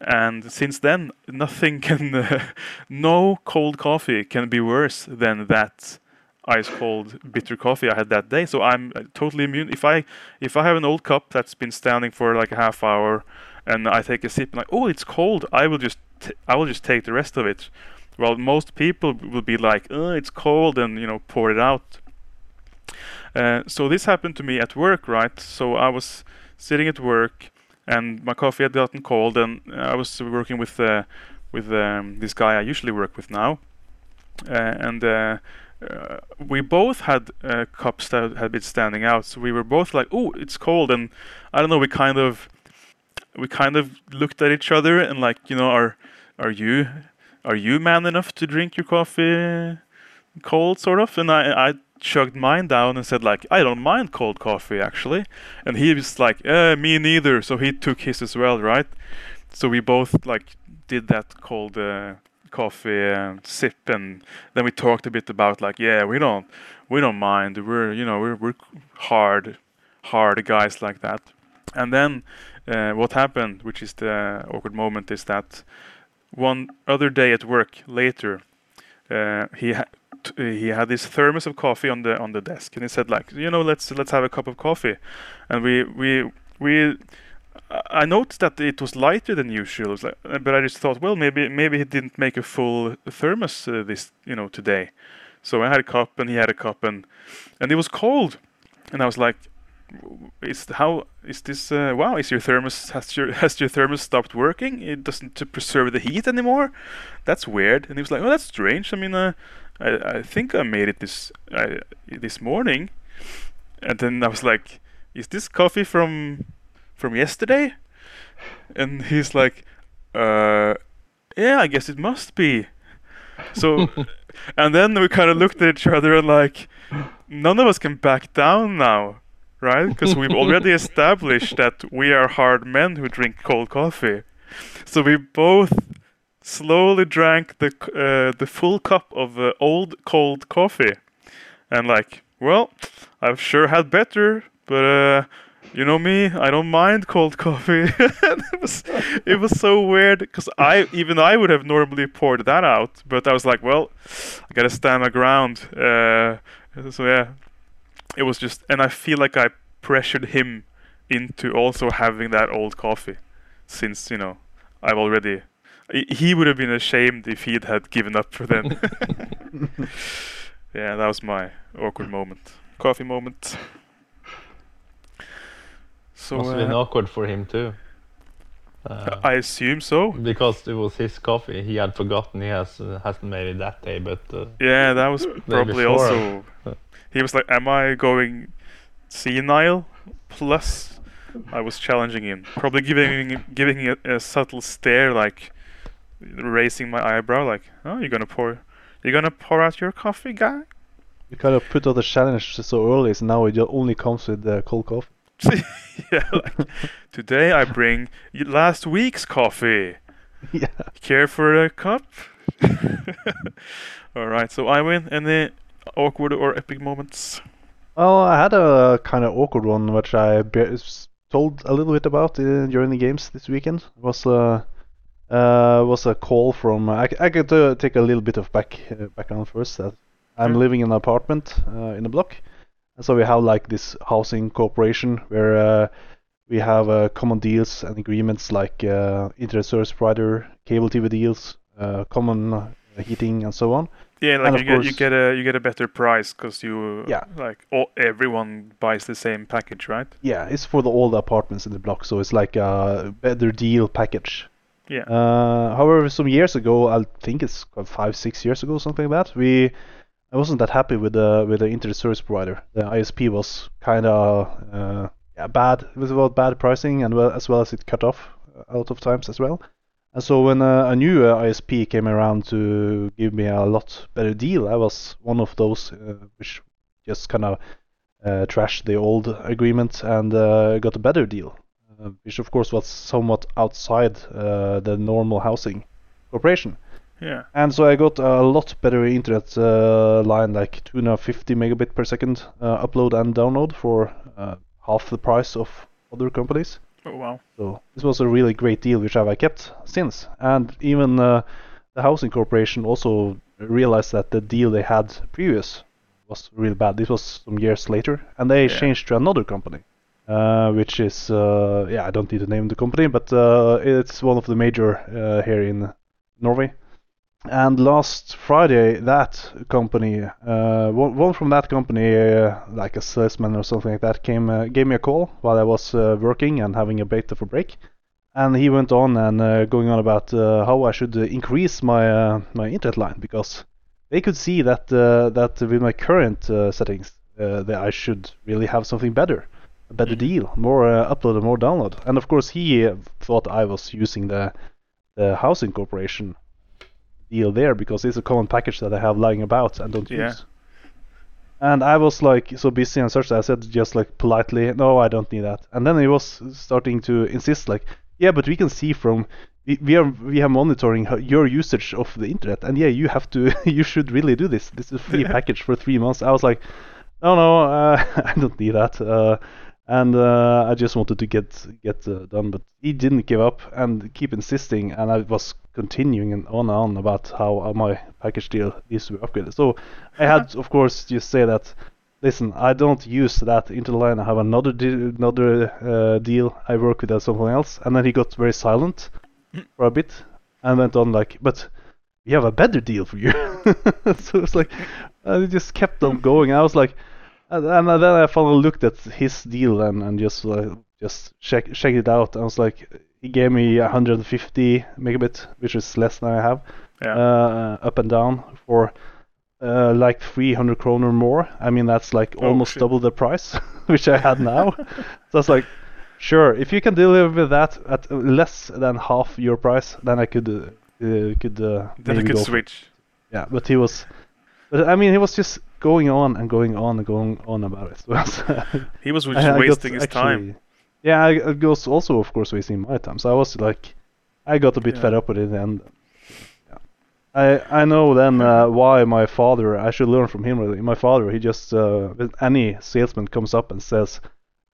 and since then nothing can, uh, no cold coffee can be worse than that ice cold bitter coffee I had that day. So I'm uh, totally immune. If I if I have an old cup that's been standing for like a half hour, and I take a sip and like, oh, it's cold, I will just t- I will just take the rest of it. Well, most people will be like, oh, it's cold, and you know, pour it out. Uh, so this happened to me at work, right? So I was sitting at work, and my coffee had gotten cold, and I was working with uh, with um, this guy I usually work with now, uh, and uh, uh, we both had uh, cups that had been standing out. So we were both like, "Oh, it's cold," and I don't know. We kind of we kind of looked at each other and like, you know, are are you are you man enough to drink your coffee cold, sort of? And I I chugged mine down and said like, I don't mind cold coffee actually, and he was like, eh, me neither. So he took his as well, right? So we both like did that cold uh, coffee uh, sip, and then we talked a bit about like, yeah, we don't we don't mind. We're you know we're we're hard hard guys like that. And then uh, what happened, which is the awkward moment, is that one other day at work later, uh, he ha- he had this thermos of coffee on the on the desk, and he said like, you know, let's let's have a cup of coffee, and we we we. I- noticed that it was lighter than usual, like- uh, but I just thought, well, maybe maybe he didn't make a full thermos uh, this you know today. So I had a cup, and he had a cup, and and it was cold, and I was like, is how is this uh, wow is your thermos has your has your thermos stopped working? It doesn't preserve the heat anymore? That's weird. And he was like oh that's strange. I mean uh, I, I think i made it this uh, this morning and then i was like is this coffee from from yesterday and he's like uh yeah i guess it must be so and then we kind of looked at each other and like none of us can back down now right? Because we've already established that we are hard men who drink cold coffee. So we both slowly drank the uh, the full cup of uh, old cold coffee, and like, well, I've sure had better, but uh, you know me, I don't mind cold coffee. it was it was so weird because I even I would have normally poured that out, but I was like, well, I gotta stand my ground. Uh, so yeah, it was just, and I feel like I pressured him into also having that old coffee, since you know I've already. He- He would have been ashamed if he'd had given up for then. yeah, that was my awkward moment, coffee moment. So Must have been uh, awkward for him too. Uh, I assume so. because it was his coffee. He had forgotten. He has uh, hasn't made it that day, but uh, Yeah, that was probably also. He was like, "Am I going senile?" Plus, I was challenging him, probably giving giving a, a subtle stare, like raising my eyebrow, like, "Oh, you're gonna pour, you're gonna pour out your coffee, guy." You kind of put out the challenge so early, so now it only comes with uh, cold coffee. yeah, like today I bring last week's coffee. yeah. Care for a cup? All right, so I win. Any awkward or epic moments? Well, I had a kind of awkward one, which I told a little bit about uh, during the games this weekend. It was uh, uh, was a call from. I, I could uh, take a little bit of back uh, background first. That I'm Sure. living in an apartment uh, in a block, and so we have like this housing corporation where uh, we have uh, common deals and agreements like uh, internet service provider, cable TV deals, uh, common heating, and so on. Yeah, like you get you get a you get a better price because you Yeah. like all, everyone buys the same package, right? Yeah, it's for the all the apartments in the block, so it's like a better deal package. Yeah. Uh, however, some years ago, I think it's five, six years ago, something like that, we I wasn't that happy with the with the internet service provider. The ISP was kind of uh, yeah bad. It was about bad pricing and well, as well as it cut off a lot of times as well. And so when uh, a new uh, ISP came around to give me a lot better deal, I was one of those uh, which just kind of uh, trashed the old agreement and uh, got a better deal, uh, which of course was somewhat outside uh, the normal housing corporation. Yeah. And so I got a lot better internet uh, line, like 250 megabit per second uh, upload and download for uh, half the price of other companies. Oh wow. So this was a really great deal, which I've kept since. And even uh, the housing corporation also realized that the deal they had previous was really bad. This was some years later, and they Yeah. changed to another company, uh, which is uh, yeah, I don't need to name the company, but uh, it's one of the major uh, here in Norway. And last Friday, that company, uh, one, one from that company, uh, like a salesman or something like that, came gave me a call while I was working and having a beta for break, and he went on and going on about how I should increase my my internet line because they could see that that with my current settings, that I should really have something better, a better deal, more uh, upload and more download. And of course, he uh, thought I was using the the housing corporation deal there because it's a common package that I have lying about and don't Yeah. use. And I was like so busy and such that I said just like politely, no, I don't need that. And then he was starting to insist like, yeah, but we can see from we, we are we are monitoring your usage of the internet, and yeah, you have to you should really do this. This is a free package for three months. I was like, no, no, uh, I don't need that. Uh, and uh, I just wanted to get get uh, done, but he didn't give up and keep insisting, and I was continuing and on and on about how uh, my package deal needs to be upgraded. So I had, of course, just say that. Listen, I don't use that interline. I have another de- another uh, deal. I work with someone else, and then he got very silent for a bit and went on like, but we have a better deal for you. so it's like, and it just kept on going. I was like, and, and then I finally looked at his deal and, and just uh, just check check it out. I was like, he gave me 150 megabit, which is less than I have, Yeah. uh, up and down for uh, like 300 kroner more. I mean, that's like Oh, almost shit. double the price, which I had now. so I was like, sure, if you can deliver that at less than half your price, then I could uh, could uh, then I could switch. yeah, but he was But I mean, he was just going on and going on and going on about it. So He was just I wasting his time. Yeah, I, I was also, of course, wasting my time. So I was like, I got a bit Yeah. fed up with it, and yeah. I I know then uh, why my father. I should learn from him. Really, my father. He just uh, any salesman comes up and says,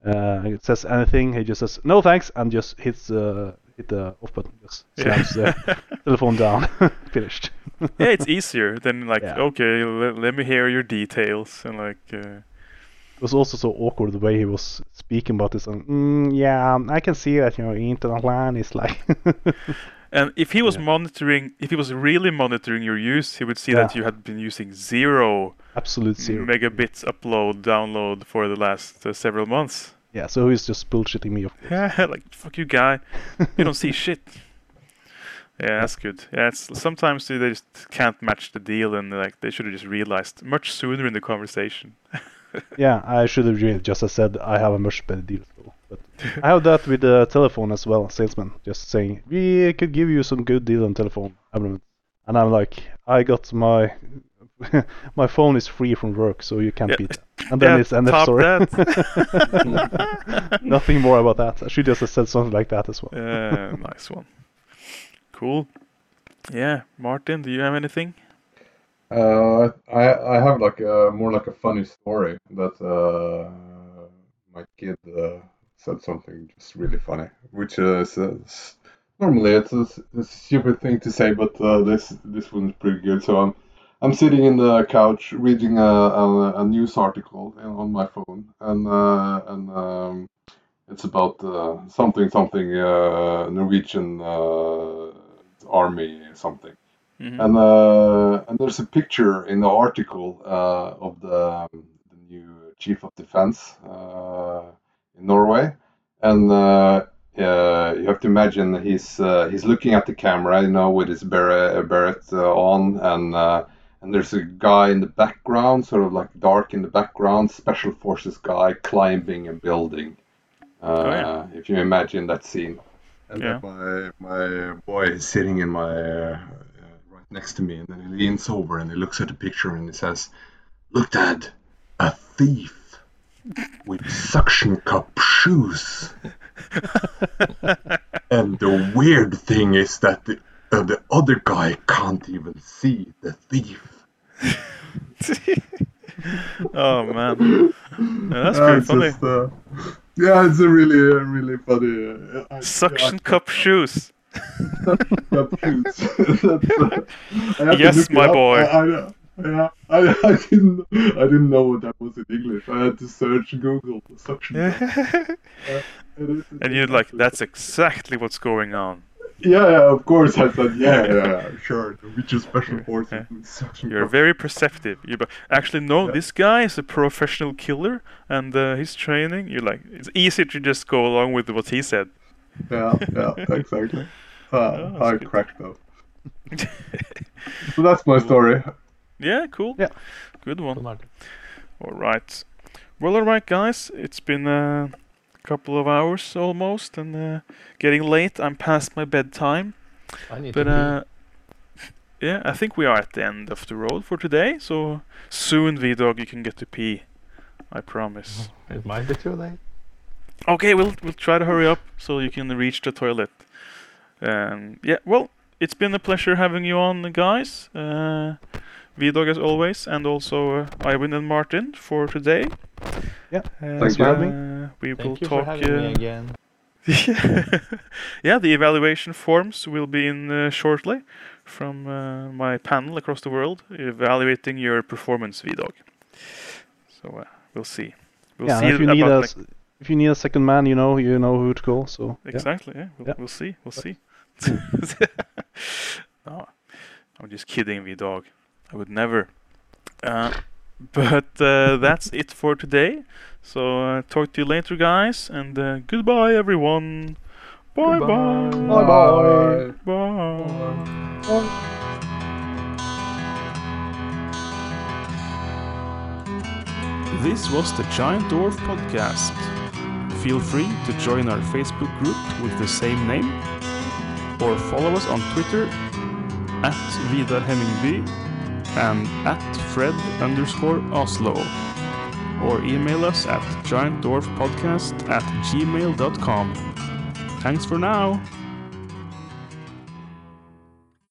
uh, says anything, he just says no thanks and just hits uh, hit the off button, just slams the telephone down, finished. yeah, it's easier than like Yeah. okay, let, let me hear your details and like. Uh, It was also so awkward the way he was speaking about this. And, mm, yeah, I can see that you know internet line is like. And if he was Yeah. monitoring, if he was really monitoring your use, he would see Yeah. that you had been using zero, Absolute zero. megabits upload, download for the last uh, several months. Yeah, so he's just bullshitting me, of course. Yeah, like fuck you, guy. You don't see shit. Yeah, that's good. Yeah, it's sometimes they just can't match the deal, and like they should have just realized much sooner in the conversation. yeah, I should have really just said I have a much better deal. So. But I have that with the telephone as well, salesman. Just saying, we could give you some good deal on telephone. And I'm like, I got my my phone is free from work, so you can't Yeah. beat that. And then Yeah, it's end of story. that. Nothing more about that. She just said something like that as well. Uh, nice one. Cool. Yeah, Martin, do you have anything? Uh, I I have like a more like a funny story that uh, my kid uh, said something just really funny, which is uh, normally it's a stupid thing to say, but uh, this this one's pretty good. So I'm I'm sitting in the couch reading a, a, a news article on my phone, and uh, and um, it's about uh, something something uh, Norwegian uh, army something. Mhm. And uh, and there's a picture in the article uh, of the, um, the new chief of defense uh, in Norway, and uh, uh, you have to imagine he's uh, he's looking at the camera, you know, with his beret, beret uh, on, and uh, and there's a guy in the background, sort of like dark in the background, special forces guy climbing a building. Uh, yeah. If you imagine that scene. And Yeah. my my boy is sitting in my uh, right next to me, and then he leans over and he looks at the picture and he says, "Look, Dad, a thief with suction cup shoes." and the weird thing is that the, uh, the other guy can't even see the thief. oh man, Yeah, that's pretty it's funny. just, uh, yeah, it's a really, uh, really funny. Uh, I- Suction I- cup shoes. cup shoes. That's, uh, I have to Yes, my boy. I, I, yeah, I, I didn't, I didn't know what that was in English. I had to search Google suction cup. and you're like, that's exactly what's going on. Yeah, yeah, of course. I said, yeah, yeah, yeah, sure. Norwegian special forces with You're cup. very perceptive. You but actually no, Yeah. this guy is a professional killer, and uh, his training. You're like, it's easy to just go along with what he said. Yeah, yeah, exactly. Uh, Oh, that's I good. cracked up. So that's my story. Yeah, cool. Yeah. good one. Martin. All right. Well, all right, guys. It's been a couple of hours almost, and uh, getting late. I'm past my bedtime. I need But to uh, yeah, I think we are at the end of the road for today. So soon, V-Dog, you can get to pee. I promise. It might be too late. Okay, we'll we'll try to hurry up so you can reach the toilet. Um, yeah, well, it's been a pleasure having you on, guys. Uh, V-Dog as always, and also uh, Øyvind and Martin for today. Yeah, And, thanks for having uh, We will Thank you talk. for having me uh, again. yeah, the evaluation forms will be in uh, shortly from uh, my panel across the world evaluating your performance, V-Dog. So uh, we'll see. We'll yeah, see if you need a about s- if you need a second man, you know you know who to call. So yeah. Exactly. Yeah. We'll, Yeah. we'll see. We'll see. no, I'm just kidding, V-Dog. I would never. Uh, but uh, that's it for today. So uh, talk to you later, guys, and uh, goodbye, everyone. Bye bye. Bye-bye. Bye. This was the Giant Dwarf Podcast. Feel free to join our Facebook group with the same name, or follow us on Twitter at Vidar Hemmingby and at Fred underscore Oslo. Or email us at giantdwarfpodcast at gmail.com. Thanks for now.